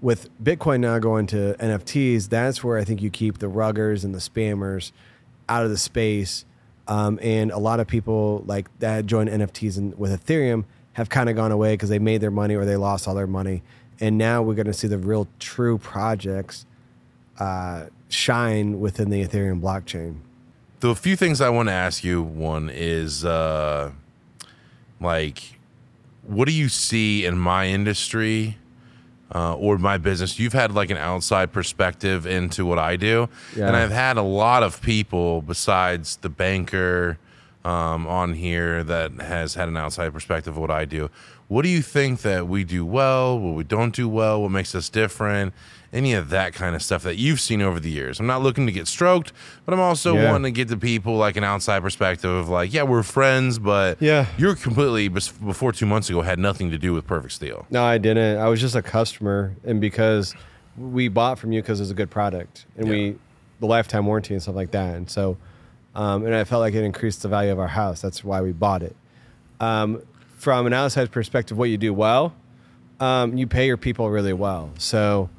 with Bitcoin now going to NFTs, that's where I think you keep the ruggers and the spammers out of the space. Um, and a lot of people like that joined NFTs and with Ethereum have kind of gone away because they made their money or they lost all their money. And now we're going to see the real true projects uh, shine within the Ethereum blockchain. The few things I want to ask you one is uh, like what do you see in my industry uh, or my business? You've had like an outside perspective into what I do, Yeah. and I've had a lot of people besides the banker um, on here that has had an outside perspective of what I do. What do you think that we do well? What we don't do well? What makes us different? Any of that kind of stuff that you've seen over the years. I'm not looking to get stroked, but I'm also Yeah. wanting to get to people like an outside perspective of like, yeah, we're friends, but Yeah. you're completely before two months ago had nothing to do with Perfect Steel. No, I didn't. I was just a customer, and because we bought from you because it's a good product, and we the lifetime warranty and stuff like that, and so, um, and I felt like it increased the value of our house. That's why we bought it. Um, from an outside perspective, what you do well, um, you pay your people really well. So.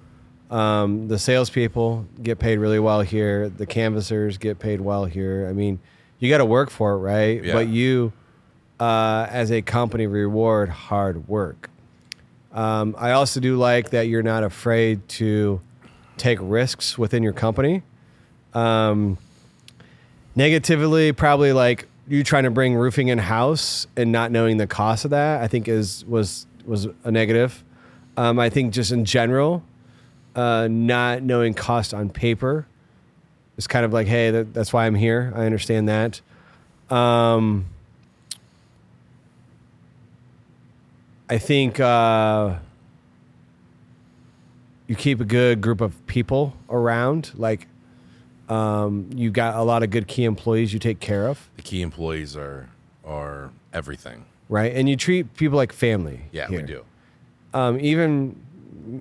Um, the salespeople get paid really well here. The canvassers get paid well here. I mean, you got to work for it, right? Yeah. But you, uh, as a company, reward hard work. Um, I also do like that you're not afraid to take risks within your company. Um, negatively, probably like you trying to bring roofing in house and not knowing the cost of that. I think is was was a negative. Um, I think just in general, uh, not knowing cost on paper is kind of like, hey, that, that's why I'm here. I understand that. Um, I think uh, you keep a good group of people around. Like um, you got a lot of good key employees you take care of, The key employees are are everything. right? And you treat people like family. Yeah, here. we do. Um, even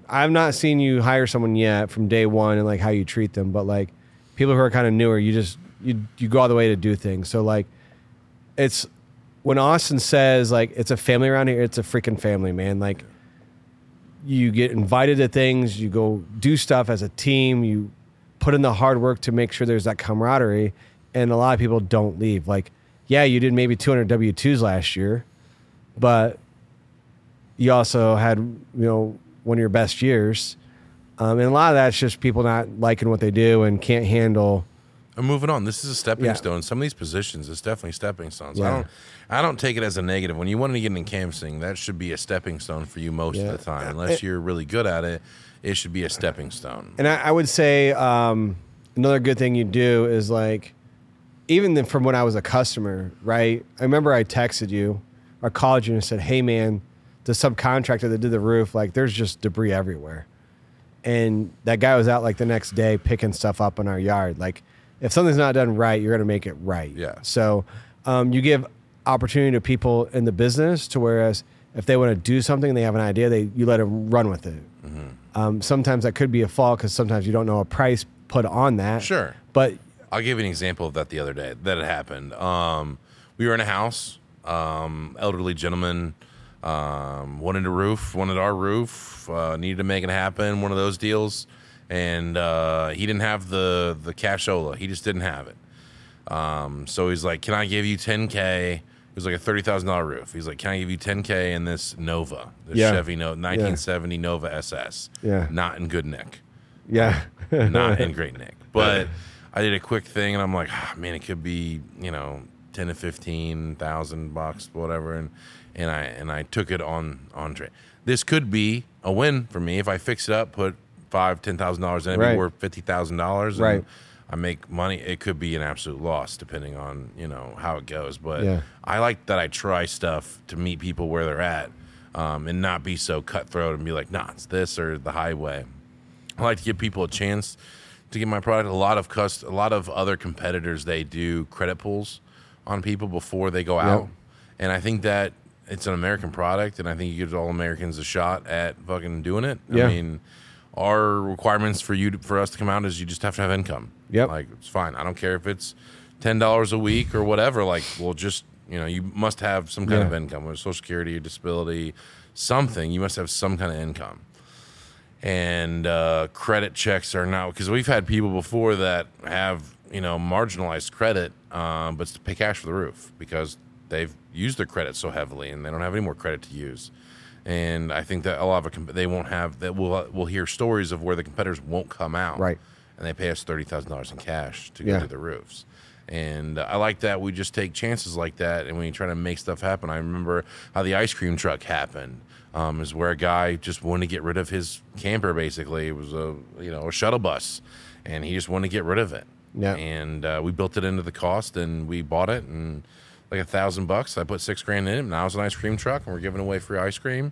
I've not seen you hire someone yet from day one and like how you treat them, but like people who are kind of newer, you just you you go all the way to do things. So like it's when Austin says like it's a family around here, it's a freaking family, man. Like you get invited to things, you go do stuff as a team, you put in the hard work to make sure there's that camaraderie, and a lot of people don't leave. Like, yeah, you did maybe 200 W twos last year, but you also had you know one of your best years, um, and a lot of that's just people not liking what they do and can't handle. I'm moving on. This is a stepping Yeah. stone. Some of these positions is definitely stepping stones. I don't I don't take it as a negative. When you want to get into canvassing, that should be a stepping stone for you most Yeah. of the time. Unless you're really good at it, it should be a stepping stone. And I, I would say um, another good thing you do is like, even then from when I was a customer, right? I remember I texted you or called you and said, "Hey, man, the subcontractor that did the roof, like, there's just debris everywhere." And that guy was out like the next day picking stuff up in our yard. Like, if something's not done right, you're gonna make it right. Yeah. So um, you give opportunity to people in the business to whereas if they want to do something, they have an idea, they you let them run with it. Mm-hmm. Um, sometimes that could be a fault because sometimes you don't know a price put on that. Sure. But I'll give you an example of that the other day that had happened. Um, we were in a house, um, elderly gentleman um, wanted a roof, wanted our roof, uh, needed to make it happen, one of those deals, and uh, he didn't have the the cashola. He just didn't have it. Um, so he's like, "Can I give you 10k?" It was like a thirty thousand dollar roof. He's like, "Can I give you 10k in this Nova, this Yeah. Chevy Nova, 1970 Nova SS? Yeah. not in good nick." yeah, not in great nick. But I did a quick thing, and I'm like, ah, man, it could be you know ten to fifteen thousand bucks, whatever, and and I and I took it on on trade. This could be a win for me if I fix it up, put five ten thousand dollars in, it, Right. worth fifty thousand dollars, Right. I make money. It could be an absolute loss depending on you know how it goes. But Yeah. I like that I try stuff to meet people where they're at, um, and not be so cutthroat and be like, nah, it's this or the highway. I like to give people a chance to get my product. A lot of cust- a lot of other competitors they do credit pulls on people before they go out, and I think that it's an American product, and I think it gives all Americans a shot at fucking doing it. Yeah. I mean, our requirements for you to, for us to come out is you just have to have income. Yep. like it's fine. I don't care if it's ten dollars a week or whatever. Like, we'll just you know you must have some kind Yeah. of income, whether Social Security, or disability, something. You must have some kind of income and uh, credit checks are now because we've had people before that have you know marginalized credit, um, but to pay cash for the roof because they've used their credit so heavily and they don't have any more credit to use. And I think that a lot of comp- they won't have that. We'll we'll hear stories of where the competitors won't come out, Right. And they pay us thirty thousand dollars in cash to go Yeah. do the roofs. And I like that we just take chances like that, and we try to make stuff happen. I remember how the ice cream truck happened. Um, is where a guy just wanted to get rid of his camper. Basically, it was a you know a shuttle bus, and he just wanted to get rid of it. Yeah. And uh, we built it into the cost, and we bought it, and like a thousand bucks. I put six grand in it. Now it's an ice cream truck, and we're giving away free ice cream.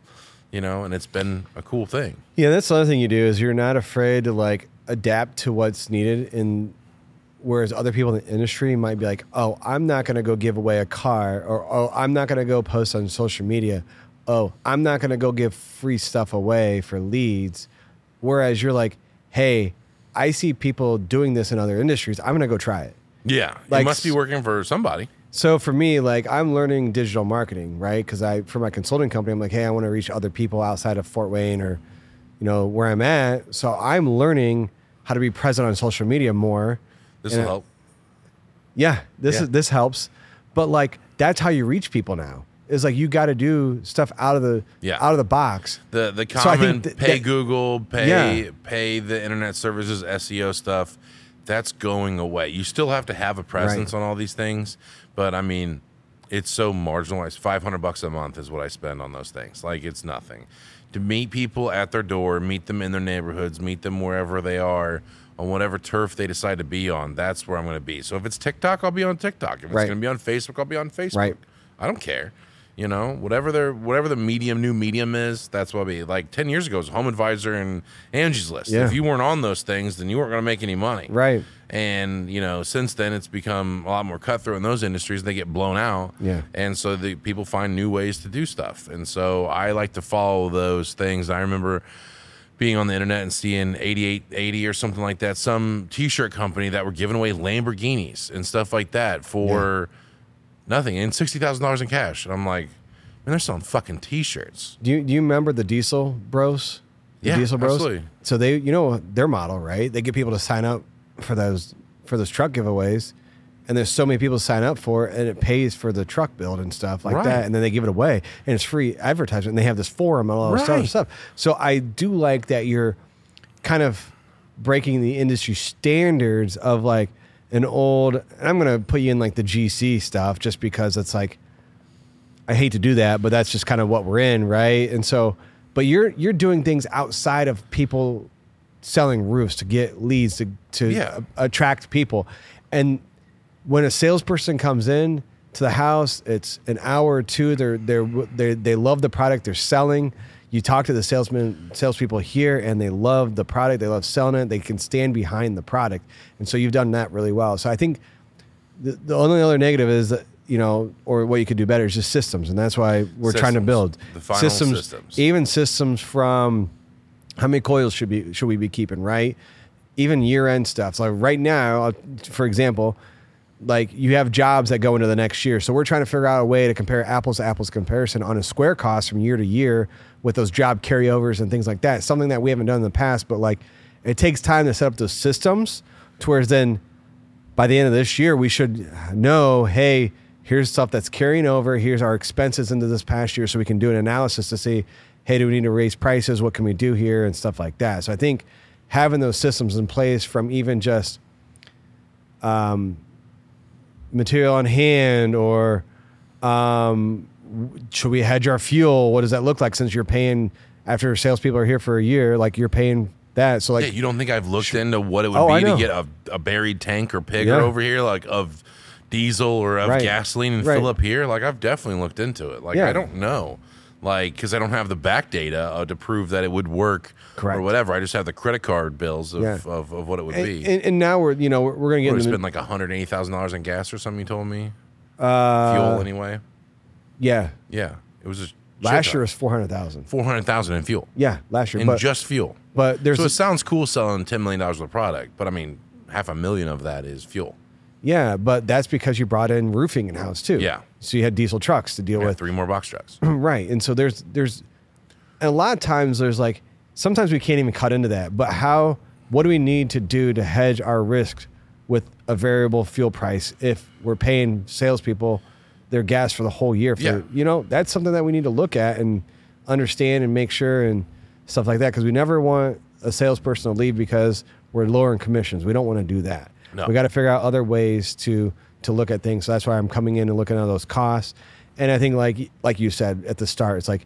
You know, and it's been a cool thing. Yeah, that's the other thing you do is you're not afraid to like adapt to what's needed. And whereas other people in the industry might be like, "Oh, I'm not going to go give away a car," or "Oh, I'm not going to go post on social media." Oh, I'm not going to go give free stuff away for leads. Whereas you're like, "Hey, I see people doing this in other industries. I'm going to go try it." Yeah, Like it must be working for somebody. So for me, like I'm learning digital marketing, right? Because I, for my consulting company, I'm like, hey, I want to reach other people outside of Fort Wayne or, you know, where I'm at. So I'm learning how to be present on social media more. This will help. Yeah, this Yeah. is this helps, but like that's how you reach people now. Is like you got to do stuff out of the Yeah. out of the box. The the So common think th- pay that- Google, pay Yeah. pay the internet services, SEO stuff. That's going away. You still have to have a presence Right. on all these things, but I mean, it's so marginalized. Five hundred bucks a month is what I spend on those things. Like it's nothing. To meet people at their door, meet them in their neighborhoods, meet them wherever they are on whatever turf they decide to be on. That's where I'm going to be. So if it's TikTok, I'll be on TikTok. If it's Right. going to be on Facebook, I'll be on Facebook. Right. I don't care. You know, whatever their whatever the medium new medium is, that's what I'll be. Like ten years ago, it was HomeAdvisor and Angie's List. Yeah. If you weren't on those things, then you weren't going to make any money. Right. And you know, since then, it's become a lot more cutthroat in those industries. They get blown out. Yeah. And so the people find new ways to do stuff. And so I like to follow those things. I remember being on the internet and seeing 8880 or something like that, some t-shirt company that were giving away Lamborghinis and stuff like that for nothing and $60,000 in cash. And I'm like, man, they're selling fucking t-shirts. Do you do you remember the Diesel Bros? The Yeah, Diesel Bros. absolutely. So they, you know, their model, right? They get people to sign up for those for those truck giveaways, and there's so many people to sign up for, it, and it pays for the truck build and stuff like Right. that, and then they give it away, and it's free advertisement. And they have this forum and all this other Right. stuff. So I do like that you're kind of breaking the industry standards of like an old. And I'm gonna put you in like the GC stuff just because it's like I hate to do that, but that's just kind of what we're in, right? And so, but you're you're doing things outside of people selling roofs to get leads to to Yeah. a- attract people. And when a salesperson comes in to the house, it's an hour or two. They're they're they they love the product they're selling. You talk to the salesman salespeople here, and they love the product. They love selling it. They can stand behind the product, and so you've done that really well. So I think the, the only other negative is that you know, or what you could do better is just systems, and that's why we're trying to build The final systems. even systems from how many coils should be should we be keeping right, even year end stuff. So right now, for example, like you have jobs that go into the next year, so we're trying to figure out a way to compare apples to apples comparison on a square cost from year to year with those job carryovers and things like that. Something that we haven't done in the past, but like it takes time to set up those systems. Towards then by the end of this year, we should know, hey, here's stuff that's carrying over. Here's our expenses into this past year, so we can do an analysis to see, hey, do we need to raise prices? What can we do here and stuff like that. So I think having those systems in place from even just um, material on hand or um, should we hedge our fuel? What does that look like since you're paying after salespeople are here for a year? Like you're paying that. So like yeah, you don't think I've looked into what it would Oh, be to get a, a buried tank or pig Yeah. over here, like of diesel or of Right. gasoline and Right. fill up here? Like I've definitely looked into it. Like Yeah. I don't know, like because I don't have the back data uh, to prove that it would work Correct. or whatever. I just have the credit card bills of, Yeah. of, of what it would and, be. and, and now we're you know we're, we're gonna get we spend like hundred eighty thousand dollars in gas or something. You told me uh, fuel anyway. Yeah, Yeah, it was last year was four hundred thousand. four hundred thousand in fuel Yeah, last year, in but just fuel. but there's So a- it sounds cool selling ten million dollars of product, but I mean half a million of that is fuel. yeah, but that's because you brought in roofing in house too. Yeah. So you had diesel trucks to deal with. three more box trucks. right and so there's there's and a lot of times there's like sometimes we can't even cut into that but how what do we need to do to hedge our risk with a variable fuel price if we're paying salespeople their gas for the whole year for, Yeah. you know that's something that we need to look at and understand and make sure and stuff like that because we never want a salesperson to leave because we're lowering commissions we don't want to do that No. We got to figure out other ways to to look at things. So that's why I'm coming in and looking at those costs. And I think like like you said at the start, it's like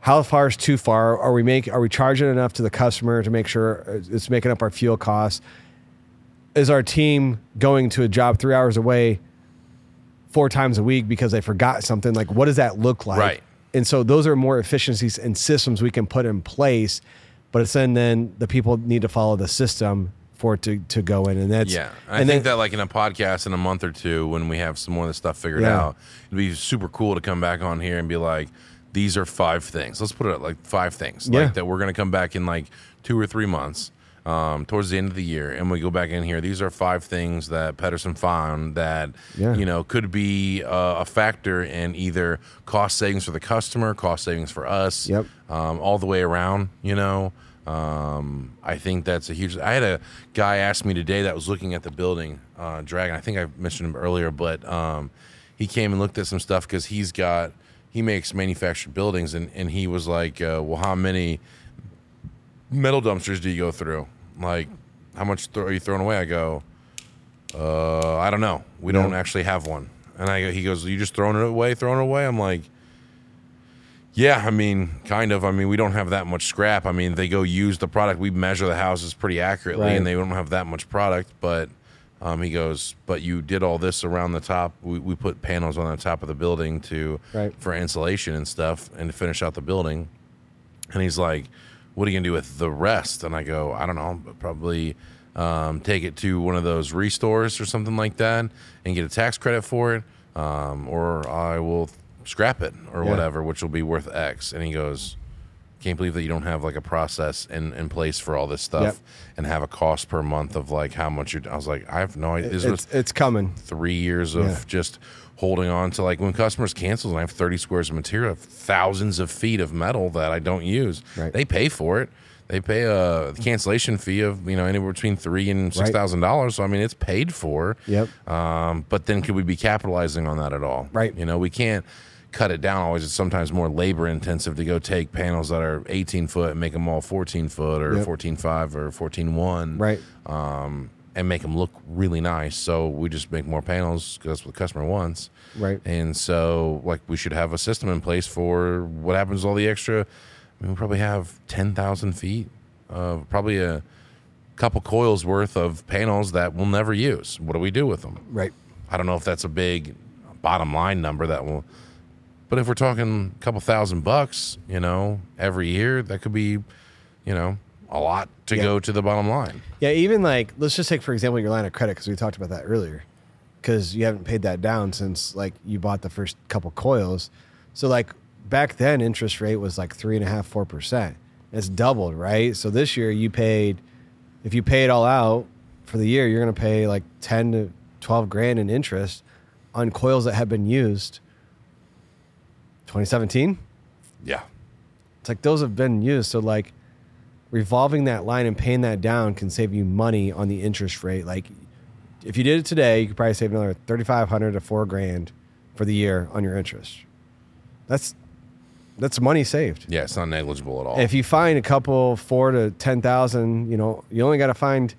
how far is too far? Are we make are we charging enough to the customer to make sure uh, it's making up our fuel costs? Is our team going to a job three hours away four times a week because they forgot something? Like what does that look like? Right. And so those are more efficiencies and systems we can put in place. But it's then then the people need to follow the system for it to, to go in. And that's Yeah, I and think that like in a podcast in a month or two, when we have some more of this stuff figured Yeah. out, it'd be super cool to come back on here and be like, "These are five things." Let's put it like five things, Yeah. like that we're gonna come back in like two or three months, um, towards the end of the year, and we go back in here. These are five things that Pedersen found that Yeah. you know could be uh, a factor in either cost savings for the customer, cost savings for us, Yep. um, all the way around. You know, um, I think that's a huge. I had a guy ask me today that was looking at the building, uh, Dragon. I think I mentioned him earlier, but um, he came and looked at some stuff because he's got he makes manufactured buildings, and and he was like, uh, well, how many metal dumpsters do you go through? Like, how much th- are you throwing away? I go, uh, I don't know. We don't Yeah. actually have one. And I he goes, you just throwing it away, throwing it away. I'm like, yeah, I mean, kind of. I mean, we don't have that much scrap. I mean, they go use the product. We measure the houses pretty accurately, Right. and they don't have that much product. But um, he goes, but you did all this around the top. We, we put panels on the top of the building to Right. for insulation and stuff, and to finish out the building. And he's like, "What are you gonna do with the rest?" And I go, "I don't know, probably um, take it to one of those restores or something like that, and get a tax credit for it, um, or I will scrap it or Yeah. whatever, which will be worth X." And he goes, "Can't believe that you don't have like a process in, in place for all this stuff, Yep. and have a cost per month of like how much you're." I was like, "I have no idea." This it's, it's coming. three years of Yeah. just holding on to like when customers cancel and I have 30 squares of material, thousands of feet of metal that I don't use. Right. They pay for it. They pay a cancellation fee of you know anywhere between three and six thousand dollars. So I mean it's paid for. Yep. Um, but then could we be capitalizing on that at all? Right. You know we can't cut it down. Always it's sometimes more labor intensive to go take panels that are 18 foot and make them all 14 foot or Yep. 14.5 or 14.1 Right. um, and make them look really nice. So we just make more panels because that's what the customer wants. Right. And so, like, we should have a system in place for what happens to all the extra. I mean, we probably have 10,000 feet of probably a couple coils worth of panels that we'll never use. What do we do with them? Right. I don't know if that's a big bottom line number that will, but if we're talking a couple thousand bucks, you know, every year, that could be, you know, a lot to Yeah. go to the bottom line. Yeah, even like let's just take for example your line of credit because we talked about that earlier. Because you haven't paid that down since like you bought the first couple coils. So like back then, interest rate was like three and a half, four percent. It's doubled, right? So this year you paid, if you pay it all out for the year, you're going to pay like ten to twelve grand in interest on coils that have been used. 2017. Yeah. It's like those have been used. So like revolving that line and paying that down can save you money on the interest rate. Like if you did it today, you could probably save another thirty five hundred to four grand for the year on your interest. That's that's money saved. Yeah, it's not negligible at all. If you find a couple four to ten thousand, you know, you only got to find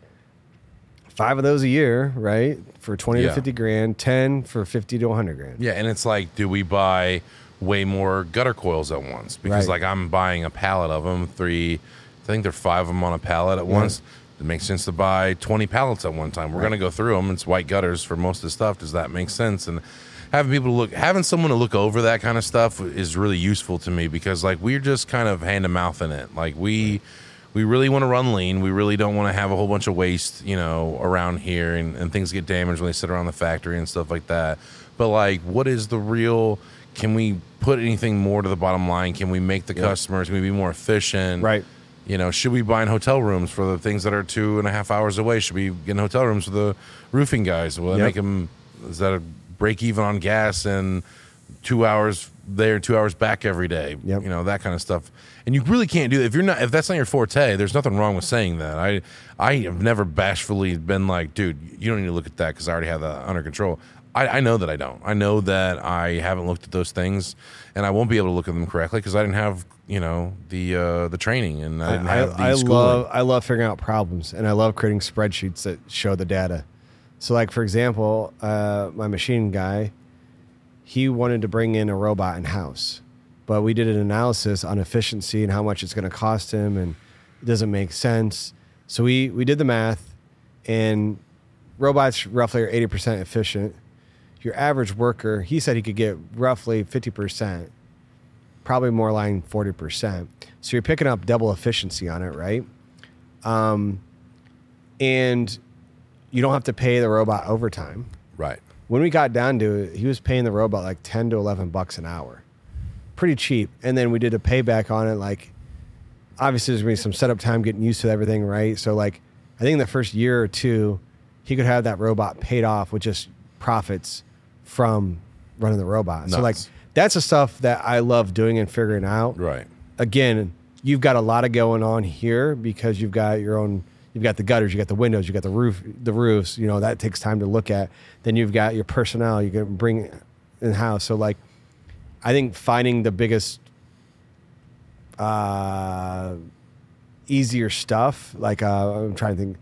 five of those a year, right? For twenty Yeah. to fifty grand, ten for fifty to hundred grand. yeah, and it's like, do we buy way more gutter coils at once? Because Right. like I'm buying a pallet of them, three, I think they're five of them on a pallet at once. It makes sense to buy 20 pallets at one time. We're going to go through them. It's white gutters for most of the stuff. Does that make sense? And having people to look, having someone to look over that kind of stuff is really useful to me because like we're just kind of hand to mouth in it. Like we, we really want to run lean. We really don't want to have a whole bunch of waste, you know, around here and, and things get damaged when they sit around the factory and stuff like that. But like, what is the real? Can we put anything more to the bottom line? Can we make the customers? Can we be more efficient? Right. You know, should we buy in hotel rooms for the things that are two and a half hours away? Should we get in hotel rooms for the roofing guys? Will that Yep. make them? Is that a break even on gas and two hours there, two hours back every day? Yep. You know that kind of stuff. And you really can't do that if you're not. If that's not your forte, there's nothing wrong with saying that. I I have never bashfully been like, dude, you don't need to look at that because I already have that under control. I, I know that I don't. I know that I haven't looked at those things, and I won't be able to look at them correctly because I didn't have you know the uh, the training and I didn't I, have the I schooling. love I love figuring out problems, and I love creating spreadsheets that show the data. So, like for example, uh, my machine guy, he wanted to bring in a robot in house, but we did an analysis on efficiency and how much it's going to cost him, and it doesn't make sense. So we we did the math, and robots roughly are eighty percent efficient. Your average worker, he said he could get roughly fifty percent probably more like 40%. So you're picking up double efficiency on it, right? Um, and you don't have to pay the robot overtime. right. When we got down to it, he was paying the robot like 10 to 11 bucks an hour. Pretty cheap. And then we did a payback on it. Like, obviously, there's going to be some setup time getting used to everything, right? So, like, I think in the first year or two, he could have that robot paid off with just profits from running the robot. So, like, Nuts. that's the stuff that I love doing and figuring out Right. again, you've got a lot of going on here because you've got your own. You've got the gutters, you got the windows, you got the roof, the roofs. You know that takes time to look at. Then you've got your personnel you can bring in house. So like, I think finding the biggest, uh, easier stuff. Like uh, I'm trying to think,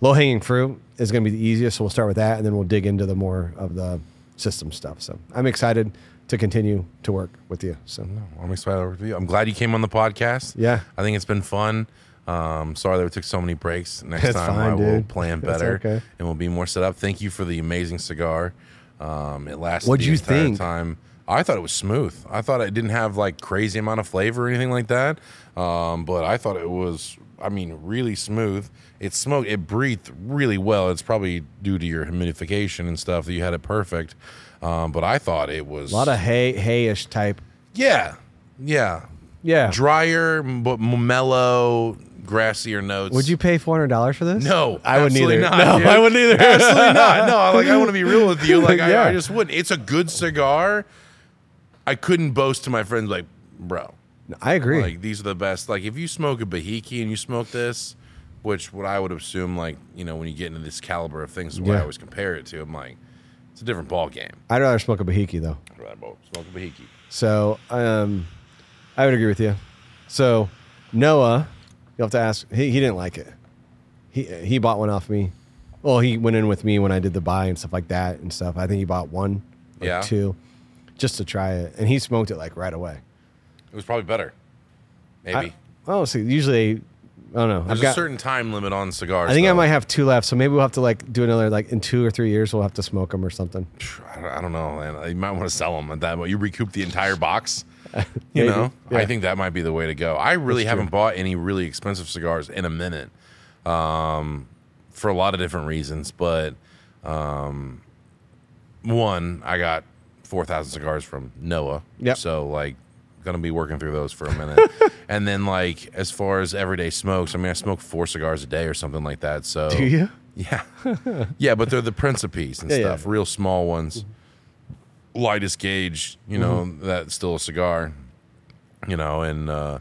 low hanging fruit is going to be the easiest. So we'll start with that, and then we'll dig into the more of the system stuff. So I'm excited to continue to work with you. So No, I'm excited to work with you. I'm glad you came on the podcast. Yeah. I think it's been fun. Um, sorry that we took so many breaks. Next time fine, I will dude. plan better okay. and we'll be more set up. Thank you for the amazing cigar. Um, it lasted What'd the you entire think? time. I thought it was smooth. I thought it didn't have like crazy amount of flavor or anything like that. Um, but I thought it was, I mean, really smooth. It smoked, it breathed really well. It's probably due to your humidification and stuff that you had it perfect. Um, but I thought it was a lot of hay hayish type. yeah, yeah, Yeah. drier but mellow, grassier notes. Would you pay four hundred dollars for this? No, I wouldn't either. Not, no, dude. I wouldn't either. Absolutely not. No, like I want to be real with you. Like I, I just wouldn't. It's a good cigar. I couldn't boast to my friends like, bro, I agree. like these are the best. Like if you smoke a Behike and you smoke this, which what I would assume, like you know, when you get into this caliber of things, is what I always compare it to. I'm like, it's a different ball game. I'd rather smoke a Behike though. I'd rather smoke a Behike. So um, I would agree with you. So Noah, you'll have to ask. He, he didn't like it. He he bought one off me. Well, he went in with me when I did the buy and stuff like that and stuff. I think he bought one or Yeah. two just to try it, and he smoked it like right away. It was probably better. Maybe. I, oh, see, usually I don't know. There's I've got, a certain time limit on cigars. I think I might have two left, so maybe we'll have to like do another like in two or three years. We'll have to smoke them or something. I don't, I don't know, man. You might want to sell them at that. point. You recoup the entire box. You know, Yeah. I think that might be the way to go. I really That's haven't true. bought any really expensive cigars in a minute, um, for a lot of different reasons. But um, one, I got four thousand cigars from Noah. Yep. So like, gonna be working through those for a minute. and then like, as far as everyday smokes, I mean, I smoke four cigars a day or something like that. So Do you? yeah. yeah, but they're the Principes and Yeah, yeah. stuff, real small ones. Lightest gauge, you know, Mm-hmm. that's still a cigar. You know, and uh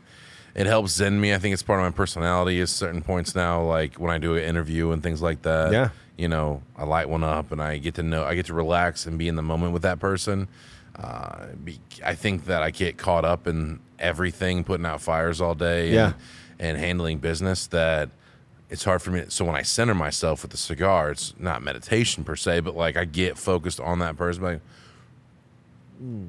it helps zen me. I think it's part of my personality at certain points now, like when I do an interview and things like that. Yeah. You know, I light one up and I get to know I get to relax and be in the moment with that person. Uh, be, I think that I get caught up in everything, putting out fires all day and, Yeah. and handling business that it's hard for me. So when I center myself with the cigar, it's not meditation per se, but like I get focused on that person. Like, "Hmm.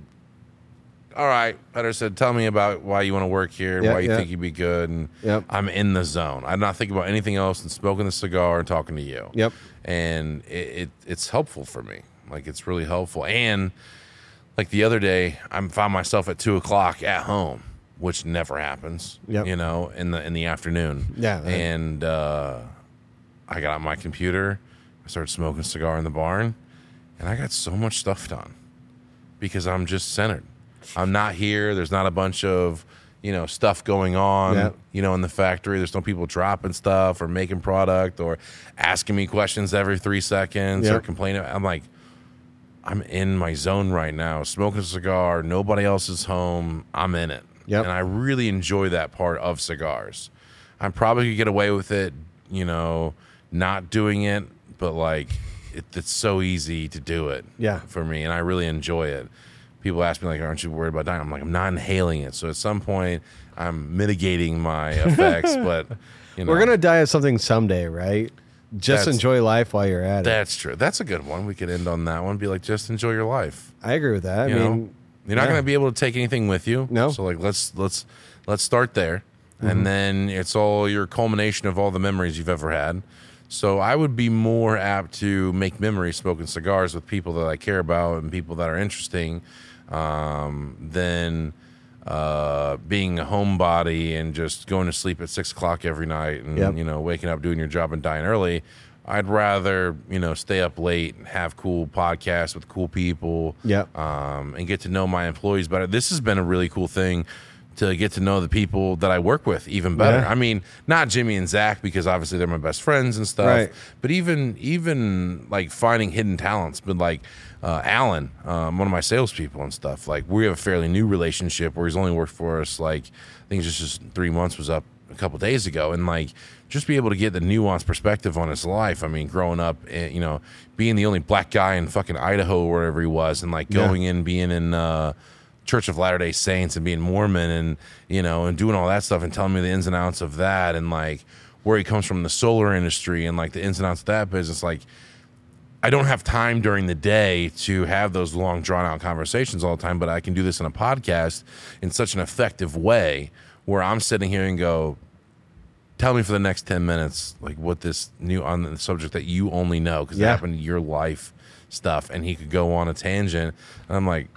all right, Pedersen, tell me about why you want to work here and Yeah, why you yeah. think you'd be good. And Yep. I'm in the zone. I'm not thinking about anything else than smoking the cigar and talking to you. Yep. And it, it it's helpful for me. Like it's really helpful. And like the other day, I found myself at two o'clock at home, which never happens. Yep. You know, in the in the afternoon. Yeah, right. And uh, I got on my computer. I started smoking a cigar in the barn, and I got so much stuff done because I'm just centered. I'm not here. There's not a bunch of you know stuff going on. Yep. You know, in the factory, there's no people dropping stuff or making product or asking me questions every three seconds or complaining. I'm like, I'm in my zone right now, smoking a cigar. Nobody else is home. I'm in it, Yep. and I really enjoy that part of cigars. I'm probably gonna get away with it, you know, not doing it, but like it, it's so easy to do it. Yeah. for me, and I really enjoy it. People ask me like, "Aren't you worried about dying?" I'm like, I'm not inhaling it. So at some point, I'm mitigating my effects, but you know, We're gonna die of something someday, right? Just That's- enjoy life while you're at it. That's true. That's a good one. We could end on that one. Be like, just enjoy your life. I agree with that. I You mean, know, you're not yeah. going to be able to take anything with you. No. So like, let's let's let's start there, Mm-hmm. and then it's all your culmination of all the memories you've ever had. So I would be more apt to make memories smoking cigars with people that I care about and people that are interesting, um, than uh, being a homebody and just going to sleep at six o'clock every night and Yep. you know waking up doing your job and dying early. I'd rather you know stay up late and have cool podcasts with cool people Yep. um, and get to know my employees better. This has been a really cool thing to get to know the people that I work with even better. Yeah. I mean, not Jimmy and Zach because obviously they're my best friends and stuff. Right. But even even like finding hidden talents, but like uh, Alan, um, one of my salespeople and stuff. Like we have a fairly new relationship where he's only worked for us like I think just just three months was up a couple days ago, and like just be able to get the nuanced perspective on his life. I mean, growing up, eh, you know, being the only black guy in fucking Idaho or wherever he was, and like Yeah. going in, being in. Uh, Church of Latter Day Saints and being Mormon and you know and doing all that stuff and telling me the ins and outs of that and like where he comes from the solar industry and like the ins and outs of that business like I don't have time during the day to have those long drawn out conversations all the time but I can do this in a podcast in such an effective way where I'm sitting here and go tell me for the next 10 minutes like what this new on the subject that you only know because Yeah. it happened in your life stuff and he could go on a tangent and I'm like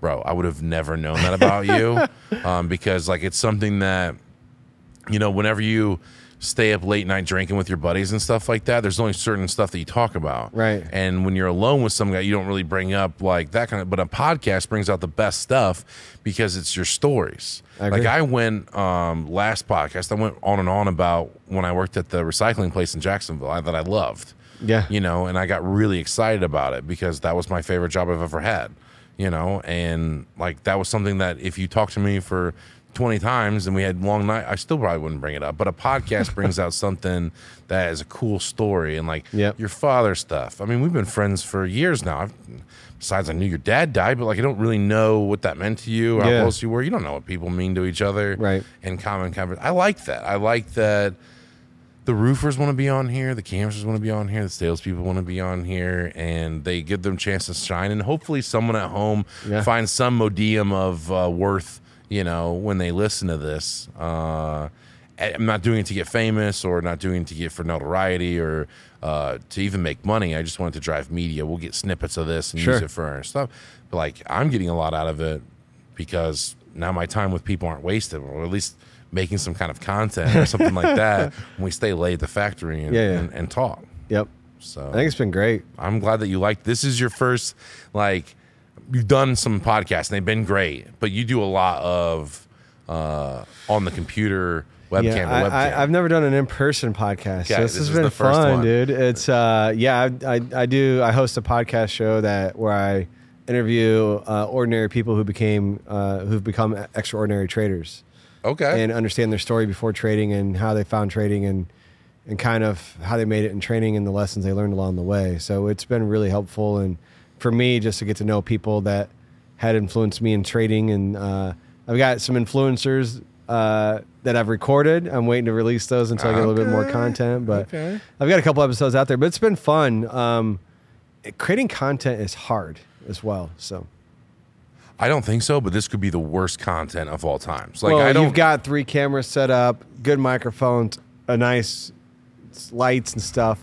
bro, I would have never known that about you um, because like it's something that you know whenever you stay up late night drinking with your buddies and stuff like that there's only certain stuff that you talk about. Right. and when you're alone with some guy you don't really bring up like that kind of but a podcast brings out the best stuff because it's your stories. I like i went um last podcast i went on and on about when i worked at the recycling place in jacksonville I, that i loved. Yeah. you know, and I got really excited about it because that was my favorite job I've ever had, you know, and like that was something that if you talk to me for 20 times and we had long night, I still probably wouldn't bring it up. But a podcast brings out something that is a cool story and like Yep. your father stuff. I mean, we've been friends for years now. I've, besides, I knew your dad died, but like I don't really know what that meant to you, how Yeah. close you were. You don't know what people mean to each other, Right. In common conversation. I like that. I like that the roofers want to be on here, the canvassers want to be on here, the salespeople want to be on here, and they give them chance to shine. And hopefully, someone at home Yeah. finds some modium of uh, worth, you know, when they listen to this. Uh, I'm not doing it to get famous or not doing it to get for notoriety or uh, to even make money. I just want it to drive media. We'll get snippets of this and Sure. use it for our stuff. But like, I'm getting a lot out of it because now my time with people aren't wasted, or at least making some kind of content or something like that when we stay late at the factory and, Yeah, yeah. and, and talk. Yep. So I think it's been great. I'm glad that you like this is your first like you've done some podcasts and they've been great, but you do a lot of uh, on the computer webcam yeah, I, webcam. I, I've never done an in-person podcast. Yeah, this, this has been the first fun, one. dude. It's uh, yeah, I, I, I do. I host a podcast show that where I interview uh, ordinary people who became uh, who've become extraordinary traders okay. and understand their story before trading and how they found trading and and kind of how they made it in training and the lessons they learned along the way. So it's been really helpful and for me just to get to know people that had influenced me in trading and uh, I've got some influencers uh, that I've recorded. I'm waiting to release those until I get a little bit more content, but Okay. I've got a couple episodes out there. But it's been fun. Um, creating content is hard as well. So I don't think so, but this could be the worst content of all times. Like well, I don't you've got three cameras set up, good microphones, a nice lights and stuff.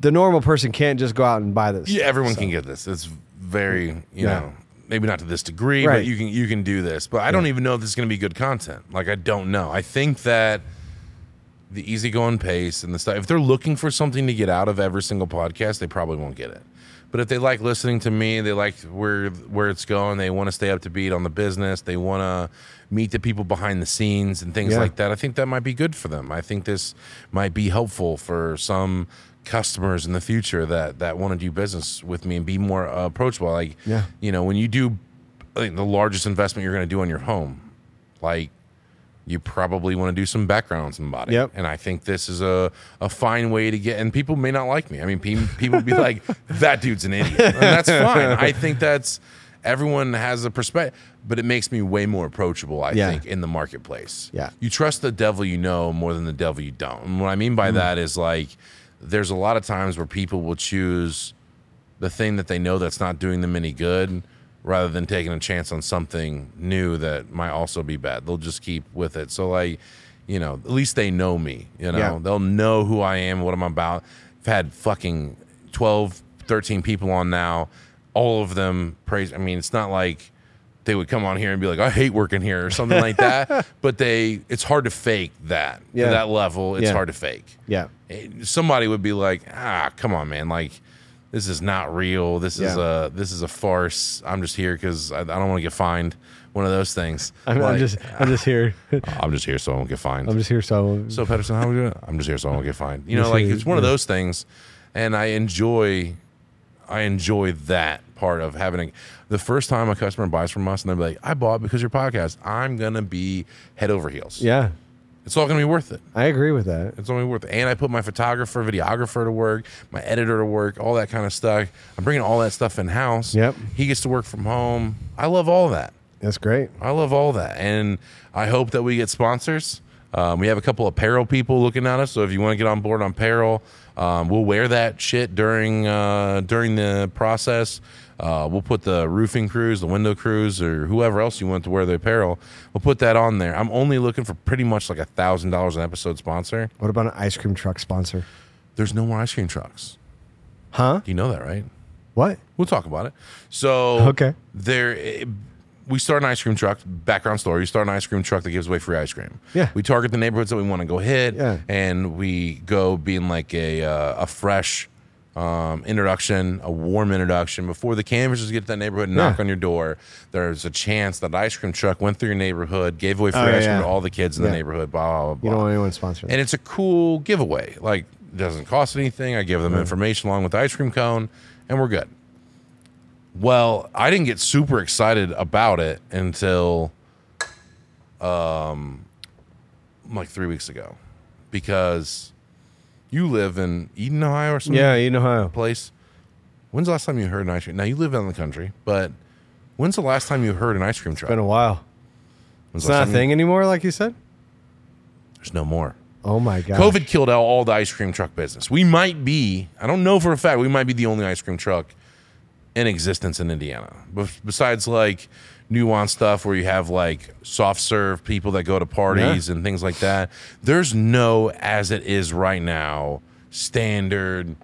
The normal person can't just go out and buy this. Yeah, stuff, everyone so. can get this. It's very, you Yeah. know, maybe not to this degree, Right. but you can you can do this. But I don't even know if this is going to be good content. Like I don't know. I think that the easygoing pace and the stuff. If they're looking for something to get out of every single podcast, they probably won't get it. But if they like listening to me, they like where where it's going. They want to stay up to beat on the business. They want to meet the people behind the scenes and things Yeah. like that. I think that might be good for them. I think this might be helpful for some customers in the future that that want to do business with me and be more uh, approachable. Like, Yeah. you know, when you do like, the largest investment you're going to do on your home, like you probably want to do some background on somebody. Yep. And I think this is a, a fine way to get, and people may not like me. I mean, pe- people be like, that dude's an idiot. And that's fine. I think that's, everyone has a perspective, but it makes me way more approachable, I Yeah. think, in the marketplace. Yeah. You trust the devil you know more than the devil you don't. And what I mean Mm. by that is like, there's a lot of times where people will choose the thing that they know that's not doing them any good rather than taking a chance on something new that might also be bad. They'll just keep with it. So like, you know, at least they know me, you know. Yeah. They'll know who I am, what I'm about. I've had fucking 12, 13 people on now. All of them praise I mean, it's not like they would come on here and be like, I hate working here or something like that. But they it's hard to fake that. Yeah. To that level, it's Yeah. hard to fake Yeah. somebody would be like, ah, come on, man, like this is not real. This is a this is a farce. I'm just here because I, I don't want to get fined. One of those things. I'm, I'm just I'm just here. I'm just here so I won't get fined. I'm just here so so Pedersen, how are we doing? I'm just here so I won't get fined. You know, like it's one of those things, and I enjoy, I enjoy that part of having. A, the first time a customer buys from us and they're like, "I bought because of your podcast," I'm gonna be head over heels. yeah. It's all gonna be worth it. I agree with that. It's only worth it. And I put my photographer, videographer to work, my editor to work, all that kind of stuff. I'm bringing all that stuff in house. Yep. He gets to work from home. I love all that. That's great. I love all that. And I hope that we get sponsors. Um, we have a couple of apparel people looking at us. So if you want to get on board on apparel, um, we'll wear that shit during uh, during the process. Uh, we'll put the roofing crews, the window crews, or whoever else you want to wear the apparel. We'll put that on there. I'm only looking for pretty much like a thousand dollars an episode sponsor. What about an ice cream truck sponsor? There's no more ice cream trucks. Huh? You know that, right? What? We'll talk about it. So Okay. there, eh, we start an ice cream truck. Background story: we start an ice cream truck that gives away free ice cream. Yeah. We target the neighborhoods that we want to go hit. Yeah. And we go being like a uh, a fresh um, introduction, a warm introduction before the canvassers get to that neighborhood and knock on your door. There's a chance that ice cream truck went through your neighborhood, gave away free Oh, ice yeah. cream to all the kids in Yeah. the neighborhood. Blah blah blah. You don't want anyone sponsoring. and it's a cool giveaway. Like it doesn't cost anything. I give them information along with the ice cream cone, and we're good. Well, I didn't get super excited about it until um like three weeks ago. Because you live in Eaton, Ohio or something yeah, you Ohio place. When's the last time you heard an ice cream? Now you live out in the country, but when's the last time you heard an ice cream truck? It's Been a while. When's It's not a time you- thing anymore, like you said. There's no more. Oh my god. COVID killed out all the ice cream truck business. We might be, I don't know for a fact, we might be the only ice cream truck in existence in Indiana. But besides like nuanced stuff where you have like soft serve people that go to parties and things like that, there's no, as it is right now, standard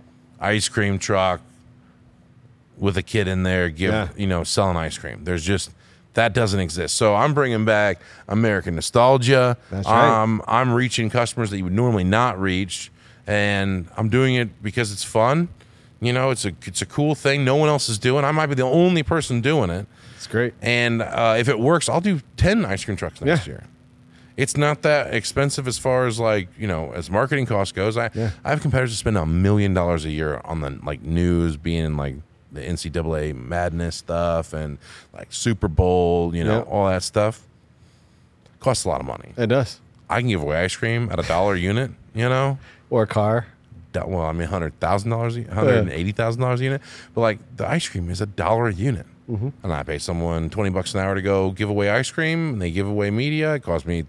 ice cream truck with a kid in there give Yeah. you know selling ice cream. There's just that doesn't exist. So I'm bringing back American nostalgia. That's right. Um, I'm reaching customers that you would normally not reach, and I'm doing it because it's fun. You know, it's a it's a cool thing. No one else is doing. I might be the only person doing it. It's great. And uh, if it works, I'll do ten ice cream trucks next Yeah. year. It's not that expensive as far as like you know as marketing cost goes. I Yeah. I have competitors that spend a million dollars a year on the like news, being in like the NCAA madness stuff and like Super Bowl, you know, Yeah. all that stuff. Costs a lot of money. It does. I can give away ice cream at a dollar unit. You know, Or a car. Well, I mean, hundred thousand dollars, hundred and eighty thousand dollars a unit. But like the ice cream is a dollar a unit, Mm-hmm. and I pay someone twenty bucks an hour to go give away ice cream, and they give away media. It costs me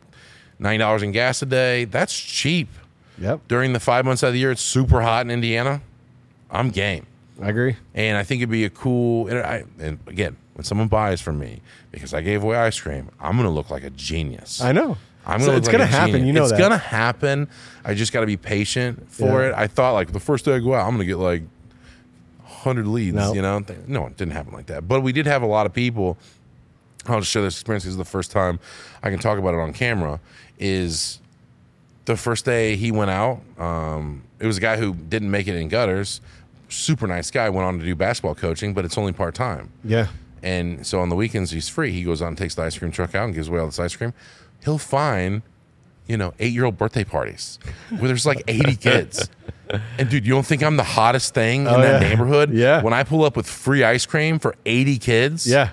nine dollars in gas a day. That's cheap. Yep. During the five months out of the year, it's super hot in Indiana. I'm game, I agree. and I think it'd be a cool. And, I, and again, when someone buys from me because I gave away ice cream, I'm gonna look like a genius. I know. I'm gonna it's like gonna happen. genius. You know it's that. gonna happen. I just got to be patient for Yeah. it. I thought like the first day I go out, I'm gonna get like hundred leads. No. You know, no, it didn't happen like that. But we did have a lot of people. I'll just share this experience. This is the first time I can talk about it on camera. Is the first day he went out. Um, it was a guy who didn't make it in gutters. Super nice guy. Went on to do basketball coaching, but it's only part time. Yeah. And so on the weekends he's free. He goes out and takes the ice cream truck out and gives away all this ice cream. He'll find, you know, eight year old birthday parties where there's like 80 kids. And dude, you don't think I'm the hottest thing in Oh, that yeah. neighborhood? Yeah. When I pull up with free ice cream for 80 kids, Yeah.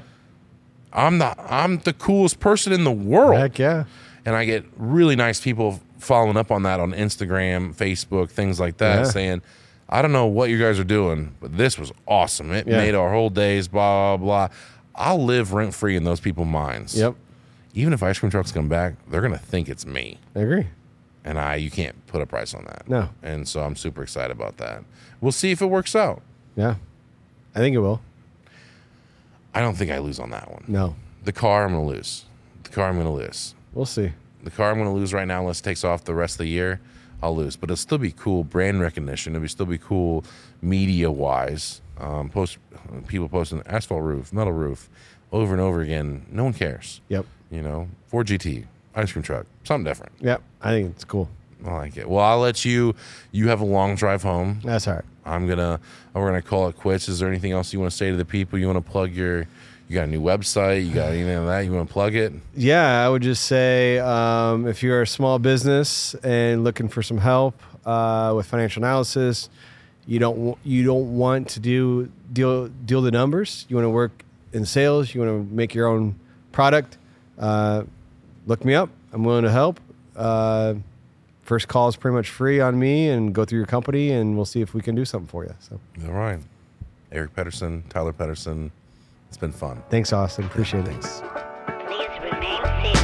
I'm the I'm the coolest person in the world. Heck yeah. and I get really nice people following up on that on Instagram, Facebook, things like that, Yeah. saying, "I don't know what you guys are doing, but this was awesome. It Yeah. made our whole days." Blah blah blah. I'll live rent free in those people's minds. Yep. Even if ice cream trucks come back, they're gonna think it's me, I agree. And I you can't put a price on that. No. And so I'm super excited about that. We'll see if it works out. Yeah. I think it will. I don't think I lose on that one. No. The car I'm gonna lose. The car I'm gonna lose. We'll see. The car I'm going to lose right now, unless it takes off the rest of the year, I'll lose. But it'll still be cool brand recognition. It'll be still be cool media wise. Um, post people posting asphalt roof, metal roof, over and over again. No one cares. Yep. You know, Ford GT, ice cream truck, something different. Yep. I think it's cool. I like it. Well, I'll let you. You have a long drive home. That's all right. I'm gonna. We're gonna call it quits. Is there anything else you want to say to the people? You want to plug your? You got a new website? You got anything like that? You want to plug it? Yeah, I would just say um, if you're a small business and looking for some help uh, with financial analysis, you don't you don't want to do deal deal the numbers. You want to work in sales. You want to make your own product. Uh, look me up. I'm willing to help. Uh, first call is pretty much free on me, and go through your company, and we'll see if we can do something for you. So, all right, Eric Pedersen, Tyler Pedersen, it's been fun. Thanks, Austin. Appreciate yeah, it. Thanks.